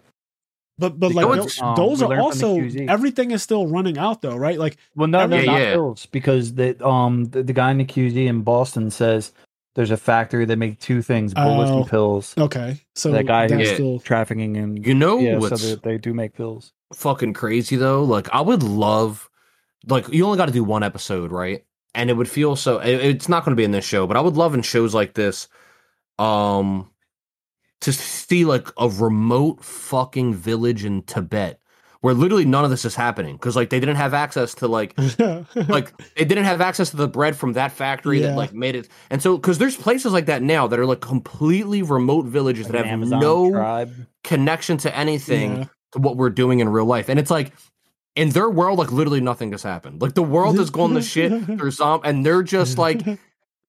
but but like know tho- what's- um, those are learned from the also everything is still running out though right like Well, no, no, Yeah, not yeah. pills because the um the, the guy in the QZ in Boston says there's a factory that make two things: bullets Oh. and pills. okay so that guy that's who's Yeah. still trafficking and you know yeah, so what's they, they do make pills. fucking crazy though. Like I would love, like you only got to do one episode, right? And it would feel so. it- It's not going to be in this show, but I would love in shows like this, um, to see like a remote fucking village in Tibet where literally none of this is happening because like they didn't have access to like like they didn't have access to the bread from that factory Yeah. that like made it and so because there's places like that now that are like completely remote villages Like that have Amazon no tribe. connection to anything Yeah. to what we're doing in real life. And it's like in their world, like literally nothing has happened. Like the world has gone to shit. There's um, and they're just like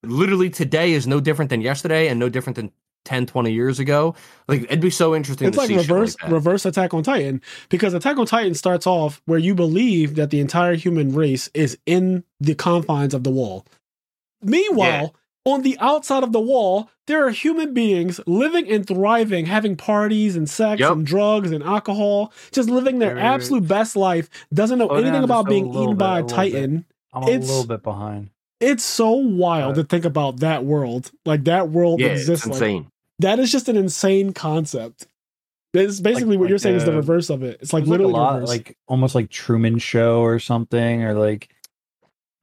literally today is no different than yesterday and no different than 10, 20 years ago. Like it'd be so interesting it's to like reverse like reverse attack on titan because attack on titan starts off where you believe that the entire human race is in the confines of the wall meanwhile on the outside of the wall there are human beings living and thriving having parties and sex Yep. and drugs and alcohol just living their wait. absolute best life doesn't know down anything just about being eaten bit, by a little bit. titan I'm a little bit behind. it's so wild Uh, to think about that world like that world yeah, it's exists like insane. That is just an insane concept it's basically what like, you're saying is the reverse of it. It's like There's, like, a literally lot, like almost like Truman Show or something, or like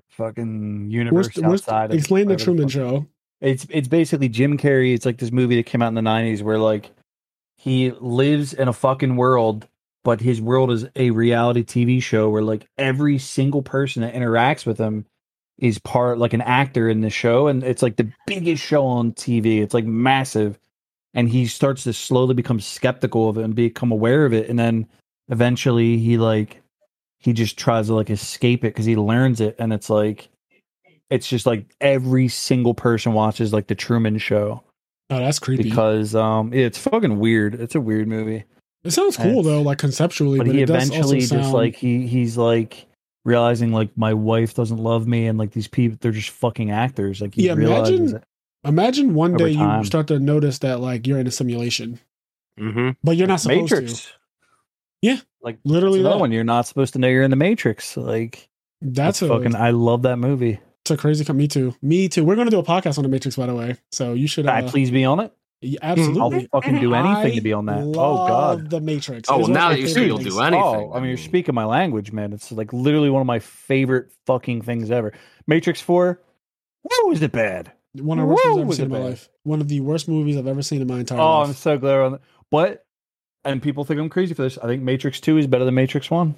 fucking universe Where's- outside. of explain the Truman fuck- Show. It's it's basically Jim Carrey. It's like this movie that came out in the '90s where like he lives in a fucking world, but his world is a reality TV show where like every single person that interacts with him is part like an actor in the show, and it's like the biggest show on TV. It's like massive, and he starts to slowly become skeptical of it and become aware of it, and then eventually he like he just tries to like escape it because he learns it, and it's like it's just like every single person watches like the Truman Show Oh, that's creepy. because um it's fucking weird. It's a weird movie. it sounds cool it's- though, like conceptually, But, but, he eventually just like he he's like realizing like my wife doesn't love me and like these people they're just fucking actors. Like he Yeah, imagine- imagine one over day you start to notice that like you're in a simulation, Mm-hmm. but you're not supposed Matrix. to. Yeah, Like Literally that's that. one. You're not supposed to know you're in the Matrix. Like That's, that's, a fucking I love that movie. it's a crazy. com- Me too. Me too. We're gonna do a podcast on the Matrix, by the way. So you should. I Uh, please be on it. Yeah, hmm. I'll fucking do anything I to be on that. Oh god. the Matrix. Oh, well, now that you say favorite you'll things. do anything. Oh, I mean, you're speaking my language, man. It's like literally one of my favorite fucking things ever. Matrix Four. Whoa, is it bad? One of the worst Whoa, movies I've ever was seen it in my bad? life. One of the worst movies I've ever seen in my entire Oh, I'm so glad on that. But and people think I'm crazy for this. I think Matrix Two is better than Matrix One.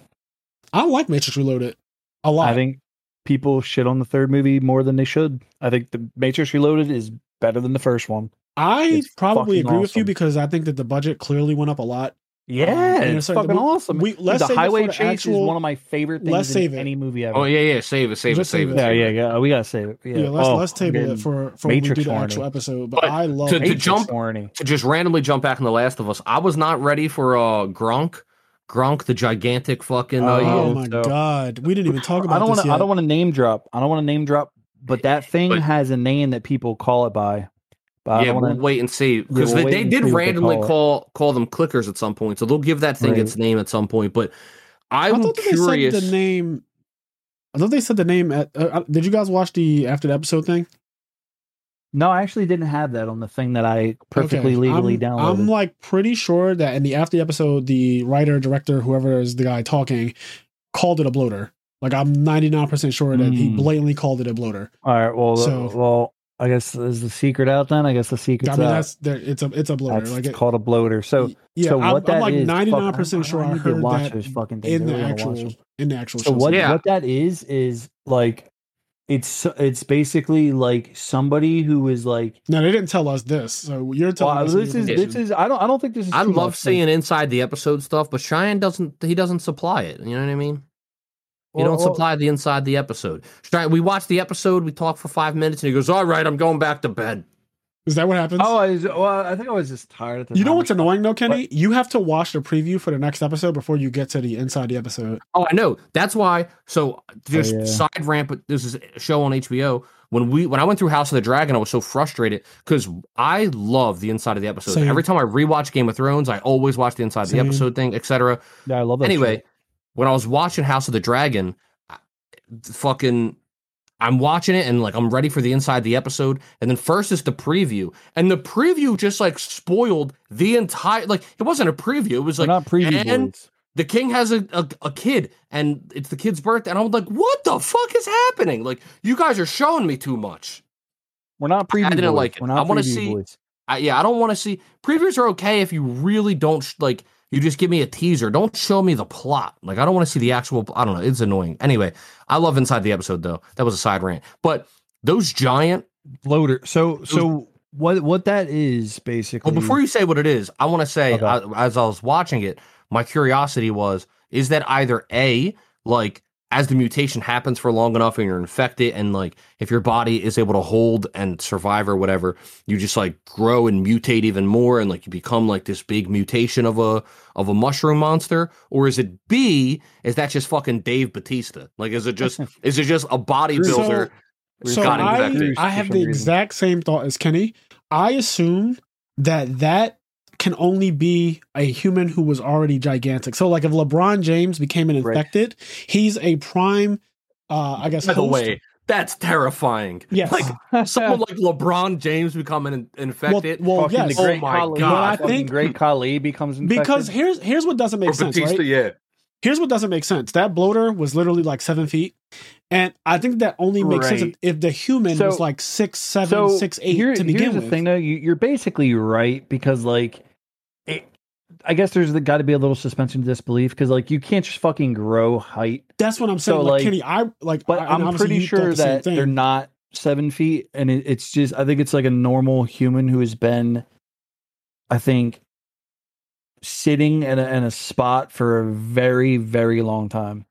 I like Matrix Reloaded a lot. I think people shit on the third movie more than they should. I think the Matrix Reloaded is better than the first one. I It's probably fucking agree with you because I think that the budget clearly went up a lot. Yeah, and it's it's fucking we- awesome. we- let's the highway the chase actual- is one of my favorite things let's in save it. any movie ever. Oh yeah, yeah. Save it, save it, Just save save it. yeah, yeah, yeah. We gotta save it. Yeah, Yeah, let's Oh, let's table it for for when we do the horny. actual episode. But, But I love to- to it. Jump- horny. To just randomly jump back in The Last of Us, I was not ready for uh Gronk, Gronk, the gigantic fucking. Oh, uh, yeah. Oh my so- god, we didn't even talk about I don't want to. I don't want to name drop. I don't want to name drop. But that thing But- has a name that people call it by. But yeah, don't we'll wait and see because we'll they, they did see they randomly call call call them clickers at some point, so they'll give that thing Right. its name at some point. But I I'm thought curious. they said the name. I thought they said the name. At, uh, uh, did you guys watch the after the episode thing? no, I actually didn't have that on the thing that I perfectly Okay, legally I'm, downloaded. I'm like pretty sure that in the after the episode, the writer, director, whoever is the guy talking, called it a bloater. Like I'm 99 percent sure that he Hmm. blatantly called it a bloater. All right. Well, So- well, I guess is the secret out then? I guess the secret. I mean, out. that's there. It's a it's a bloater. That's like it, called a bloater. So, yeah, so I'm, what that I'm like 99 percent sure I I heard watch that those fucking things. in the really wanna watch actual in the actual So show. what Yeah. what that is is like it's it's basically like somebody who is like No, they didn't tell us this. So you're telling wow, us this is this is I don't I don't think this is I love seeing inside the episode stuff, but Cheyenne doesn't. He doesn't supply it. You know what I mean? You Well, don't well, supply the inside the episode. Cheyenne, we watch the episode. We talk for five minutes, and he goes, "All right, I'm going back to bed." Is that what happens? Oh, I was, well, I think I was just tired at the you know what's annoying though, Kenny? You have to watch the preview for the next episode before you get to the inside the episode. Oh, I know. That's why. So oh, just Oh, yeah. side ramp. but This is a show on HBO. When we when I went through House of the Dragon, I was so frustrated because I love the inside of the episode. Same. Every time I rewatch Game of Thrones, I always watch the inside of the episode thing, etc. Yeah, I love that. Anyway, shit. When I was watching House of the Dragon, I- fucking, I'm watching it and like I'm ready for the inside the episode, and then first is the preview, and the preview just like spoiled the entire. Like it wasn't a preview; it was like not preview and- the king has a, a a kid, and it's the kid's birthday, and I'm like, what the fuck is happening? Like you guys are showing me too much. We're not preview I didn't like it. We're not I wanna see- I, yeah, I don't want to see previews are okay if you really don't sh- like. You just give me a teaser. Don't show me the plot. Like I don't want to see the actual. I don't know. It's annoying. Anyway, I love inside the episode though. That was a side rant. But those giant. Floater. So so what what that is basically Well, before you say what it is, I want to say Okay. I, as I was watching it, my curiosity was: is that either a like as the mutation happens for long enough and you're infected, and like if your body is able to hold and survive or whatever, you just like grow and mutate even more, and like you become like this big mutation of a of a mushroom monster, or is it B? Is that just fucking Dave Batista? Like, is it just is it just a bodybuilder? who So I. I have the reason. exact same thought as Kenny. I assume that that can only be a human who was already gigantic. So, like, if LeBron James became an Right. infected, he's a prime. Uh, I guess. By the host. way, that's terrifying. Yes. Like someone like LeBron James becoming in- infected. well, fucking yes. the great Oh my Khali, God. fucking I think- great Khali becomes infected. because here's here's what doesn't make or sense, Batista, right? yeah. Here's what doesn't make sense. That bloater was literally like seven feet, and I think that only makes sense if, the human So- was like six, seven, so six, eight here- to begin here's with. the thing though you, you're basically right because like it, i guess there's got to be a little suspension of disbelief because like you can't just fucking grow height That's what I'm saying. So, like, like- Kenny, I like, but I, I'm pretty sure the that thing. they're not seven feet and it, it's just i think it's like a normal human who has been i think sitting in a, in a spot for a very very long time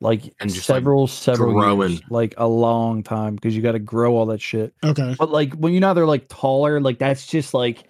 like And just, like, several several growing. years, like a long time because you got to grow all that shit Okay. but like when you know they're like taller, like that's just like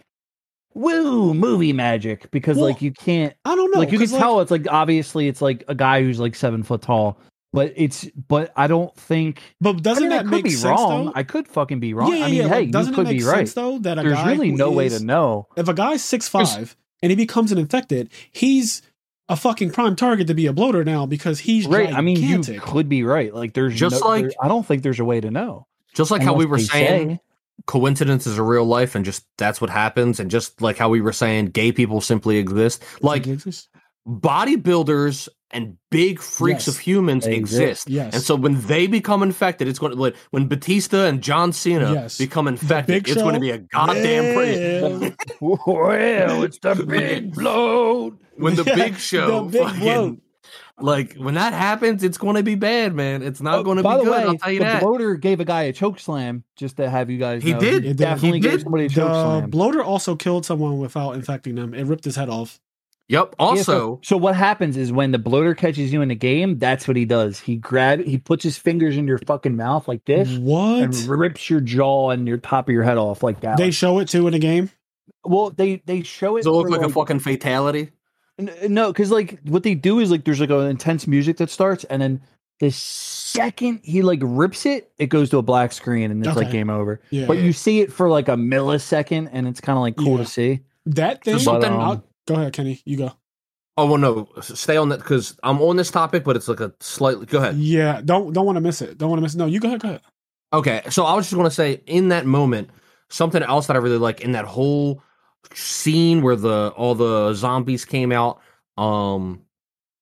woo movie magic because Well, like you can't I don't know. like you can 'cause, tell it's like obviously it's like a guy who's like seven foot tall, but it's but I don't think but doesn't I mean, I that could make be sense wrong. though? I could fucking be wrong. Yeah, yeah, I mean, yeah. hey, doesn't you could it make be right. sense though that a There's guy really who no way to know. If a guy's six five and he becomes an infected, he's a fucking prime target to be a bloater now because he's Right? I mean, you could be right. Like there's Just no, like- there- I don't think there's a way to know. Just like how we were saying, say. Coincidence is a real life, and just that's what happens, and just like how we were saying, gay people simply exist. Like bodybuilders and big freaks Yes. of humans exist. exist. Yes. And so when they become infected, it's going to like when Batista and John Cena Yes. become infected, Big it's going to be a goddamn pretty. Yeah. well, it's the big bloat. When the Yeah, big show the big fucking- bloat. Like when that happens, it's going to be bad, man. It's not Oh, going to be the good. way, I'll tell you the that. bloater gave a guy a choke slam just to have you guys. He know. did. He He definitely did. gave somebody a choke The slam. bloater also killed someone without infecting them. It ripped his head off. Yep. Yeah, Also, so, so what happens is when the bloater catches you in the game, that's what he does. He grab, he puts his fingers in your fucking mouth like this, What? and rips your jaw and your top of your head off like that. They show it too in the game. well, they they show it. does it look for, like a fucking fatality? N- No, because like what they do is like there's like an intense music that starts, and then the second he like rips it, it goes to a black screen, and it's like game over. Yeah. But you see it for like a millisecond, and it's kind of like cool Yeah. to see. that thing. something- um I'll- go ahead, Kenny. You go. Oh well, no. Stay on that because I'm on this topic, but it's like a slightly. Go ahead. Yeah. Don't don't want to miss it. Don't want to miss it. No, you go ahead. Go ahead. Okay, so I was just going to say in that moment, something else that I really like in that whole scene where the all the zombies came out. Um,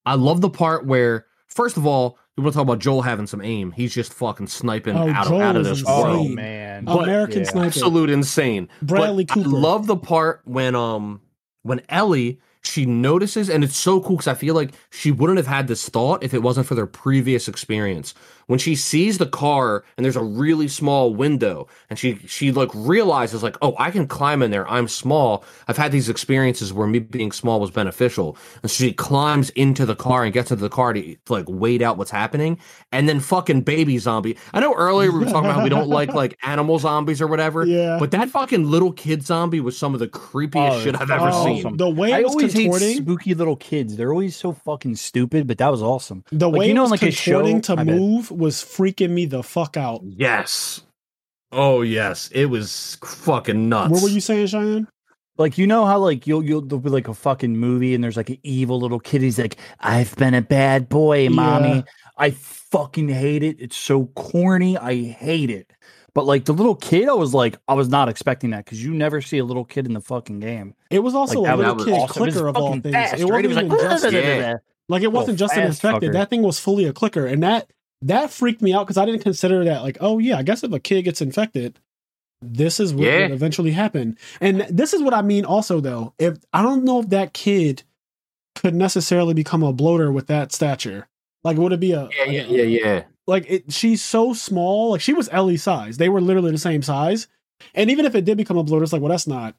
I love the part where first of all, you want to talk about Joel having some aim. He's just fucking sniping Oh, out of out of this insane. world. Oh, man, But- American yeah. Sniper. Absolute insane. Bradley But Cooper. I love the part when um when Ellie she notices and it's so cool because I feel like she wouldn't have had this thought if it wasn't for their previous experience. When she sees the car and there's a really small window and she she like realizes like oh I can climb in there I'm small I've had these experiences where me being small was beneficial and she climbs into the car and gets into the car to, to like wait out what's happening and then fucking baby zombie I know earlier we were talking about we don't like like animal zombies or whatever Yeah. but that fucking little kid zombie was some of the creepiest Oh, shit I've ever Oh, seen. The way I it was always hate contorting, spooky little kids. They're always so fucking stupid, but that was awesome. the like, way you know, like a show- to my bad. move was freaking me the fuck out. Yes. Oh yes, it was fucking nuts. What were you saying, Cheyenne? Like you know how like you'll you'll there'll be like a fucking movie and there's like an evil little kid. He's like, I've been a bad boy, mommy. Yeah. I fucking hate it. It's so corny. I hate it. But like the little kid, I was like, I was not expecting that because you never see a little kid in the fucking game. It was also Like, a little was kid awesome. Clicker of all things. fast, it right? wasn't was even like, just Yeah. like it wasn't just an infected. fucker. That thing was fully a clicker, and that that freaked me out because I didn't consider that. Like, oh yeah, I guess if a kid gets infected, this is what Yeah. would eventually happen. And this is what I mean. Also, though, if I don't know if that kid could necessarily become a bloater with that stature. Like, would it be a Yeah, yeah, yeah, yeah. like it she's so small like she was ellie size they were literally the same size and even if it did become a bloater it's like well that's not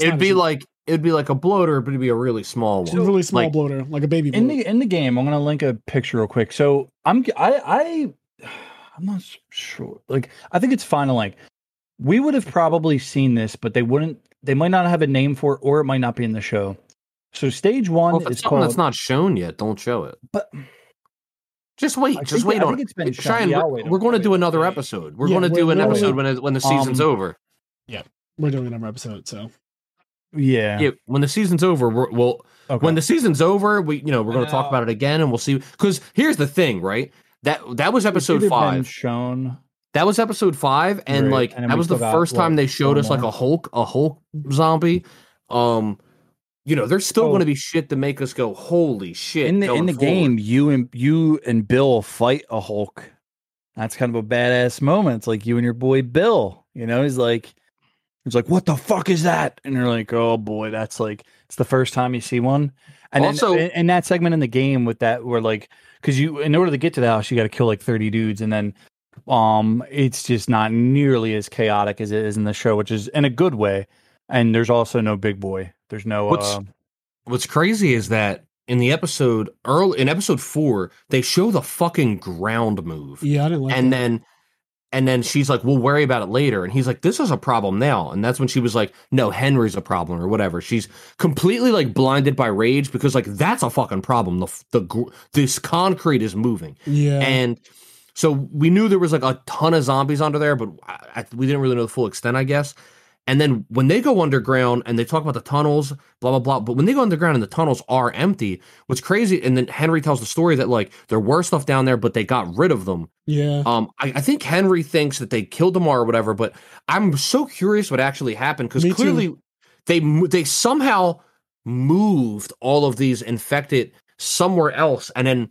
It'd not be like it'd be like a bloater, but it'd be a really small it's a one. really small like- bloater like a baby In the in the game, I'm gonna link a picture real quick. So I'm I I I'm not sure. Like I think it's fine to like we would have probably seen this, but they wouldn't. They might not have a name for it, or it might not be in the show. So stage one Well, if it's is something called. that's not shown yet, don't show it. but Just wait. I just wait I on think it. it's been shown. Cheyenne, Yeah, we're, we're going to do another episode. We're Yeah, going to do an episode when it, when the season's Um, over. Yeah, we're doing another episode so yeah, Yeah, when the season's over, we're, we'll okay. when the season's over, we you know we're going to talk about it again, and we'll see. Because here's the thing, right? That that was episode five. shown. That was episode five, and Right, like and that was the first time they showed us like a Hulk, a Hulk zombie. Um, you know, there's still Oh. going to be shit to make us go, holy shit! in the in the forward. game, you and you and Bill fight a Hulk. That's kind of a badass moment. It's like you and your boy Bill. You know, he's like, he's like, "What the fuck is that?" And you're like, "Oh boy, that's like it's the first time you see one." And Also- in, in that segment in the game with that, where like, because you in order to get to the house, you got to kill like 30 dudes, and then um, it's just not nearly as chaotic as it is in the show, which is in a good way. And there's also no big boy. There's no. What's- Uh, What's crazy is that in the episode early in episode four, they show the fucking ground move. yeah i didn't like and that. then and then she's like we'll worry about it later. And he's like this is a problem now. And that's when she was like no henry's a problem or whatever. She's completely like blinded by rage because like that's a fucking problem. The the this concrete is moving. Yeah. And so we knew there was like a ton of zombies under there but I, I, we didn't really know the full extent i guess and then when they go underground and they talk about the tunnels blah blah blah but when they go underground and the tunnels are empty what's crazy and then henry tells the story that like there were stuff down there but they got rid of them yeah um, I, I think Henry thinks that they killed them or whatever, but I'm so curious what actually happened because Me too. clearly they they somehow moved all of these infected somewhere else, and then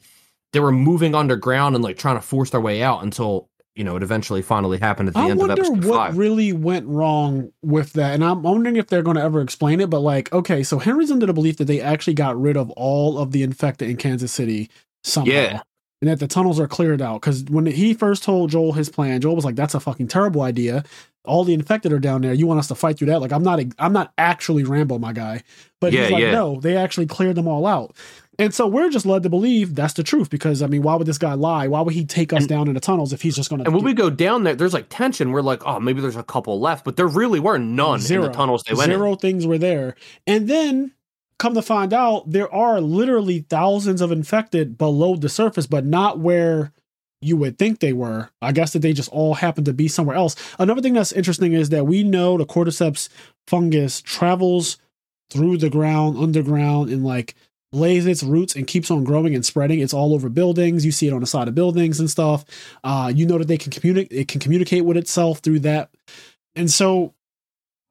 they were moving underground and like trying to force their way out until you know, it eventually finally happened at the I end of episode five. I wonder what really went wrong with that, and I'm wondering if they're going to ever explain it. But like, okay, so Henry's under the belief that they actually got rid of all of the infected in Kansas City somehow. Yeah. And that the tunnels are cleared out. Because when he first told Joel his plan, Joel was like, "That's a fucking terrible idea. All the infected are down there. You want us to fight through that? Like, I'm not, I'm not actually Rambo, my guy. But yeah, he's like, yeah. no, they actually cleared them all out. And so we're just led to believe that's the truth because I mean, why would this guy lie? Why would he take us and, down in the tunnels if he's just going to? And when we go down there, there's like tension. We're like, oh, maybe there's a couple left, but there really were none Zero. in the tunnels they went Zero in. things were there, and then come to find out, there are literally thousands of infected below the surface, but not where you would think they were. I guess that they just all happen to be somewhere else. Another thing that's interesting is that we know the cordyceps fungus travels through the ground, underground, and like lays its roots and keeps on growing and spreading. It's all over buildings. You see it on the side of buildings and stuff. Uh, you know that they can communicate. It can communicate with itself through that. And so,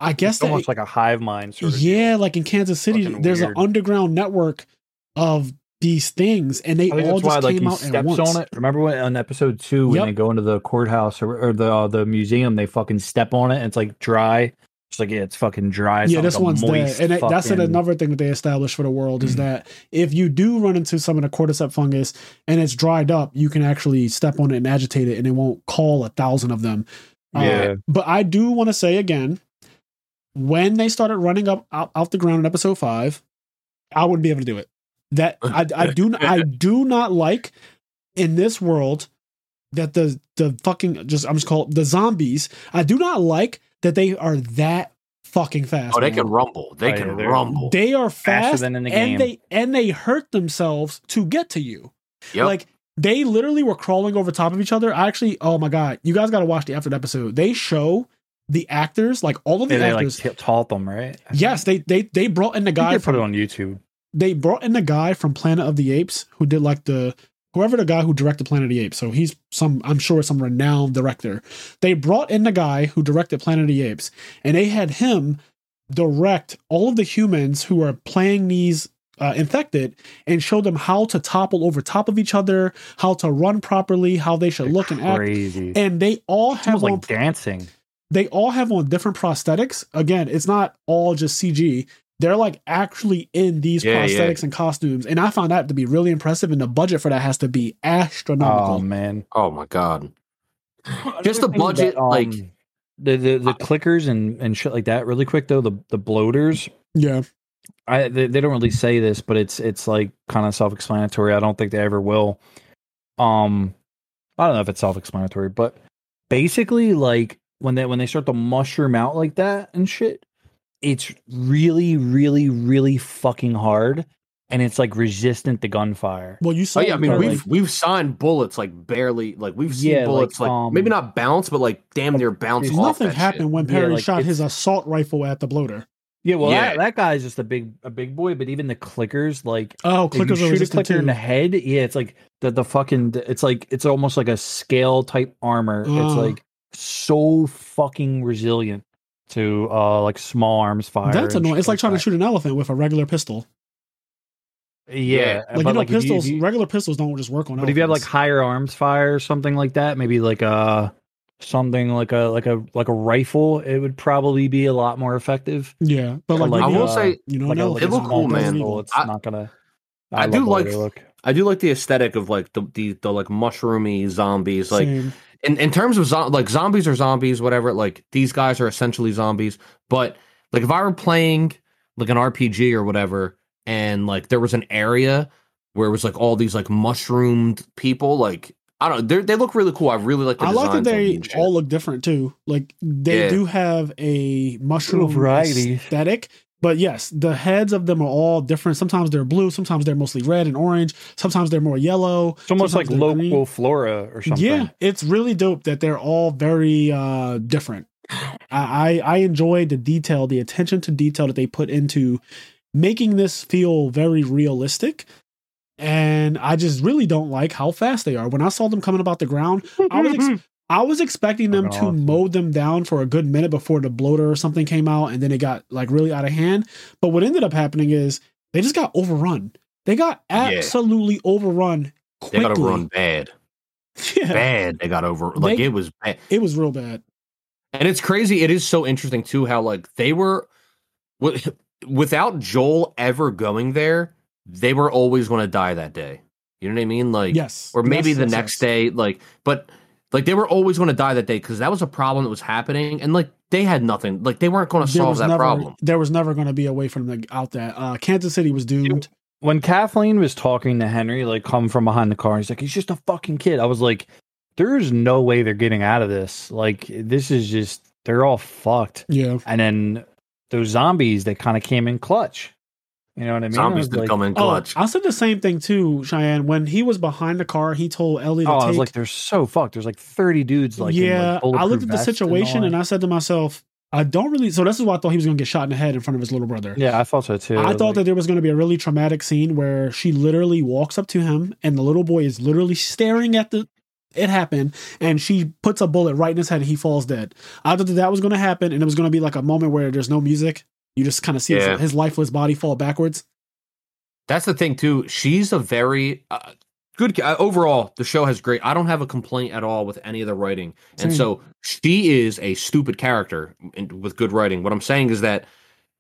I guess it's almost like a hive mind. Sort of yeah, deal. like in Kansas City, Fucking there's weird. an underground network of these things, and they all just why, came like, out steps at once. on it. Remember when on episode two when yep. they go into the courthouse or, or the uh, the museum, they fucking step on it and it's like dry. It's like yeah, it's fucking dry. It's yeah, this like one's dead, and fucking... that's another thing that they established for the world is that if you do run into some of the cordyceps fungus and it's dried up, you can actually step on it and agitate it, and it won't call a thousand of them. Uh, yeah. Uh, but I do want to say again, when they started running up out, out the ground in episode five, I wouldn't be able to do it. That I, I do I do not like in this world that the the fucking just I'm just called the zombies. I do not like that they are that fucking fast. Oh, they man. can rumble. They oh, can yeah, rumble. They are fast than in the and game. they and they hurt themselves to get to you. Yep. Like they literally were crawling over top of each other. I actually, oh my god, you guys got to watch the after episode. They show the actors, like all of the yeah, actors, they like taught them, right? Yes, they they they brought in the guy. From, put it on YouTube. They brought in the guy from Planet of the Apes who did like the whoever the guy who directed Planet of the Apes. So he's some, I'm sure, some renowned director. They brought in the guy who directed Planet of the Apes, and they had him direct all of the humans who are playing these uh, infected and show them how to topple over top of each other, how to run properly, how they should look Crazy. and act. And they all have on, like dancing. They all have on different prosthetics. Again, it's not all just CG they're like actually in these yeah, prosthetics yeah. and costumes and i found that to be really impressive and the budget for that has to be astronomical. Oh man. Oh my god. Just the budget that, um, like the the, the clickers and and shit like that really quick though the the bloaters. Yeah. I they, they don't really say this but it's it's like kind of self-explanatory. I don't think they ever will. Um i don't know if it's self-explanatory but basically like when they when they start to mushroom out like that and shit it's really, really, really fucking hard, and it's like resistant to gunfire. Well, you saw. Oh, yeah, I mean, we've like, we've signed bullets like barely, like we've seen yeah, bullets like, like um, maybe not bounce, but like damn near bounce. Off. Nothing happened shit. when Perry yeah, like, shot his assault rifle at the bloater. Yeah, well, yeah. That, that guy's just a big a big boy, but even the clickers, like oh, clickers shoot a clicker too. in the head. Yeah, it's like the the fucking. It's like it's almost like a scale type armor. It's like so fucking resilient to uh like small arms fire. That's annoying. It's like, trying that. to shoot an elephant with a regular pistol. Yeah, like you know, like pistols. You, you, regular pistols don't just work on. But elephants. if you have like higher arms fire or something like that, maybe like a something like a like a like a rifle, it would probably be a lot more effective. Yeah, but like, like I will uh, say, you know, like a, it look cool, man. It's I, not gonna. I, I do like. I do like the aesthetic of like the the, the like mushroomy zombies. Like Same in in terms of zo- like zombies or zombies, whatever. Like these guys are essentially zombies. But like if I were playing like an RPG or whatever, and like there was an area where it was like all these like mushroomed people, like I don't know, they look really cool. I really like. The I like that they all look different too. Like they yeah. do have a mushroom variety aesthetic, but yes, the heads of them are all different. Sometimes they're blue, sometimes they're mostly red and orange, sometimes they're more yellow. It's almost like local green. flora or something. Yeah, it's really dope that they're all very uh, different. I, I enjoy the detail, the attention to detail that they put into making this feel very realistic. And I just really don't like how fast they are. When I saw them coming about the ground, I was ex- I was expecting them to mow them down for a good minute before the bloater or something came out, and then it got like really out of hand. But what ended up happening is they just got overrun. They got absolutely yeah. overrun. Quickly. They got overrun bad. yeah. bad they got over. Like they, it was bad. It was real bad. And it's crazy. It is so interesting too how like they were without Joel ever going there, they were always going to die that day. You know what I mean? Like yes, or maybe yes, the yes, next yes. day. Like, but like they were always going to die that day because that was a problem that was happening, and like they had nothing. Like they weren't going to solve that never, problem. There was never going to be a way for them to out that. Uh, Kansas City was doomed. When Kathleen was talking to Henry, like come from behind the car, he's like, "He's just a fucking kid." I was like, "There's no way they're getting out of this. Like this is just they're all fucked." Yeah. And then those zombies, they kind of came in clutch. You know what I mean? Zombies did like, come in oh, clutch. Oh, I said the same thing too, Cheyenne. When he was behind the car, he told Ellie to oh, take. I was like, they're so fucked. There's like 30 dudes. Like, yeah, in, like, I looked at the situation and, and I said to myself, I don't really. So this is why I thought he was going to get shot in the head in front of his little brother. Yeah, I thought so too. I, I thought like, that there was going to be a really traumatic scene where she literally walks up to him and the little boy is literally staring at the it happened and she puts a bullet right in his head and he falls dead. I thought that that was going to happen and it was going to be like a moment where there's no music. You just kind of see Yeah. his, his lifeless body fall backwards. That's the thing too. She's a very uh, good uh, overall. The show has great. I don't have a complaint at all with any of the writing, and so she is a stupid character in, with good writing. What I'm saying is that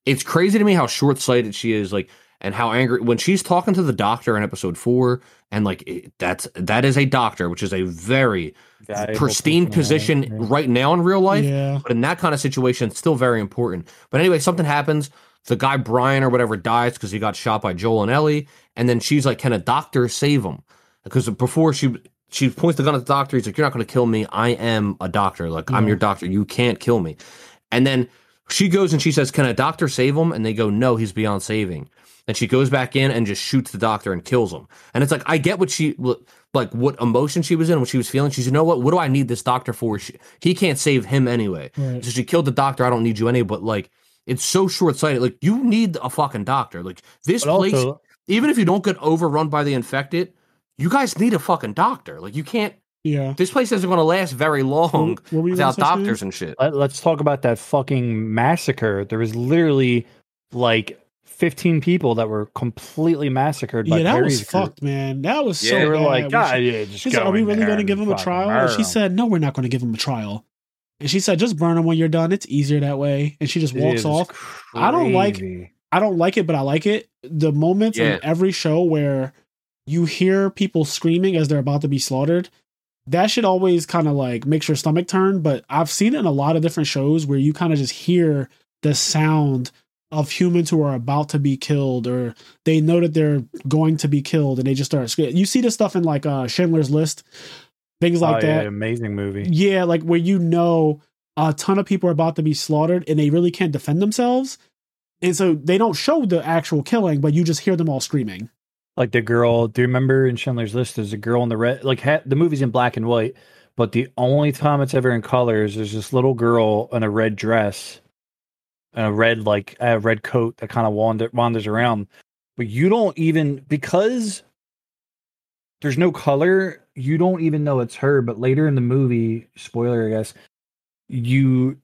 it's crazy to me how short sighted she is. Like and how angry when she's talking to the doctor in episode four, and like it, that's that is a doctor, which is a very valuable pristine position yeah. right now in real life. Yeah. But in that kind of situation, it's still very important. But anyway, something happens. The guy Brian or whatever dies because he got shot by Joel and Ellie, and then she's like, "Can a doctor save him?" Because before she she points the gun at the doctor, he's like, "You're not going to kill me. I am a doctor. Like I'm your doctor. You can't kill me." And then she goes and she says, "Can a doctor save him?" And they go, "No, he's beyond saving." And she goes back in and just shoots the doctor and kills him. And it's like I get what she like what emotion she was in, what she was feeling. She's, you know what? What do I need this doctor for? She, he can't save him anyway. Right. So she killed the doctor. I don't need you anyway. But like, it's so short sighted. Like you need a fucking doctor. Like this But place, also, even if you don't get overrun by the infected, you guys need a fucking doctor. Like you can't. Yeah. This place isn't going to last very long What were you without gonna doctors and shit. let, let's talk about that fucking massacre. There was literally like 15 people that were completely massacred by Yeah, that Perry's was group. fucked, man. That was so They were bad. like, When God, she- yeah, just She said, "Are we really going to give him a trial?" murder And she 'em." said, "No, we're not going to give him a trial." And she said, "Just burn him when you're done. It's easier that way." And she just It walks is off. I don't like- I don't like it, but I like it. The moments Yeah. in every show where you hear people screaming as they're about to be slaughtered, that should always kind of like makes your stomach turn. But I've seen it in a lot of different shows where you kind of just hear the sound of humans who are about to be killed or they know that they're going to be killed and they just start screaming. You see this stuff in like uh Schindler's List, things like oh, that. Amazing movie. Yeah, like where you know a ton of people are about to be slaughtered and they really can't defend themselves. And so they don't show the actual killing, but you just hear them all screaming. Like the girl, do you remember in Schindler's List? There's a girl in the red, like ha- the movie's in black and white, but the only time it's ever in colors, there's this little girl in a red dress a red, like a red coat that kind of wander- wanders around. But you don't even, because there's no color, you don't even know it's her. But later in the movie, spoiler, I guess, you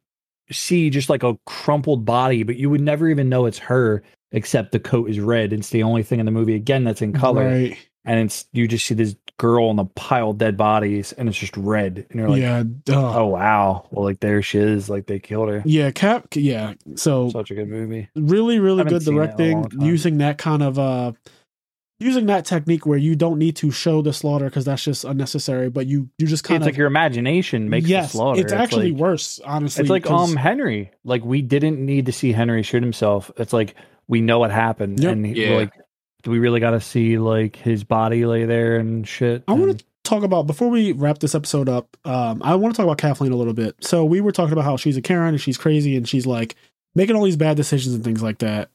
see just like a crumpled body, but you would never even know it's her except the coat is red. It's the only thing in the movie again that's in color, Right. and it's you just see this girl in a pile of dead bodies, and it's just red, and you're like, yeah. duh. oh wow, well like there she is, like they killed her. Yeah, Cap yeah. So Such a good movie. really, really good seen it in a directing using that kind of uh using that technique where you don't need to show the slaughter because that's just unnecessary, but you you just kind It's of like your imagination makes yes, the slaughter. it's actually like, worse, honestly. It's like um Henry. Like we didn't need to see Henry shoot himself. It's like we know what happened, Yep. and he- Yeah. like do we really got to see like his body lay there and shit? I want to talk about before we wrap this episode up. Um, I want to talk about Kathleen a little bit. So we were talking about how she's a Karen and she's crazy and she's like making all these bad decisions and things like that,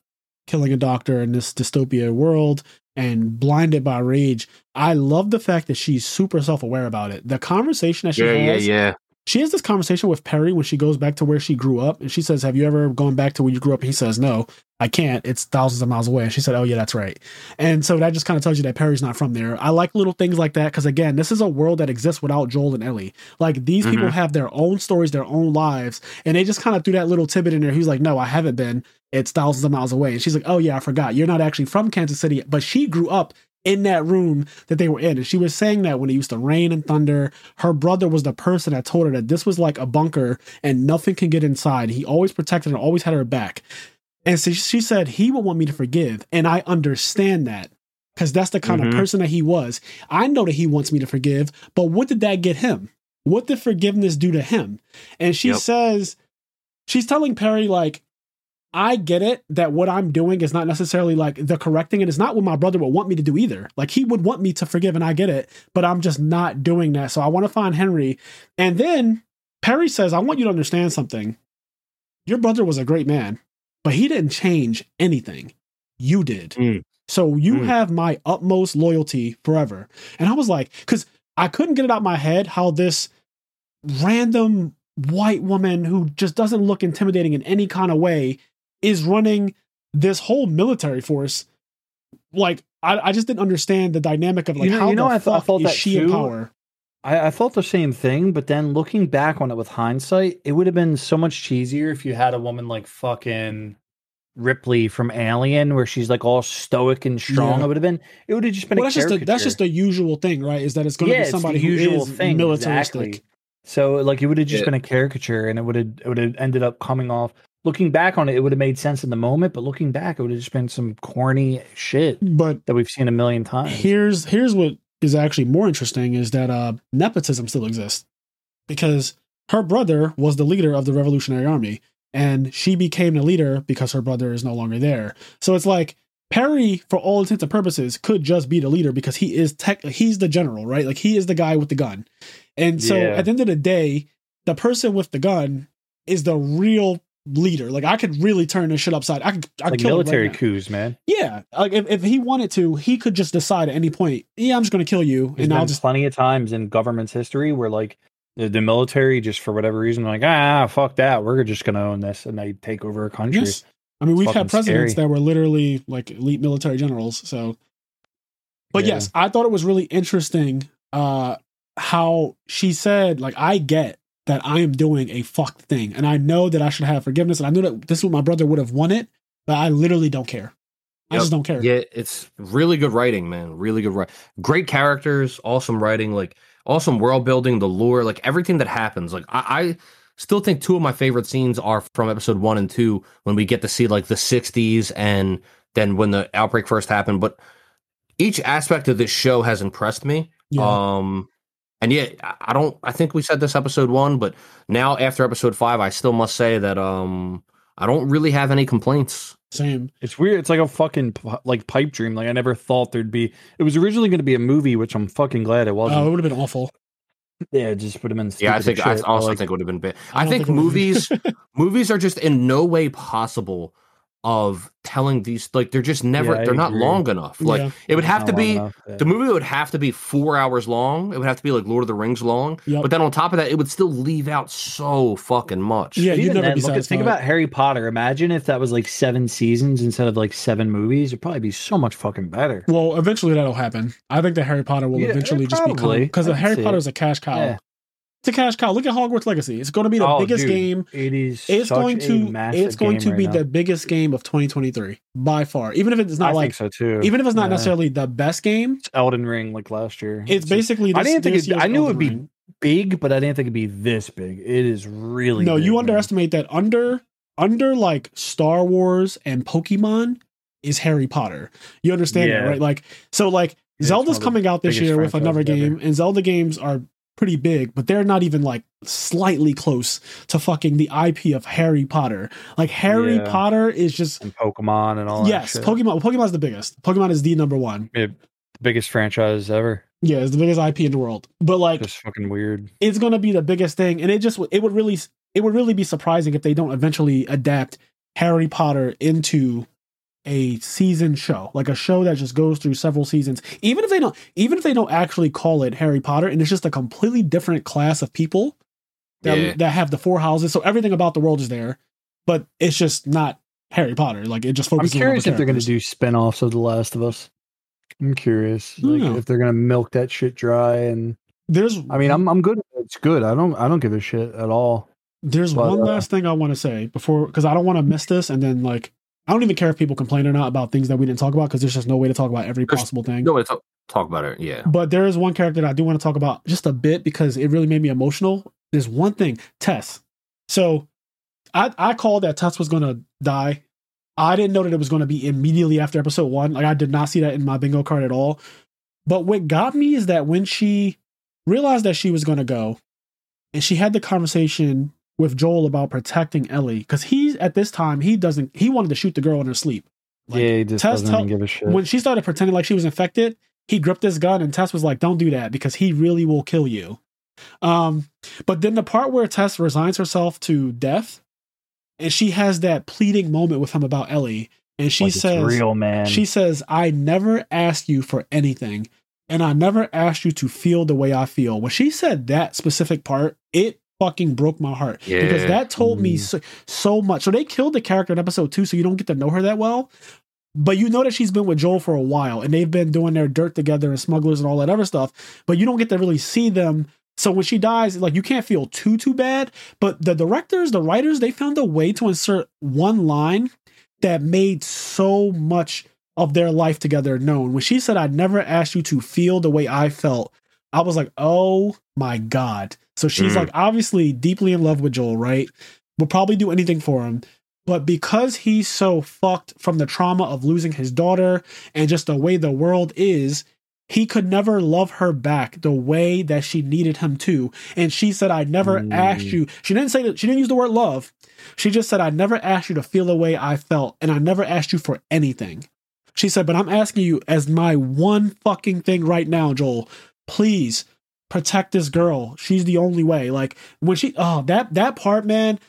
killing a doctor in this dystopia world and blinded by rage. I love the fact that she's super self aware about it. The conversation that she Yeah, yeah, has, yeah. She has this conversation with Perry when she goes back to where she grew up, and she says, "Have you ever gone back to where you grew up?" And he says, "No, I can't. It's thousands of miles away." And she said, "Oh yeah, that's right." And so that just kind of tells you that Perry's not from there. I like little things like that because again, this is a world that exists without Joel and Ellie. Like these people Mhm. have their own stories, their own lives, and they just kind of threw that little tidbit in there. He's like, "No, I haven't been. It's thousands of miles away." And she's like, "Oh yeah, I forgot. You're not actually from Kansas City, but she grew up." In that room that they were in. And she was saying that when it used to rain and thunder, her brother was the person that told her that this was like a bunker and nothing can get inside. He always protected her, always had her back. And so she said he would want me to forgive. And I understand that because that's the kind mm-hmm. of person that he was. I know that he wants me to forgive, but what did that get him? What did forgiveness do to him? And she yep. says, she's telling Perry, like, I get it that what I'm doing is not necessarily like the correcting, and it's not what my brother would want me to do either. Like he would want me to forgive, and I get it, but I'm just not doing that. So I want to find Henry. And then Perry says, I want you to understand something. Your brother was a great man but he didn't change anything. You did. Mm. So you mm. have my utmost loyalty forever. And I was like, because I couldn't get it out of my head how this random white woman who just doesn't look intimidating in any kind of way is running this whole military force. Like, I, I just didn't understand the dynamic of like you know, how you know, the I, thought, I thought is she too. in power. I, I thought the same thing, but then looking back on it with hindsight, it would have been so much cheesier if you had a woman like fucking Ripley from Alien, where she's like all stoic and strong. Yeah. It would have been. It would have just been. Well, that's just a, that's just the usual thing, right? Is that it's going to yeah, be somebody who usual is thing, militaristic. Exactly. So like it would have just yeah. been a caricature, and it would have it would have ended up coming off. Looking back on it, it would have made sense in the moment, but looking back, it would have just been some corny shit. But that we've seen a million times. Here's here's what is actually more interesting is that uh, nepotism still exists because her brother was the leader of the Revolutionary Army and she became the leader because her brother is no longer there. So it's like Perry, for all intents and purposes, could just be the leader because he is tech. He's the general, right? Like he is the guy with the gun. And so yeah. at the end of the day, the person with the gun is the real leader. Like I could really turn this shit upside. I could, I like kill military right coups, man. Yeah, like if, if he wanted to, he could just decide at any point. Yeah, I'm just going to kill you, There's and I'll just plenty of times in government's history where like the, the military, just for whatever reason, like ah, fuck that, we're just going to own this, and they take over a country. Yes. I mean, it's we've had presidents scary. that were literally like elite military generals. So, but yeah. yes, I thought it was really interesting uh how she said like I get that I am doing a fucked thing. And I know that I should have forgiveness. And I know that this is what my brother would have wanted, but I literally don't care. I yep. just don't care. Yeah, it's really good writing, man. Really good writing. Great characters, awesome writing, like awesome world building, the lore, like everything that happens. Like I, I still think two of my favorite scenes are from episode one and two when we get to see like the 60s and then when the outbreak first happened. But each aspect of this show has impressed me. Yeah. Um and yeah, I don't. I think we said this episode one, but now after episode five, I still must say that um I don't really have any complaints. Same. It's weird. It's like a fucking like pipe dream. Like I never thought there'd be. It was originally going to be a movie, which I'm fucking glad it wasn't. Oh, it would have been awful. Yeah, just put them in. Yeah, I think I also like, think it would have been bad. I, I think, think movies movies are just in no way possible of telling these like they're just never yeah, they're not long enough. Like yeah. it would have to be enough, yeah. the movie would have to be four hours long. It would have to be like lord of the rings long. Yep. but then on top of that it would still leave out so fucking much. Yeah you never then, look at, think about harry potter. Imagine if that was like seven seasons instead of like seven movies. It'd probably be so much fucking better. Well eventually that'll happen. I think that harry potter will eventually just become because harry potter is a cash cow to cash cow. Look at Hogwarts Legacy. It's going to be the oh, biggest dude, game. It is. It's going to. It's going to be right the biggest game of 2023 by far. Even if it's not I like so too. Even if it's not yeah. necessarily the best game. It's Elden Ring like last year. It's, it's basically. This, I didn't think. It, I knew it would be big, but I didn't think it'd be this big. It is really. No, big, you man. underestimate that. Under under like Star Wars and Pokemon is Harry Potter. You understand yeah. that, right? Like so, like. Zelda's coming out this year with another game, ever. and Zelda games are pretty big, but they're not even like slightly close to fucking the IP of Harry Potter. Like Harry yeah. Potter is just and Pokemon and all. Yes, Pokemon. Pokemon's the biggest. Pokemon is the number one. It, the biggest franchise ever. Yeah, it's the biggest IP in the world. But like, just fucking weird. It's gonna be the biggest thing, and it just it would really it would really be surprising if they don't eventually adapt Harry Potter into a season show, like a show that just goes through several seasons. Even if they don't, even if they don't actually call it Harry Potter, and it's just a completely different class of people that yeah. that have the four houses, so everything about the world is there, but it's just not Harry Potter. Like it just focuses. On I'm curious if they're going to do spinoffs of The Last of Us. I'm curious, like if they're going to milk that shit dry. And there's, I mean, I'm I'm good. It's good. I don't I don't give a shit at all. There's but, one uh, last thing I want to say before because I don't want to miss this, and then like I don't even care if people complain or not about things that we didn't talk about because there's just no way to talk about every There's possible thing. No way to talk, talk about it. Yeah. But there is one character that I do want to talk about just a bit because it really made me emotional. There's one thing, Tess. So I I called that Tess was gonna die. I didn't know that it was gonna be immediately after episode one. Like I did not see that in my bingo card at all. But what got me is that when she realized that she was gonna go, and she had the conversation with Joel about protecting Ellie, because he's at this time he doesn't he wanted to shoot the girl in her sleep. Like, yeah, he just Tess doesn't tell, give a shit. When she started pretending like she was infected, he gripped his gun and Tess was like, "Don't do that because he really will kill you." Um, but then the part where Tess resigns herself to death, and she has that pleading moment with him about Ellie, and she like says, "Real man." She says, "I never asked you for anything, and I never asked you to feel the way I feel." When she said that specific part, it fucking broke my heart yeah. because that told mm. me so, so much. So they killed the character in episode two, so you don't get to know her that well. But you know that she's been with Joel for a while and they've been doing their dirt together and smugglers and all that other stuff. But you don't get to really see them. So when she dies, like you can't feel too too bad. But the directors, the writers, they found a way to insert one line that made so much of their life together known. When she said, I never asked you to feel the way I felt, I was like, oh my God. So she's mm. like obviously deeply in love with Joel, right? Will probably do anything for him. But because he's so fucked from the trauma of losing his daughter and just the way the world is, he could never love her back the way that she needed him to. And she said, I never mm. asked you. She didn't say that, she didn't use the word love. She just said, I never asked you to feel the way I felt, and I never asked you for anything. She said, but I'm asking you as my one fucking thing right now, Joel, please protect this girl. She's the only way. Like when she oh that that part, man.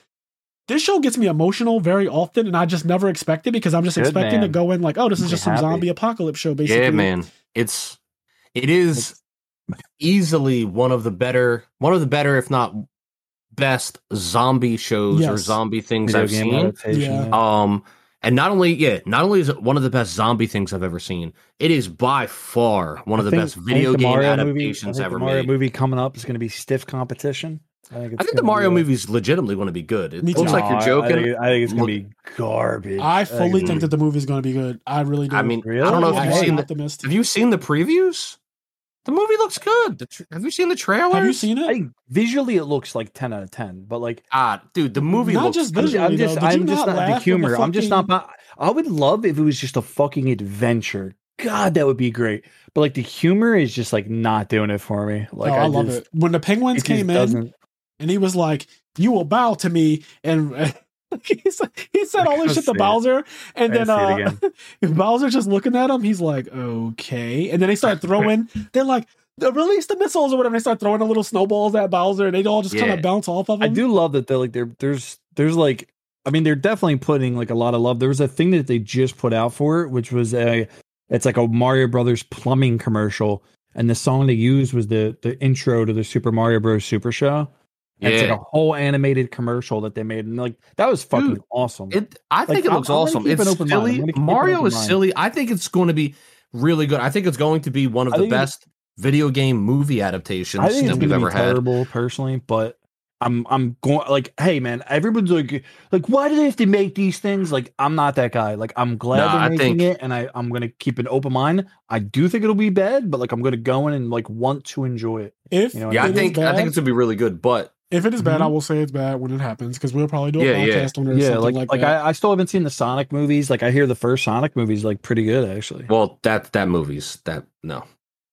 This show gets me emotional very often, and I just never expect it because I'm just Good, expecting man. to go in like, oh, this is just some happy. zombie apocalypse show, basically. Yeah, man. It's it is easily one of the better, one of the better, if not best, zombie shows yes. or zombie things Video I've seen. Yeah. Um, and not only, yeah, not only is it one of the best zombie things I've ever seen, it is by far one of the best video the game Mario adaptations movie, ever the Mario made. movie coming up is going to be stiff competition. I think, I think the Mario movie is legitimately going to be good. It looks like you're joking. I think, I think it's going to be garbage. I fully I think, hmm. that the movie is going to be good. I really do. I mean, really? I don't know if you've seen the, Have you seen the previews? The movie looks good. Tra- have you seen the trailer? Have you seen it? I, visually, it looks like ten out of ten. But like, ah, dude, the movie not looks. just visually. I'm just, I'm just not, the humor. The I'm just not. I would love if it was just a fucking adventure. God, that would be great. But like the humor is just like not doing it for me. Like oh, I, I, love just, it when the penguins came in doesn't... and he was like, "You will bow to me," and he said, he said all this shit to Bowser, and then uh, Bowser just looking at him, he's like, "Okay," and then they start throwing. they're like, release the missiles or whatever. They start throwing the little snowballs at Bowser, and they all just yeah. kind of bounce off of him. I do love that they're like there. There's there's like I mean they're definitely putting like a lot of love. There was a thing that they just put out for it, which was a it's like a Mario Brothers plumbing commercial, and the song they used was the the intro to the Super Mario Bros. Super Show. Yeah. It's like a whole animated commercial that they made, and like that was fucking Dude, awesome. It, I think like, it looks I'm, awesome. I'm it's silly. Mario is mind. silly. I think it's going to be really good. I think it's going to be one of the best video game movie adaptations I think that we've ever had. Terrible, personally, but I'm I'm going like, hey man, everyone's like, like, why do they have to make these things? Like, I'm not that guy. Like, I'm glad nah, they're making think... it, and I I'm gonna keep an open mind. I do think it'll be bad, but like, I'm gonna go in and like want to enjoy it. If you know yeah, I think bad, I think it's gonna be really good, but. If it is bad, mm-hmm. I will say it's bad when it happens because we'll probably do a yeah, podcast yeah. on it. yeah, like like, like I, I, still haven't seen the Sonic movies. Like I hear the first Sonic movies like pretty good actually. Well, that that movie's that no,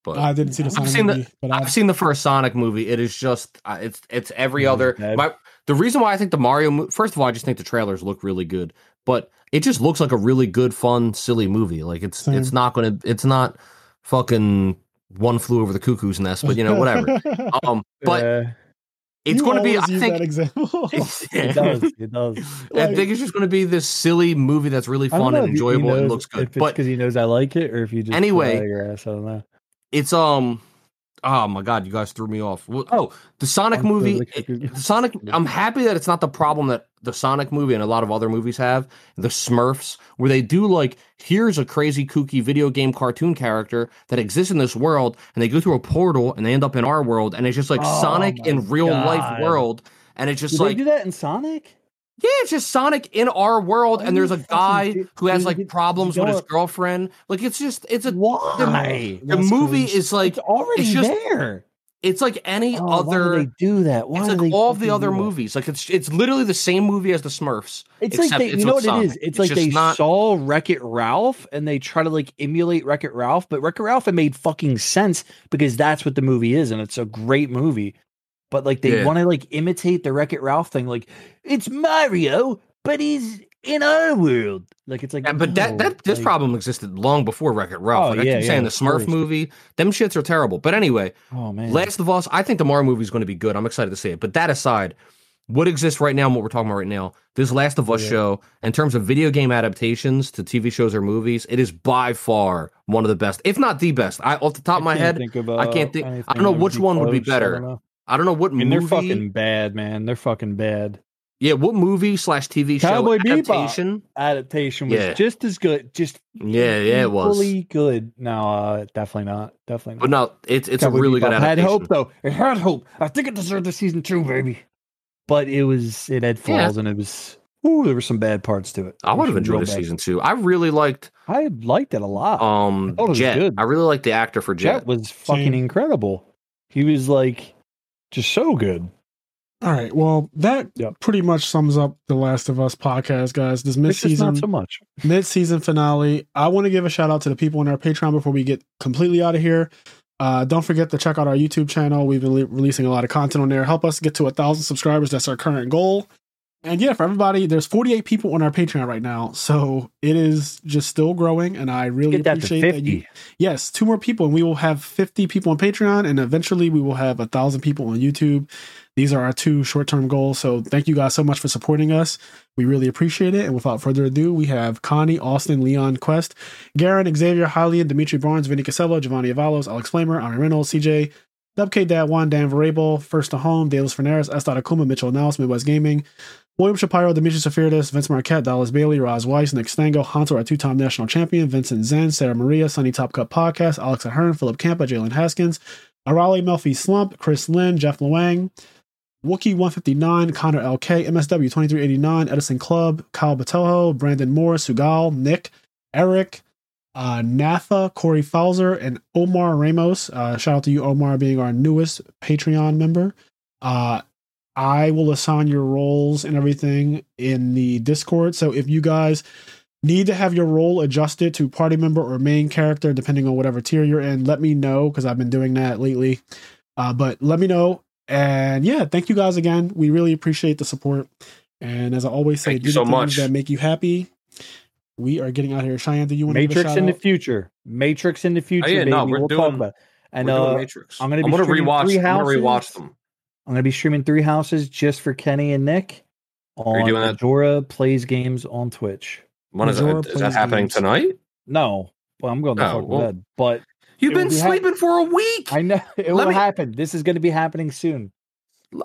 but I didn't see the Sonic I've seen movie, the, but I've, I've seen the first Sonic movie. It is just uh, it's it's every other. My, the reason why I think the Mario first of all, I just think the trailers look really good, but it just looks like a really good, fun, silly movie. Like it's Same. it's not gonna it's not fucking one flew over the cuckoo's nest, but you know whatever. um, but. It's going to be. I think. example. it does. It does. Like, I think it's just going to be this silly movie that's really fun and enjoyable and looks good. but because he knows I like it, or if you just anyway, your ass, I don't know it's um oh my god you guys threw me off oh the sonic movie the sonic i'm happy that it's not the problem that the sonic movie and a lot of other movies have the smurfs where they do like here's a crazy kooky video game cartoon character that exists in this world and they go through a portal and they end up in our world and it's just like oh sonic in real god. life world and it's just Did like they do that in sonic Yeah, it's just Sonic in our world, and there's a guy who has like problems with his girlfriend. Like it's just it's a why the, the movie is like it's already it's just, there. It's like any Oh, other. Why do they do that? Why it's like all of the other movies. Like it's it's literally the same movie as the Smurfs. It's like they, it's you know what it is. It's, It's like they not- saw Wreck It Ralph and they try to like emulate Wreck It Ralph, but Wreck It Ralph it made fucking sense because that's what the movie is, and it's a great movie. But like they Yeah. want to like imitate the Wreck It Ralph thing, like it's Mario, but he's in our world. Like it's like, Yeah, but that no, that this like- problem existed long before Wreck It Ralph. Oh, like I yeah, keep saying yeah, the Smurf course. movie, them shits are terrible. But anyway, Oh man, Last of Us, I think the Mario movie is going to be good. I'm excited to see it. But that aside, what exists right now and what we're talking about right now, this Last of Us Yeah. show, in terms of video game adaptations to TV shows or movies, it is by far one of the best, if not the best. I off the top of my head, of, I can't uh, think- I don't know that which one would be close. I better. don't know. I don't know what I mean, movie. they're fucking bad, man. They're fucking bad. Yeah, what movie slash TV show Cowboy Bebop. adaptation? Adaptation was Yeah. just as good, just Yeah, yeah, it was. equally good. No, uh, definitely not. Definitely not. But no, it's it's a Cowboy really good Bebop had hope though. It had hope. I think it deserved a season two, baby. But it was it had Yeah. flaws and it was ooh, there were some bad parts to it. I would have enjoyed real a season two. I really liked I liked it a lot. um I thought it was Jet. good. I really liked the actor for Jet Jet. was fucking Same. incredible. He was like just so good. All right. Well, that Yep. pretty much sums up the Last of Us podcast, guys. This just not mid-season so much. mid-season finale. I want to give a shout out to the people on our Patreon before we get completely out of here. Uh, don't forget to check out our YouTube channel. We've been le- releasing a lot of content on there. Help us get to a thousand subscribers. That's our current goal. And yeah, for everybody, there's 48 people on our Patreon right now, so it is just still growing, and I really Get that appreciate that you yes, two more people, and we will have 50 people on Patreon, and eventually we will have a thousand people on YouTube. These are our two short term goals. So thank you guys so much for supporting us. We really appreciate it. And without further ado, we have Connie, Austin, Leon, Quest, Garen, Xavier, Hylian, Dimitri Barnes, Vinny Casello, Giovanni Avalos, Alex Flamer, Ari Reynolds, CJ, WK Dad 1, Dan Varable, First to Home, Davis Fernandez, S. Akuma, Mitchell Nels, Midwest Gaming, William Shapiro, Dimitri Safirdis, Vince Marquette, Dallas Bailey, Roz Weiss, Nick Stango, Hunter, our two time national champion, Vincent Zen, Sarah Maria, Sunny Top Cup Podcast, Alex Ahern, Philip Campa, Jalen Haskins, Arali Melfi Slump, Chris Lynn, Jeff Luang, Wookie 159, Connor LK, MSW 2389, Edison Club, Kyle Batoho, Brandon Moore, Sugal, Nick, Eric, uh, Natha, Corey Fowler, and Omar Ramos. Uh, shout out to you, Omar, being our newest Patreon member. Uh, I will assign your roles and everything in the Discord. So if you guys need to have your role adjusted to party member or main character, depending on whatever tier you're in, let me know because I've been doing that lately. Uh, but let me know. And yeah, thank you guys again. We really appreciate the support. And as I always say, Thank you do the so things much. that make you happy. We are getting out of here. Cheyenne, do you want to Matrix shout in the future. Matrix in the future. Oh, yeah, baby. no, we're we'll doing- talk about. it. And We're doing uh, Matrix. I'm gonna be I'm gonna rewatch. I'm gonna rewatch them. I'm gonna be streaming Three Houses just for Kenny and Nick on you doing that? Majora Plays Games on Twitch. When is Majora that? Is that happening games. tonight? No, well, I'm going to Oh, fuck well, bed. But You've been be hap- sleeping for a week. I know it Let will me- happen. This is going to be happening soon.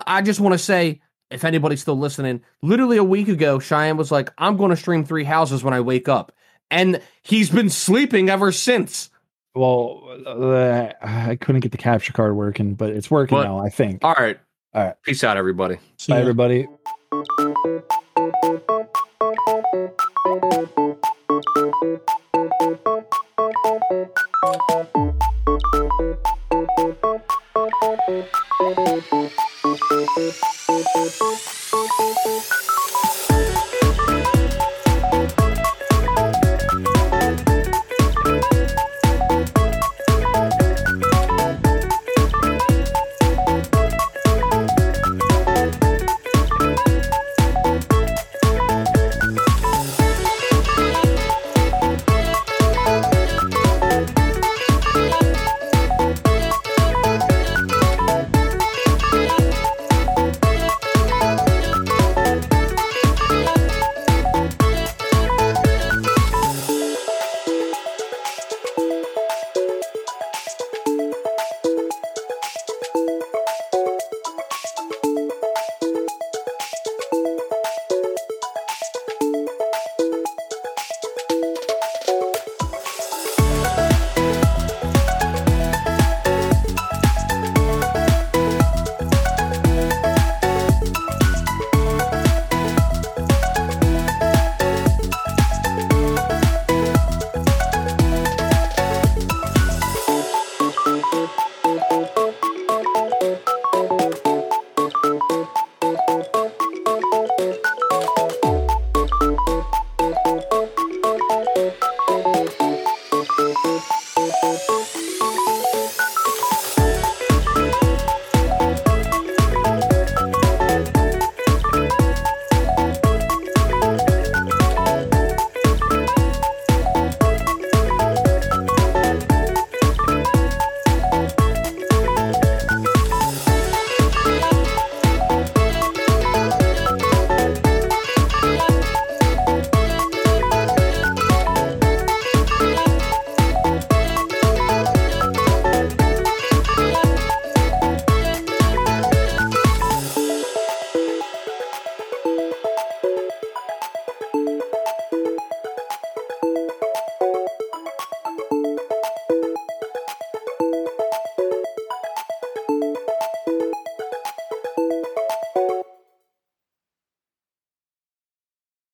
I just want to say, if anybody's still listening, literally a week ago, Cheyenne was like, "I'm going to stream Three Houses when I wake up," and he's been sleeping ever since. Well, uh, I couldn't get the capture card working, but it's working But- now. I think. All right, All right. Peace out, everybody. See Bye, ya. everybody.